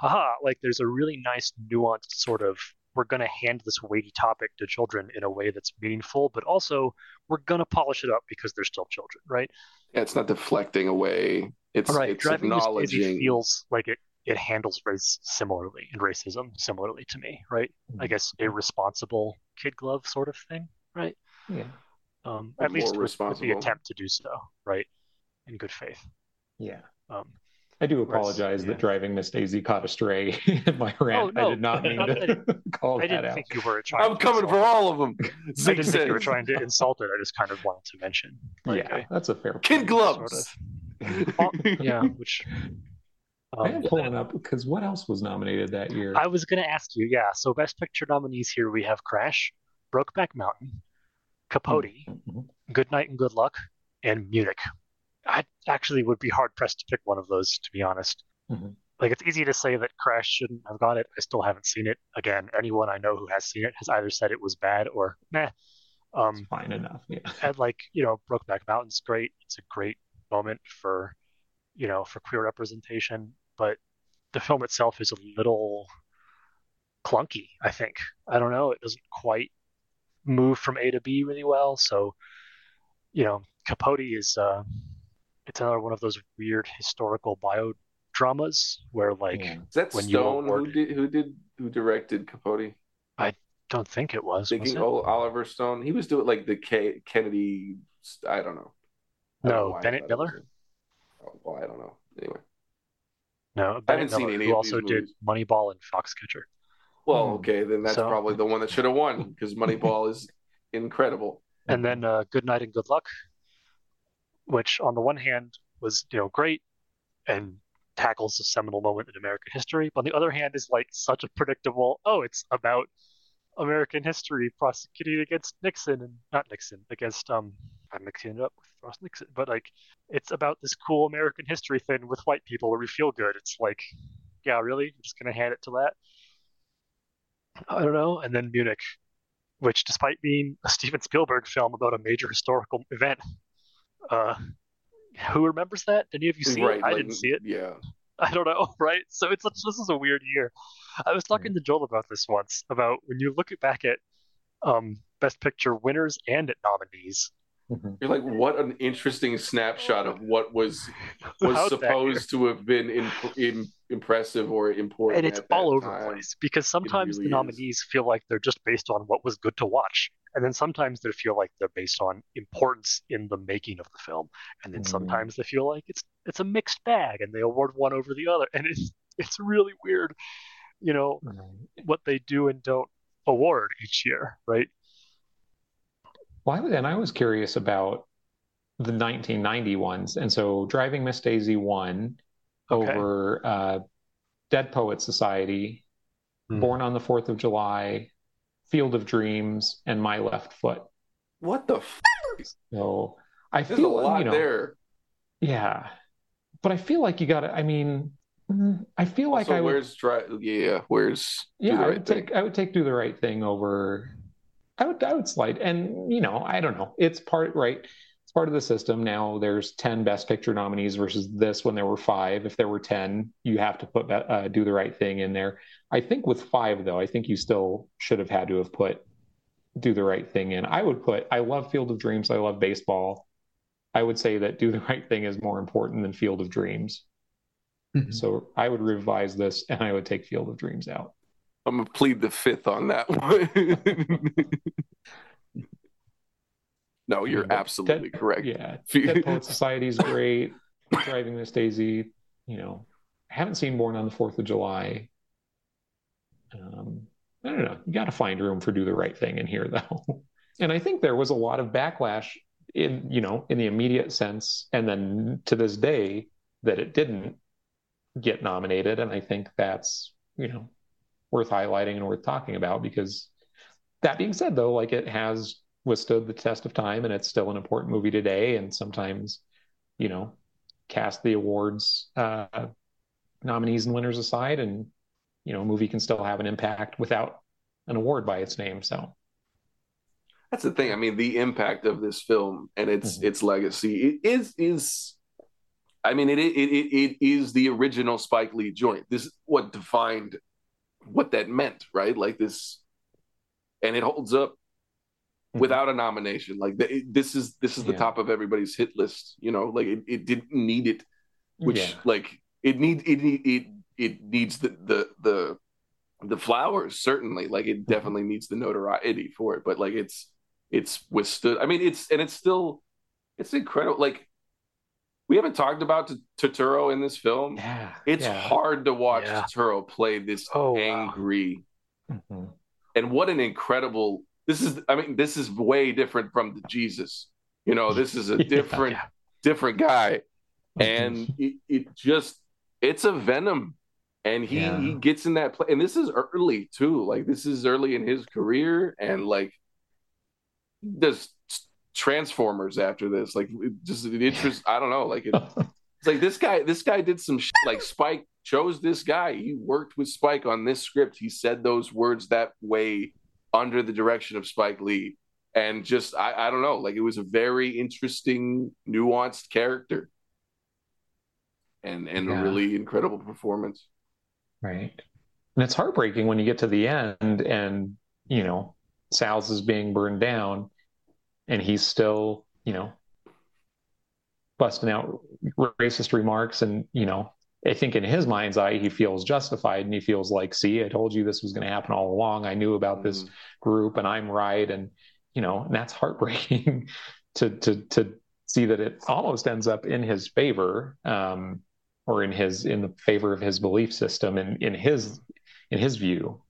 Haha, like there's a really nice nuanced sort of we're going to hand this weighty topic to children in a way that's meaningful, but also we're going to polish it up because they're still children, right? Yeah, it's not deflecting away. It's, right. it's Driving acknowledging. feels like it, it handles race similarly and racism similarly to me, right? Mm-hmm. I guess a responsible kid glove sort of thing, right? Yeah. Um, at least with, with the attempt to do so, right? In good faith. Yeah. Um, I do apologize yeah. that driving Miss Daisy caught a stray in my rant. Oh, no. I did not mean to call I that out. think you were trying. I'm coming for all of them. I didn't think you were trying to insult it. I just kind of wanted to mention. Like, yeah, that's a fair. Kid gloves. Sort of. Yeah, which. Um, I am pulling up because what else was nominated that year? I was going to ask you. Yeah, so Best Picture nominees here we have Crash, Brokeback Mountain, Capote, mm-hmm. Good Night and Good Luck, and Munich. I actually would be hard pressed to pick one of those, to be honest. Mm-hmm. Like it's easy to say that Crash shouldn't have got it. I still haven't seen it. Again, anyone I know who has seen it has either said it was bad or meh. Um, it's fine enough. Yeah. And like you know, Brokeback Mountain's great. It's a great moment for you know for queer representation, but the film itself is a little clunky. I think I don't know. It doesn't quite move from A to B really well. So you know, Capote is. Uh, it's another one of those weird historical biodramas where like yeah. is that when Stone who did who did who directed Capote? I don't think it was. Thinking was it? Oliver Stone. He was doing like the K- Kennedy. I don't know. I no, Bennett Miller. Oh, well, I don't know. Anyway. No, Bennett I haven't Miller, seen any. Who also did Moneyball and Foxcatcher. Well, hmm. okay, then that's so... probably the one that should have won because Moneyball is incredible. And then uh, Good Night and Good Luck which on the one hand was you know great and tackles a seminal moment in American history, but on the other hand is like such a predictable. Oh, it's about American history prosecuting against Nixon and not Nixon against um I'm mixing it up with Ross Nixon, but like it's about this cool American history thing with white people where we feel good. It's like, yeah, really, I'm just gonna hand it to that. I don't know. And then Munich, which despite being a Steven Spielberg film about a major historical event, uh, who remembers that? Any of you see right, it? I didn't see it. Yeah. I don't know, right? So it's this is a weird year. I was talking to Joel about this once about when you look back at um, Best Picture winners and at nominees. Mm-hmm. You're like, what an interesting snapshot of what was was supposed to have been in, in, impressive or important. And it's all over time. the place because sometimes really the nominees is. feel like they're just based on what was good to watch, and then sometimes they feel like they're based on importance in the making of the film, and then mm. sometimes they feel like it's it's a mixed bag, and they award one over the other, and it's it's really weird, you know, mm. what they do and don't award each year, right? Why? and I was curious about the 1990 ones, and so Driving Miss Daisy won okay. over uh, Dead Poet Society hmm. Born on the Fourth of July, Field of Dreams, and My Left Foot. What the? F- so I There's feel a lot you know, there. Yeah, but I feel like you got to. I mean, mm, I feel like also, I would. Where's try? Yeah, where's? Yeah, I would thing? take. I would take do the right thing over. I would. I would slide, and you know, I don't know. It's part right part of the system. Now there's 10 best picture nominees versus this when there were five. If there were 10, you have to put uh, do the right thing in there. I think with five though, I think you still should have had to have put do the right thing in. I would put I love Field of Dreams. I love baseball. I would say that do the right thing is more important than Field of Dreams. Mm-hmm. So I would revise this and I would take Field of Dreams out. I'm gonna plead the fifth on that one. No, you're absolutely Dead, correct. Yeah, Dead Poet Society is great. Driving Miss Daisy, you know, I haven't seen Born on the Fourth of July. Um, I don't know. You got to find room for do the right thing in here, though. and I think there was a lot of backlash in, you know, in the immediate sense, and then to this day that it didn't get nominated. And I think that's, you know, worth highlighting and worth talking about because that being said, though, like it has withstood the test of time and it's still an important movie today and sometimes you know cast the awards uh, nominees and winners aside and you know a movie can still have an impact without an award by its name so that's the thing i mean the impact of this film and its mm-hmm. its legacy is is i mean it, it it it is the original spike lee joint this is what defined what that meant right like this and it holds up. Without a nomination. Like the, this is this is the yeah. top of everybody's hit list. You know, like it, it didn't need it, which yeah. like it need it it it needs the the the the flowers certainly. Like it mm-hmm. definitely needs the notoriety for it. But like it's it's withstood. I mean, it's and it's still it's incredible. Like we haven't talked about T- Turturro in this film. Yeah, it's yeah. hard to watch yeah. Turturro play this oh, angry. Wow. Mm-hmm. And what an incredible this is i mean this is way different from the jesus. You know this is a different yeah. different guy. And it, it, just it's a venom. And he yeah. he gets in that play and this is early too. Like this is early in his career. And like there's transformers after this. Like just the interest i don't know. Like it, it's like this guy this guy did some shit, like spike chose this guy. He worked with spike on this script. He said those words that way under the direction of Spike Lee. And just I, I don't know, like it was a very interesting, nuanced character. And and yeah. a really incredible performance. Right. And it's heartbreaking when you get to the end and, you know, Sal's is being burned down and he's still, you know, busting out racist remarks and, you know, I think in his mind's eye, he feels justified and he feels like, see, I told you this was going to happen all along. I knew about mm this group and I'm right. And, you know, and that's heartbreaking to, to, to see that it almost ends up in his favor, um, or in his, in the favor of his belief system and in his, in his view.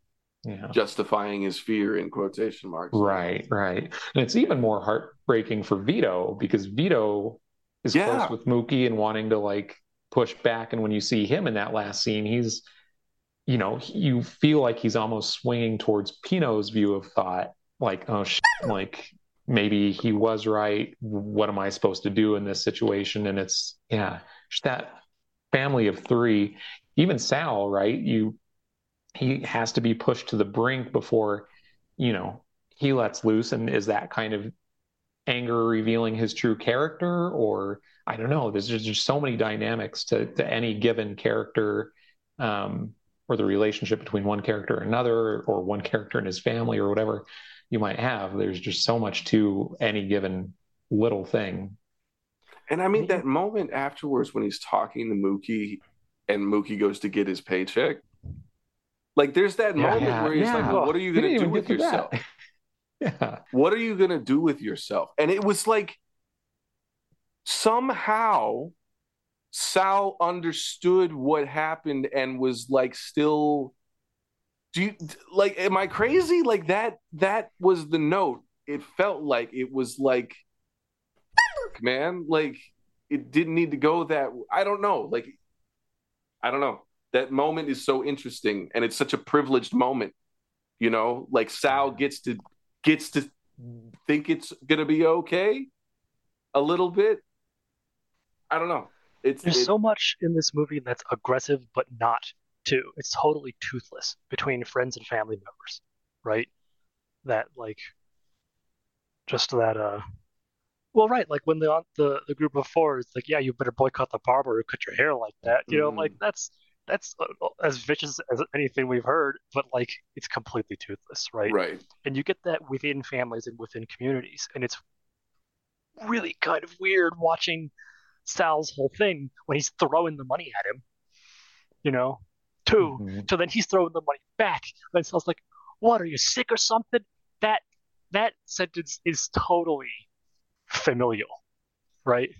Yeah. Justifying his fear in quotation marks. Right, right. And it's even more heartbreaking for Vito because Vito is yeah. close with Mookie and wanting to like push back. And when you see him in that last scene, he's, you know, you feel like he's almost swinging towards Pino's view of thought, like, oh, shit, like maybe he was right. What am I supposed to do in this situation? And it's, yeah, that family of three, even Sal, right? You, he has to be pushed to the brink before, you know, he lets loose. And is that kind of anger revealing his true character or I don't know. There's just, so many dynamics to, to any given character, um, or the relationship between one character and another, or one character and his family, or whatever you might have. There's just so much to any given little thing. And I mean that moment afterwards when he's talking to Mookie, and Mookie goes to get his paycheck. Like there's that yeah, moment yeah, where he's yeah. like, well, "What are you going to do with yourself? yeah. What are you going to do with yourself?" And it was like somehow Sal understood what happened and was like still do you like am I crazy? Like that that was the note. It felt like it was like man, like it didn't need to go that I don't know. Like I don't know. that moment is so interesting and it's such a privileged moment. You know, like Sal gets to gets to think it's gonna be okay a little bit. I don't know. It's There's it, so much in this movie that's aggressive, but not too. It's totally toothless between friends and family members, right? That like, just that. Uh, well, right, like when the the the group of four is like, yeah, you better boycott the barber who cut your hair like that. You know, like that's that's uh, as vicious as anything we've heard, but like it's completely toothless, right? right. And you get that within families and within communities, and it's really kind of weird watching Sal's whole thing when he's throwing the money at him. You know, two. Mhm. So then he's throwing the money back. And Sal's like, "What? Are you sick or something?" That that sentence is totally familial, right?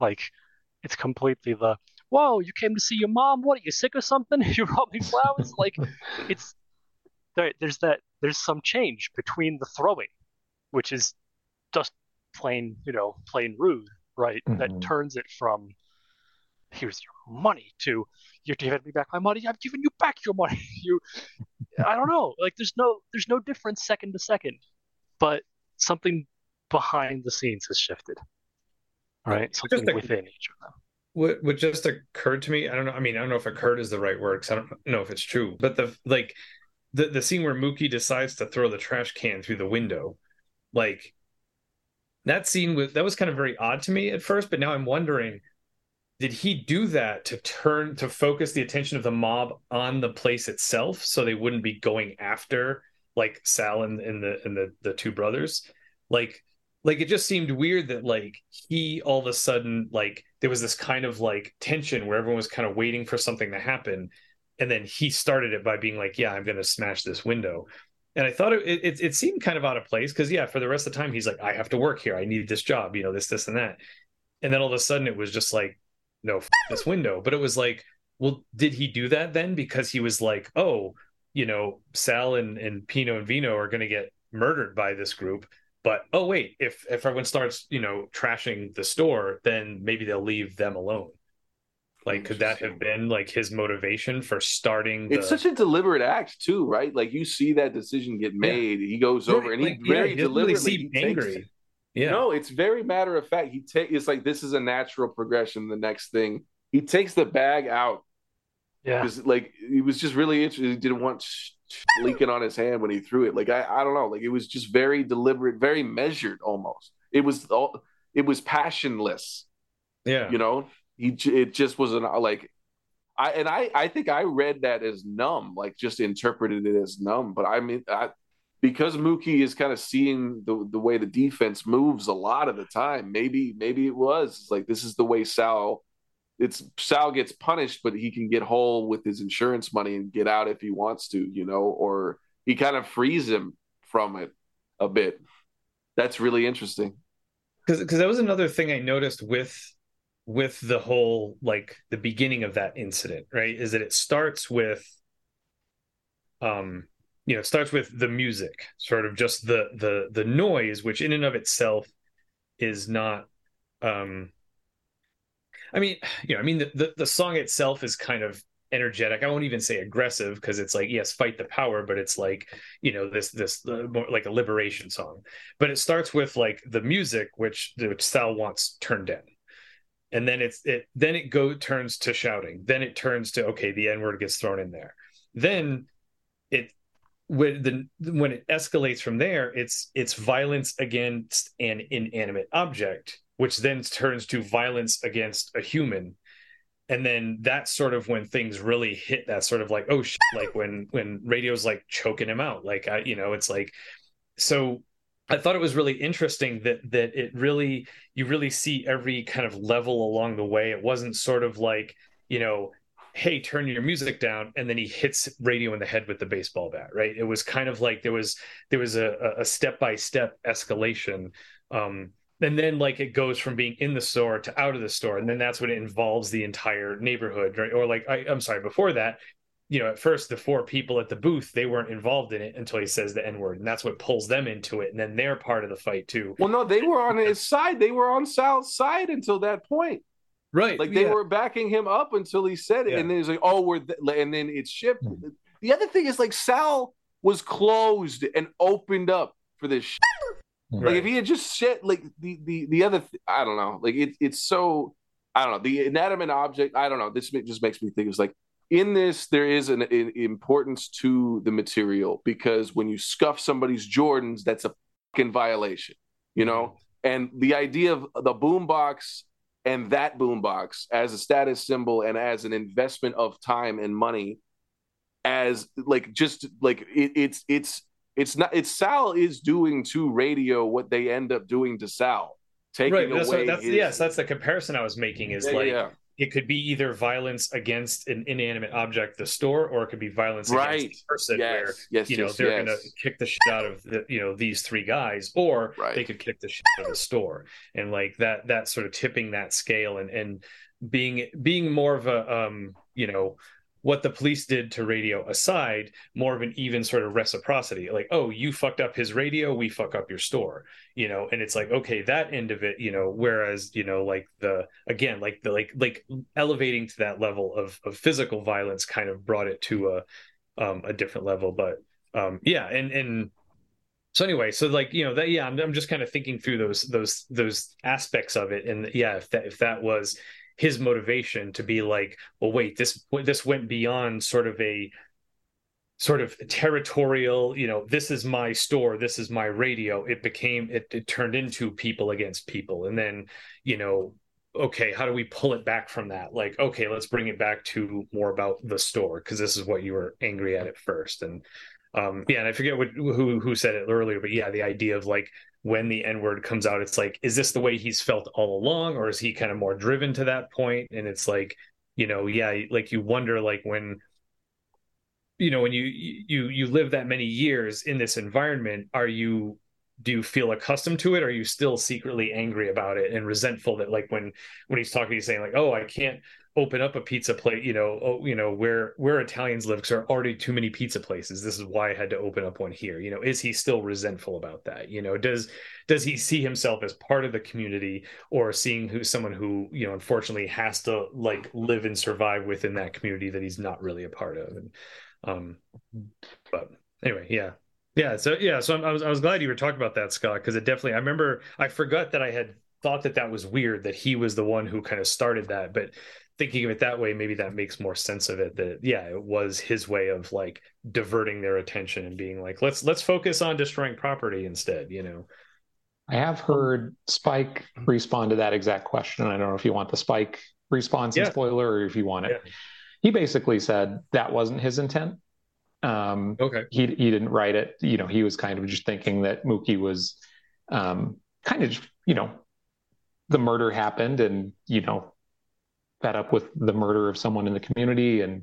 Like, it's completely the "Whoa, you came to see your mom? What? Are you sick or something? You brought me flowers?" like, it's there, there's that there's some change between the throwing, which is just plain, you know, plain rude, right? That Mhm. turns it from here's your money to you're giving me back my money, I'm giving you back your money. You I don't know. Like there's no there's no difference second to second, but something behind the scenes has shifted. Right? Something a- within each of them. what what just occurred to me i don't know i mean i don't know if occurred is the right word because i don't know if it's true but the like the the scene where mookie decides to throw the trash can through the window like that scene was that was kind of very odd to me at first but now i'm wondering did he do that to turn to focus the attention of the mob on the place itself so they wouldn't be going after like sal and, and the and the the two brothers? Like like it just seemed weird that like he all of a sudden like there was this kind of like tension where everyone was kind of waiting for something to happen and then he started it by being like yeah i'm gonna smash this window and i thought it it, it seemed kind of out of place because yeah for the rest of the time he's like i have to work here. I need this job you know this this and that. And then all of a sudden it was just like no f- this window. But it was like well did he do that then? Because he was like oh you know sal and and pino and vito are gonna get murdered by this group but oh wait if if everyone starts you know trashing the store then maybe they'll leave them alone like could that have been like his motivation for starting the... It's such a deliberate act too, right? Like you see that decision get made. He goes over and he Like, yeah, very he doesn't really deliberately seem he takes- angry yeah No, it's very matter of fact. He take it's like this is a natural progression. The next thing he takes the bag out Yeah. because like he was just really interested. He didn't want sh- sh- leaking on his hand when he threw it. Like I, I don't know. Like it was just very deliberate, very measured. Almost it was all it was passionless. yeah You know, he it just wasn't like I and I I think I read that as numb, like just interpreted it as numb. But I mean, I, because Mookie is kind of seeing the the way the defense moves a lot of the time. Maybe maybe it was it's like this is the way Sal. It's Sal gets punished, but he can get whole with his insurance money and get out if he wants to, you know, or he kind of frees him from it a bit. That's really interesting. because because that was another thing I noticed with with the whole like the beginning of that incident, right? Is that it starts with um you know, it starts with the music, sort of just the the the noise, which in and of itself is not um I mean, you know, I mean the the, the song itself is kind of energetic. I won't even say aggressive because it's like yes, fight the power, but it's like you know this this uh, more like a liberation song. But it starts with like the music, which which Sal wants turned down, and then it's it then it go turns to shouting. Then it turns to okay, the N word gets thrown in there. Then it when the when it escalates from there, it's it's violence against an inanimate object, which then turns to violence against a human and then that's sort of when things really hit that sort of like oh shit, like when when radio's like choking him out like i you know it's like so i thought it was really interesting that that it really you really see every kind of level along the way. It wasn't sort of like you know hey turn your music down and then he hits radio in the head with the baseball bat right? It was kind of like there was there was a a step by step escalation um and then like it goes from being in the store to out of the store and then that's when it involves the entire neighborhood right? Or like I, i'm sorry before that you know at first the four people at the booth they weren't involved in it until he says the n word and that's what pulls them into it and then they're part of the fight too Well, no, they were on his side. They were on Sal's side until that point. Right. Like they yeah. were backing him up until he said it, Yeah. and then he's like, "Oh, we're," th-, and then it's shipped. Hmm. The other thing is like Sal was closed and opened up for this. Shit. Like if he had just shit, like the the the other, th- I don't know. Like it, it's so I don't know the inanimate object. I don't know. This just makes me think it's like in this there is an, an importance to the material because when you scuff somebody's Jordans, that's a fucking violation, you know. Mm-hmm. And the idea of the boombox and that boombox as a status symbol and as an investment of time and money, as like just like it, it's it's it's not it's Sal is doing to radio what they end up doing to Sal, taking right. That's away what, that's his, yes. That's the comparison I was making. Is yeah, like yeah. It could be either violence against an inanimate object, the store, or it could be violence Right. against the person where yes, yes, you know yes, they're yes. gonna kick the shit out of the you know these three guys or Right. they could kick the shit out of the store and like that that sort of tipping that scale and and being being more of a um you know what the police did to radio aside more of an even sort of reciprocity like oh you fucked up his radio we fuck up your store you know? And it's like okay that end of it you know whereas you know like the again like the like like elevating to that level of of physical violence kind of brought it to a um a different level but um yeah and and so anyway so like you know that yeah I'm, I'm just kind of thinking through those those those aspects of it and yeah if that if that was his motivation to be like well wait this this went beyond sort of a sort of territorial you know this is my store this is my radio. It became it, it turned into people against people. And then you know okay how do we pull it back from that? Like okay let's bring it back to more about the store because this is what you were angry at at first. And um yeah and i forget what who who said it earlier but yeah the idea of like when the n word comes out it's like is this the way he's felt all along or is he kind of more driven to that point? and it's like you know yeah like you wonder like when you know when you you you live that many years in this environment are you do you feel accustomed to it or are you still secretly angry about it and resentful that like when when he's talking he's saying like oh i can't open up a pizza plate you know oh you know where where italians live because there are already too many pizza places. This is why i had to open up one here. You know is he still resentful about that? You know does does he see himself as part of the community or seeing who someone who you know unfortunately has to like live and survive within that community that he's not really a part of? And um but anyway yeah. Yeah so yeah so i was i was glad you were talking about that scott because it definitely i remember i forgot that i had thought that that was weird that he was the one who kind of started that but thinking of it that way maybe that makes more sense of it that yeah it was his way of like diverting their attention and being like let's let's focus on destroying property instead you know I have heard Spike respond to that exact question. I don't know if you want the Spike response and spoiler or if you want it. Yeah. He basically said that wasn't his intent. Um, okay he he didn't write it. You know, he was kind of just thinking that Mookie was um, kind of you know, the murder happened and, you know, fed up with the murder of someone in the community and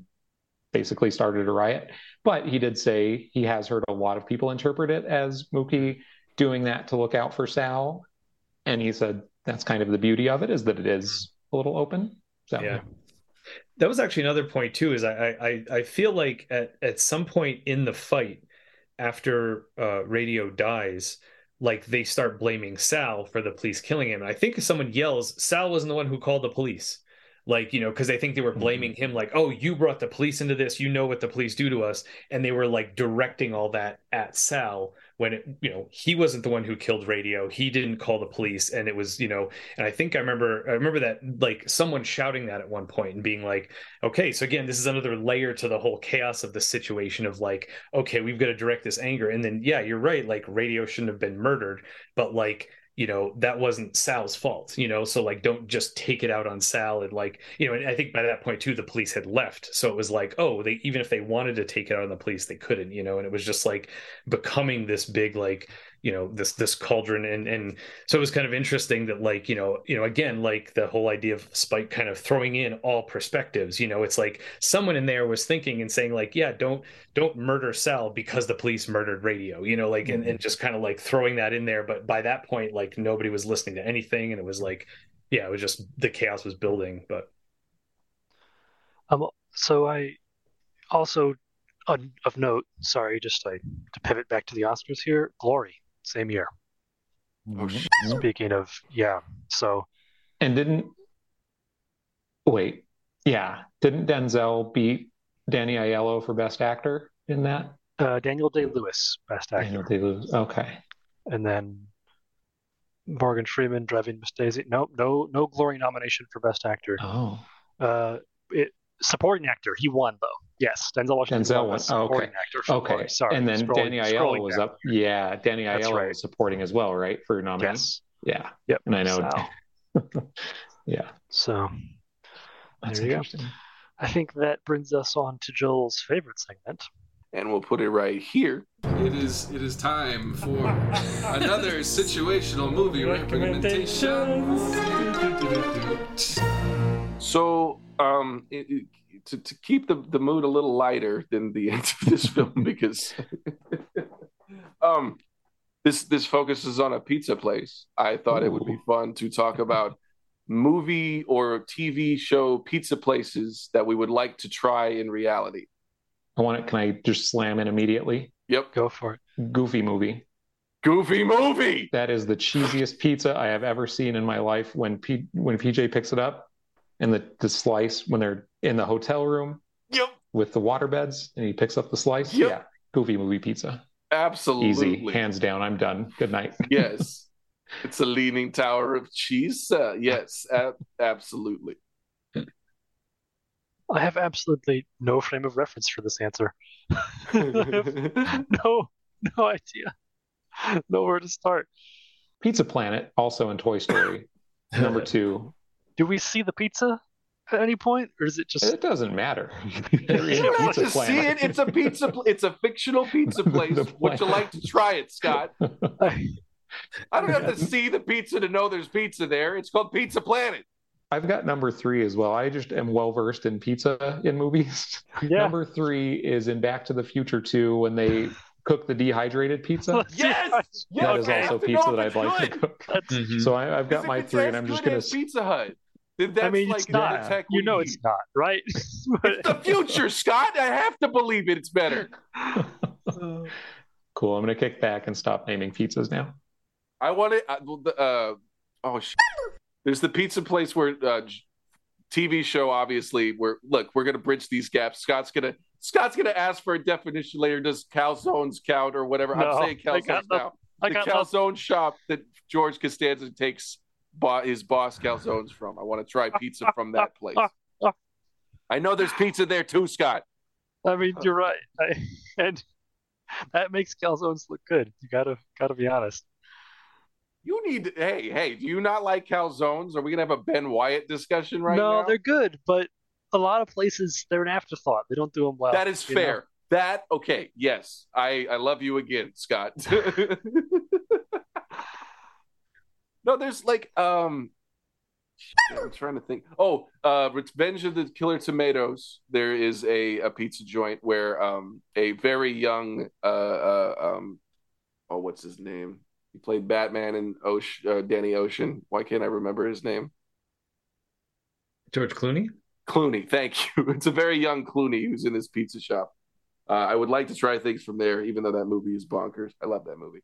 basically started a riot. But he did say he has heard a lot of people interpret it as Mookie doing that to look out for Sal. And he said that's kind of the beauty of it is that it is a little open. So yeah that was actually another point too is i i i feel like at at some point in the fight after uh radio dies like they start blaming sal for the police killing him and i think someone yells sal wasn't the one who called the police like you know because they think they were mm-hmm. blaming him like oh you brought the police into this. You know what the police do to us. And they were like directing all that at sal when it you know he wasn't the one who killed radio. He didn't call the police. And it was you know and i think i remember i remember that like someone shouting that at one point and being like okay so again this is another layer to the whole chaos of the situation of like okay we've got to direct this anger. And then yeah you're right like radio shouldn't have been murdered. But like you know that wasn't sal's fault you know? So like don't just take it out on sal and like you know and i think by that point too the police had left. So it was like oh they even if they wanted to take it out on the police they couldn't you know? And it was just like becoming this big like you know this this cauldron and and so it was kind of interesting that like you know you know again like the whole idea of spike kind of throwing in all perspectives you know it's like someone in there was thinking and saying like yeah don't don't murder sal because the police murdered radio you know like and, and just kind of like throwing that in there but by that point like nobody was listening to anything and it was like yeah it was just the chaos was building but Um, so I also of note, sorry, just like to pivot back to the Oscars here. Glory, same year. Oh, shit. Speaking of, yeah. So And didn't Wait, yeah, didn't Denzel beat Danny Aiello for Best Actor in that? Uh, Daniel Day Lewis, Best Actor, Daniel Day-Lewis. Okay. and then Morgan Freeman driving Miss Daisy. Nope, no, no glory nomination for Best Actor. Oh, Uh, it, supporting actor, he won though. Yes, Denzel Washington Denzel won won. Best Oh, okay. actor. For okay. Glory. Sorry, and then scrolling- Danny Aiello was down. up. Yeah, Danny That's Aiello right. was supporting as well, right? For nomination. Yes. Yeah. Yep. And I know. So, Yeah. so That's There you go. I think that brings us on to Joel's favorite segment. And we'll put it right here. It is it is time for another situational movie recommendation. So, um, it, it- to, to keep the, the mood a little lighter than the end of this film, because um, this this focuses on a pizza place. I thought it would be fun to talk about movie or TV show pizza places that we would like to try in reality. I want it. Can I just slam in immediately? Yep, Go for it. Goofy movie. Goofy movie. That is the cheesiest pizza I have ever seen in my life. When P, when PJ picks it up, and the the slice when they're in the hotel room Yep, with the water beds, and he picks up the slice. Yep. Yeah, Goofy movie pizza. absolutely. Easy, hands down. I'm done. Good night. yes, it's a leaning tower of cheese. Uh, yes, ab- absolutely. I have absolutely no frame of reference for this answer. no, no idea. Nowhere to start. Pizza Planet, also in Toy Story, number two. Do we see the pizza at any point, or is it just? It doesn't matter. You don't have to see it. It's a pizza. pl- It's a fictional pizza place. the Would you like to try it, Scott? I, I don't have to see the pizza to know there's pizza there. It's called Pizza Planet. I've got number three as well. I just am well versed in pizza in movies. yeah. Number three is in Back to the Future 2 when they cook the dehydrated pizza. Let's Yes! how- Yes, that is also pizza that I'd it's like to cook. That's, Mhm. So I, I've got my three, and I'm just gonna. Pizza Hut. Then That's I mean, like it's not. another tech You know, we it's not, right? It's the future, Scott. I have to believe it. It's better. cool. I'm gonna kick back and stop naming pizzas now. I want it. Uh, uh, oh, sh- there's the pizza place where uh, TV show. Obviously, where look, we're gonna bridge these gaps. Scott's gonna Scott's gonna ask for a definition later. Does calzones count or whatever? No, I'm saying calzones nothing. now. I The got nothing. calzone shop that George Costanza takes bo- his boss calzones from. I want to try pizza from that place. I know there's pizza there too, Scott. I mean, you're right. I, and that makes calzones look good. You gotta gotta be honest. You need. Hey, hey. Do you not like calzones? Are we gonna have a Ben Wyatt discussion right no, now? No, they're good, but a lot of places they're an afterthought. They don't do them well. That is you know? fair. That okay? Yes, I I love you again, Scott. no, there's like um, shit, I'm trying to think. Oh, uh, Revenge of the Killer Tomatoes. There is a a pizza joint where um a very young uh, uh um oh what's his name? He played Batman in Ocean, uh, Danny Ocean. Why can't I remember his name? George Clooney. Clooney, thank you. It's a very young Clooney who's in this pizza shop. Uh, I would like to try things from there, even though that movie is bonkers. I love that movie.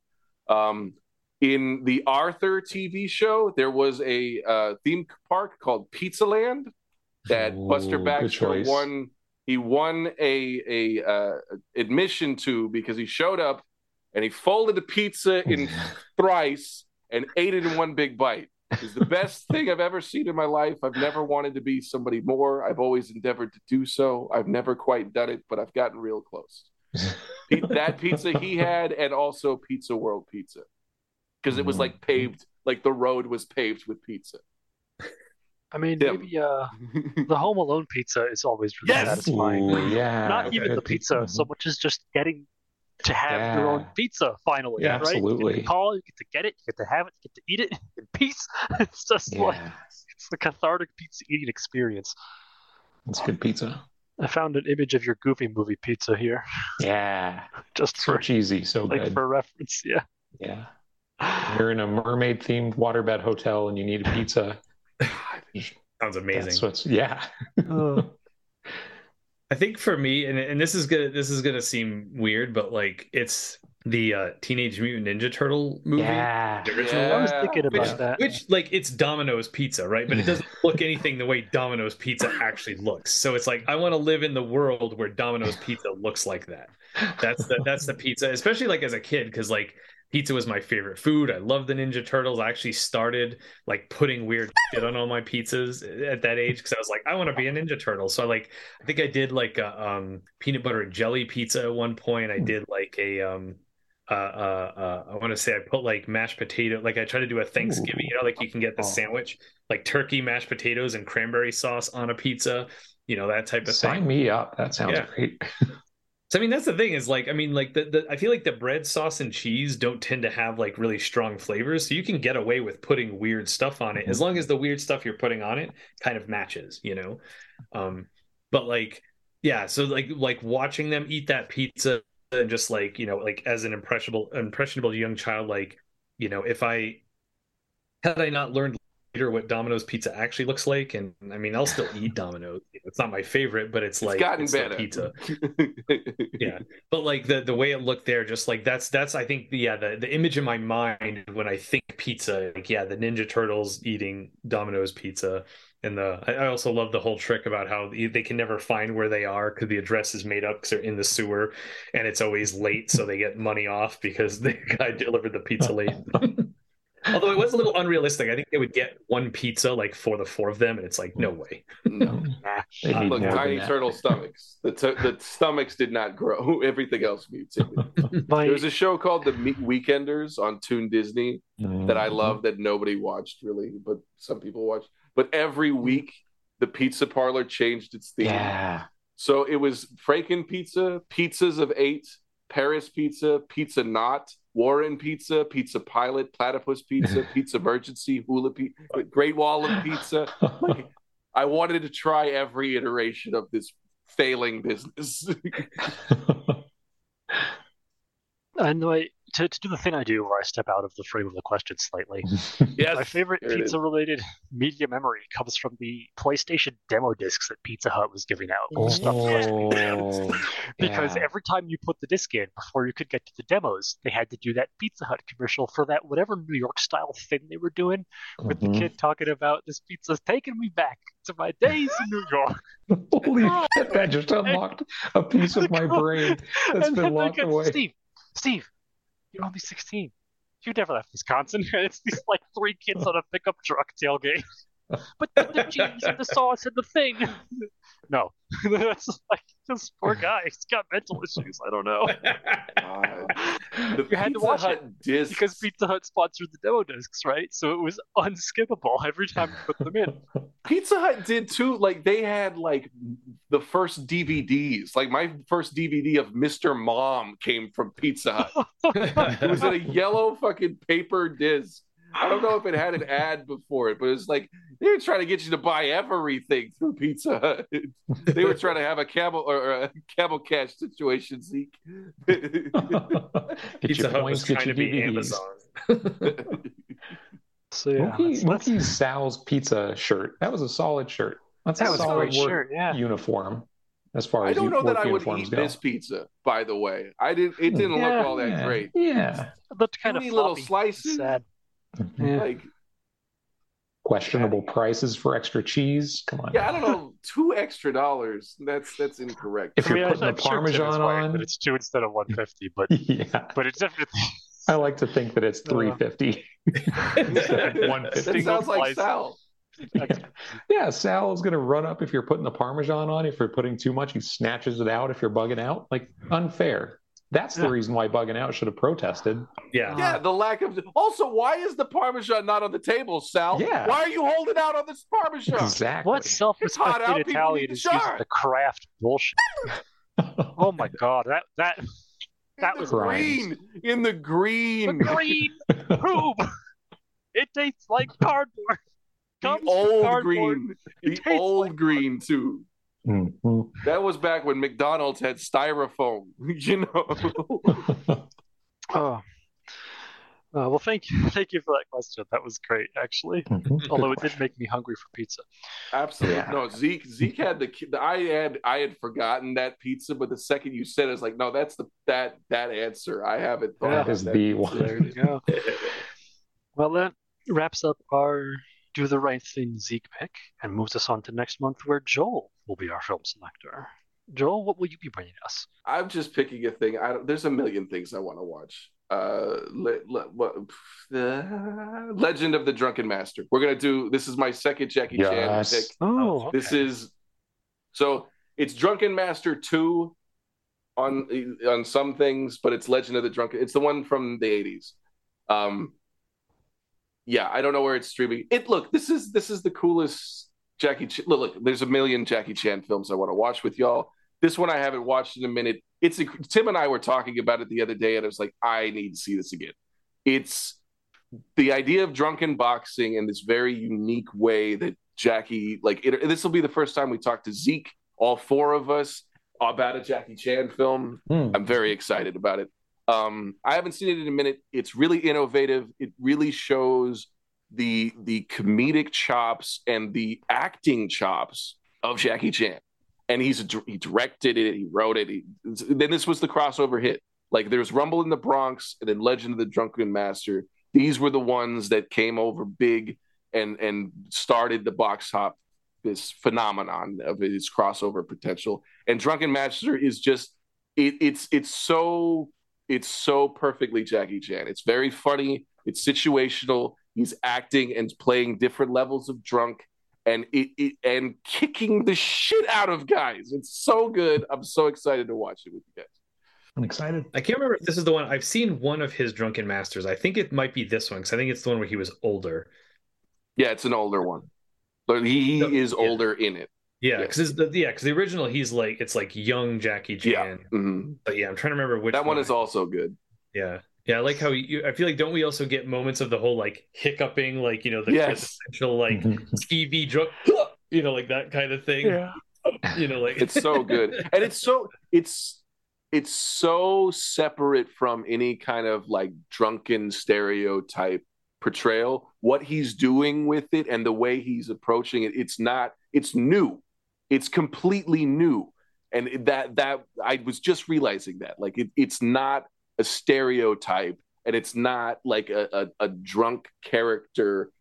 Um, in the Arthur TV show, there was a uh, theme park called Pizza Land that Ooh, Buster Baxter won. He won a a uh, admission to because he showed up and he folded the pizza in thrice and ate it in one big bite. It's the best thing I've ever seen in my life. I've never wanted to be somebody more. I've always endeavored to do so. I've never quite done it, but I've gotten real close. That pizza he had, and also Pizza World Pizza, because it was like paved, like the road was paved with pizza. I mean, Yeah. maybe uh, the Home Alone pizza is always really Yes! satisfying. Ooh, yeah. Not even the pizza so much as just getting to have your own pizza finally. Yeah, right? You get absolutely. to call, you get to get it, you get to have it, you get to eat it in peace. It's just like Yeah, it's the cathartic pizza eating experience. it's good pizza. I found an image of your Goofy movie pizza here, Yeah, just so for cheesy, so like good. for reference. Yeah. Yeah, you're in a mermaid themed waterbed hotel and you need a pizza. Sounds amazing. That's what's yeah. Oh. I think for me, and and this is gonna this is gonna seem weird, but like it's the uh, Teenage Mutant Ninja Turtle movie. Yeah, The original Yeah. I was thinking about Which, that. which, like, it's Domino's Pizza, right? But it doesn't look anything the way Domino's Pizza actually looks. So it's like I want to live in the world where Domino's Pizza looks like that. That's the that's the pizza, especially like as a kid, because like pizza was my favorite food. I love the Ninja Turtles. I actually started like putting weird shit on all my pizzas at that age because I was like, I want to be a Ninja Turtle. So I like, I think I did like a um, peanut butter and jelly pizza at one point. I did like a um, uh, uh, uh, I want to say I put like mashed potato, like I try to do a Thanksgiving, you know, like you can get the sandwich, like turkey, mashed potatoes, and cranberry sauce on a pizza, you know, that type of Sign thing. me up. That sounds Yeah. great. So I mean, that's the thing is like, I mean, like the, the I feel like the bread sauce and cheese don't tend to have like really strong flavors, so you can get away with putting weird stuff on it as long as the weird stuff you're putting on it kind of matches, you know. Um, but like, yeah, so like like watching them eat that pizza and just like you know, like as an impressionable impressionable young child, like you know, if I had I not learned what Domino's pizza actually looks like, and I mean, I'll still eat Domino's. It's not my favorite, but it's, It's like gotten it's better. pizza yeah but like the the way it looked there just like that's that's i think the yeah the, the image in my mind when i think pizza like yeah the ninja turtles eating domino's pizza and the i I also love the whole trick about how they can never find where they are because the address is made up because they're in the sewer and it's always late so they get money off because the guy delivered the pizza late although it was a little unrealistic i think they would get one pizza like for the four of them and it's like no way no. They Look, tiny turtle stomachs. The, t- the stomachs did not grow. Everything else mutated. My, There was a show called The Me- Weekenders on Toon Disney mm-hmm. that I love that nobody watched really, but some people watched. But every week, the pizza parlor changed its theme. yeah, So it was Franken Pizza, Pizzas of Eight, Paris Pizza, Pizza Not, Warren Pizza, Pizza Pilot, Platypus Pizza, Pizza Emergency, Hula Pizza, Great Wall of Pizza. I wanted to try every iteration of this failing business. and my, to, to do the thing I do where I step out of the frame of the question slightly. yes, My favorite there it is. pizza related media memory comes from the PlayStation demo discs that Pizza Hut was giving out. Stuff Oh, because yeah. every time you put the disc in before you could get to the demos, they had to do that Pizza Hut commercial for that whatever New York style thing they were doing with Mhm. the kid talking about this pizza's taking me back to my days in New York. Holy shit, that just unlocked a piece of my brain that's and been then they locked get, away. Steve, Steve, you're only 16. You never left Wisconsin. It's these like three kids on a pickup truck tailgate. But the cheese and the sauce and the thing. No, that's like this poor guy. He's got mental issues. I don't know God. The You had to watch Hut discs. because Pizza Hut sponsored the demo discs, right? So it was unskippable every time you put them in. Pizza Hut did too. Like they had like the first DVDs. Like my first DVD of Mr. Mom came from Pizza Hut. It was in a yellow fucking paper disc. I don't know if it had an ad before it, but it's like they were trying to get you to buy everything through Pizza Hut. They were trying to have a camel or a camel cash situation, Zeke. Get Pizza your Hut points, was get trying your to be DVDs. Amazon. So yeah, Mookie, that's, that's, Sal's pizza shirt. That was a solid shirt. That's that a was a solid great work shirt. Yeah, uniform as far as I don't know that work I would eat go. this pizza. By the way, I didn't. It didn't Yeah, look all that yeah, great. Yeah. it looked kind of Tiny little floppy. slices. Sad. Mhm. Like Questionable prices for extra cheese. Come on. Yeah, I don't know. Two extra dollars. That's that's incorrect. If I you're mean, putting the I'm sure Parmesan right on- that it's two instead of 150, but Yeah. but it's definitely I like to think that it's Uh, 350. that Single sounds like slice. Sal. Yeah, Sal is going to run up if you're putting the Parmesan on. If you're putting too much, he snatches it out if you're bugging out. Like, unfair. That's the reason why bugging out should have protested. Yeah. Yeah, the lack of. Also, why is the Parmesan not on the table, Sal? Yeah. Why are you holding out on this Parmesan? Exactly. what self-respecting Italian is using the Kraft bullshit? Oh my god, that that that in was the green. In the green. the green. green poop. It tastes like cardboard. The Comes from old cardboard. green. The It tastes old like green too. Mhm. That was back when McDonald's had styrofoam. You know. Oh. Uh, well, thank you, thank you for that question. That was great, actually. Mhm. Although it did make me hungry for pizza. Absolutely. Yeah. No, Zeke Zeke had the I had I had forgotten that pizza, but the second you said it, it's like, no, that's the that that answer. I haven't thought Yeah. about That is that. the So there you go. Well, that wraps up our do the right thing Zeke pick and moves us on to next month, where Joel will be our film selector. Joel, what will you be bringing us? I'm just picking a thing. I don't, there's a million things I want to watch. Uh, le, le, what, uh, Legend of the Drunken Master. We're gonna do. This is my second Jackie Chan pick. Oh, This is so it's Drunken Master two on on some things, but it's Legend of the Drunken. It's the one from the eighties. Um, yeah, I don't know where it's streaming. It look this is this is the coolest Jackie. Ch- look, look, there's a million Jackie Chan films I want to watch with y'all. This one I haven't watched in a minute. It's a, Tim and I were talking about it the other day, and I was like, I need to see this again. It's the idea of drunken boxing in this very unique way that Jackie like. This will be the first time we talk to Zeke, all four of us, about a Jackie Chan film. Hmm. I'm very excited about it. Um, I haven't seen it in a minute. It's really innovative. It really shows the the comedic chops and the acting chops of Jackie Chan. And he's he directed it, he wrote it. He, then this was the crossover hit. Like there's Rumble in the Bronx and then Legend of the Drunken Master. These were the ones that came over big and and started the box top this phenomenon of its crossover potential. And Drunken Master is just it, it's it's so it's so perfectly Jackie Chan. It's very funny. It's situational. He's acting and playing different levels of drunk, and it, it and kicking the shit out of guys. It's so good. I'm so excited to watch it with you guys. I'm excited. I can't remember if this is the one. I've seen one of his Drunken Masters. I think it might be this one because I think it's the one where he was older. Yeah, it's an older one, but he, he No, is yeah. older in it. Yeah, Yeah. because the yeah, because the original he's like it's like young Jackie Chan. Yeah, Mhm. But yeah, I'm trying to remember which that one is also good. Yeah. Yeah, I like how you I feel like don't we also get moments of the whole like hiccuping, like you know, the Yes. quintessential like Mhm. skeevy drunk you know, like that kind of thing. Yeah. You know, like It's so good, and it's so it's it's so separate from any kind of like drunken stereotype portrayal. What he's doing with it and the way he's approaching it, it's not. It's new. It's completely new, and that that I was just realizing that like it, it's not a stereotype, and it's not like a, a, a drunk character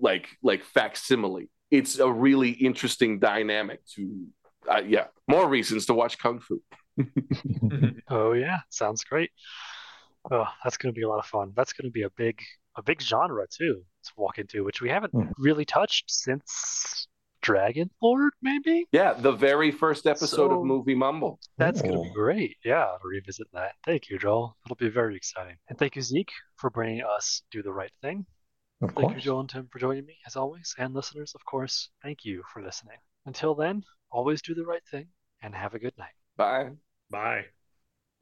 like like facsimile. It's a really interesting dynamic to uh, yeah, more reasons to watch Kung Fu. Oh yeah, sounds great. Oh, that's going to be a lot of fun. That's going to be a big, a big genre too to walk into, which we haven't Hmm. really touched since Dragon Lord, maybe. Yeah, the very first episode So- of Movie Mumble. That's going to be great. Yeah, to revisit that. Thank you, Joel. It'll be very exciting. And thank you, Zeke, for bringing us Do the Right Thing. Of Thank you. Joel and Tim, for joining me, as always. And listeners, of course, thank you for listening. Until then, always do the right thing and have a good night. Bye. Bye.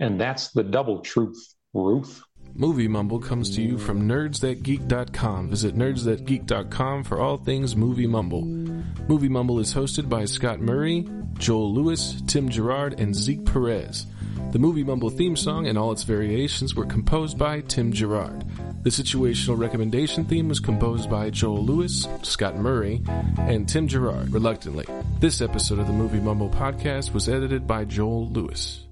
And that's the double truth, Ruth. Movie Mumble comes to you from nerdsthatgeek.com. Visit nerdsthatgeek.com for all things Movie Mumble. Movie Mumble is hosted by Scott Murray, Joel Lewis, Tim Gerard, and Zeke Perez. The Movie Mumble theme song and all its variations were composed by Tim Gerard. The situational recommendation theme was composed by Joel Lewis, Scott Murray, and Tim Gerard, reluctantly. This episode of the Movie Mumble podcast was edited by Joel Lewis.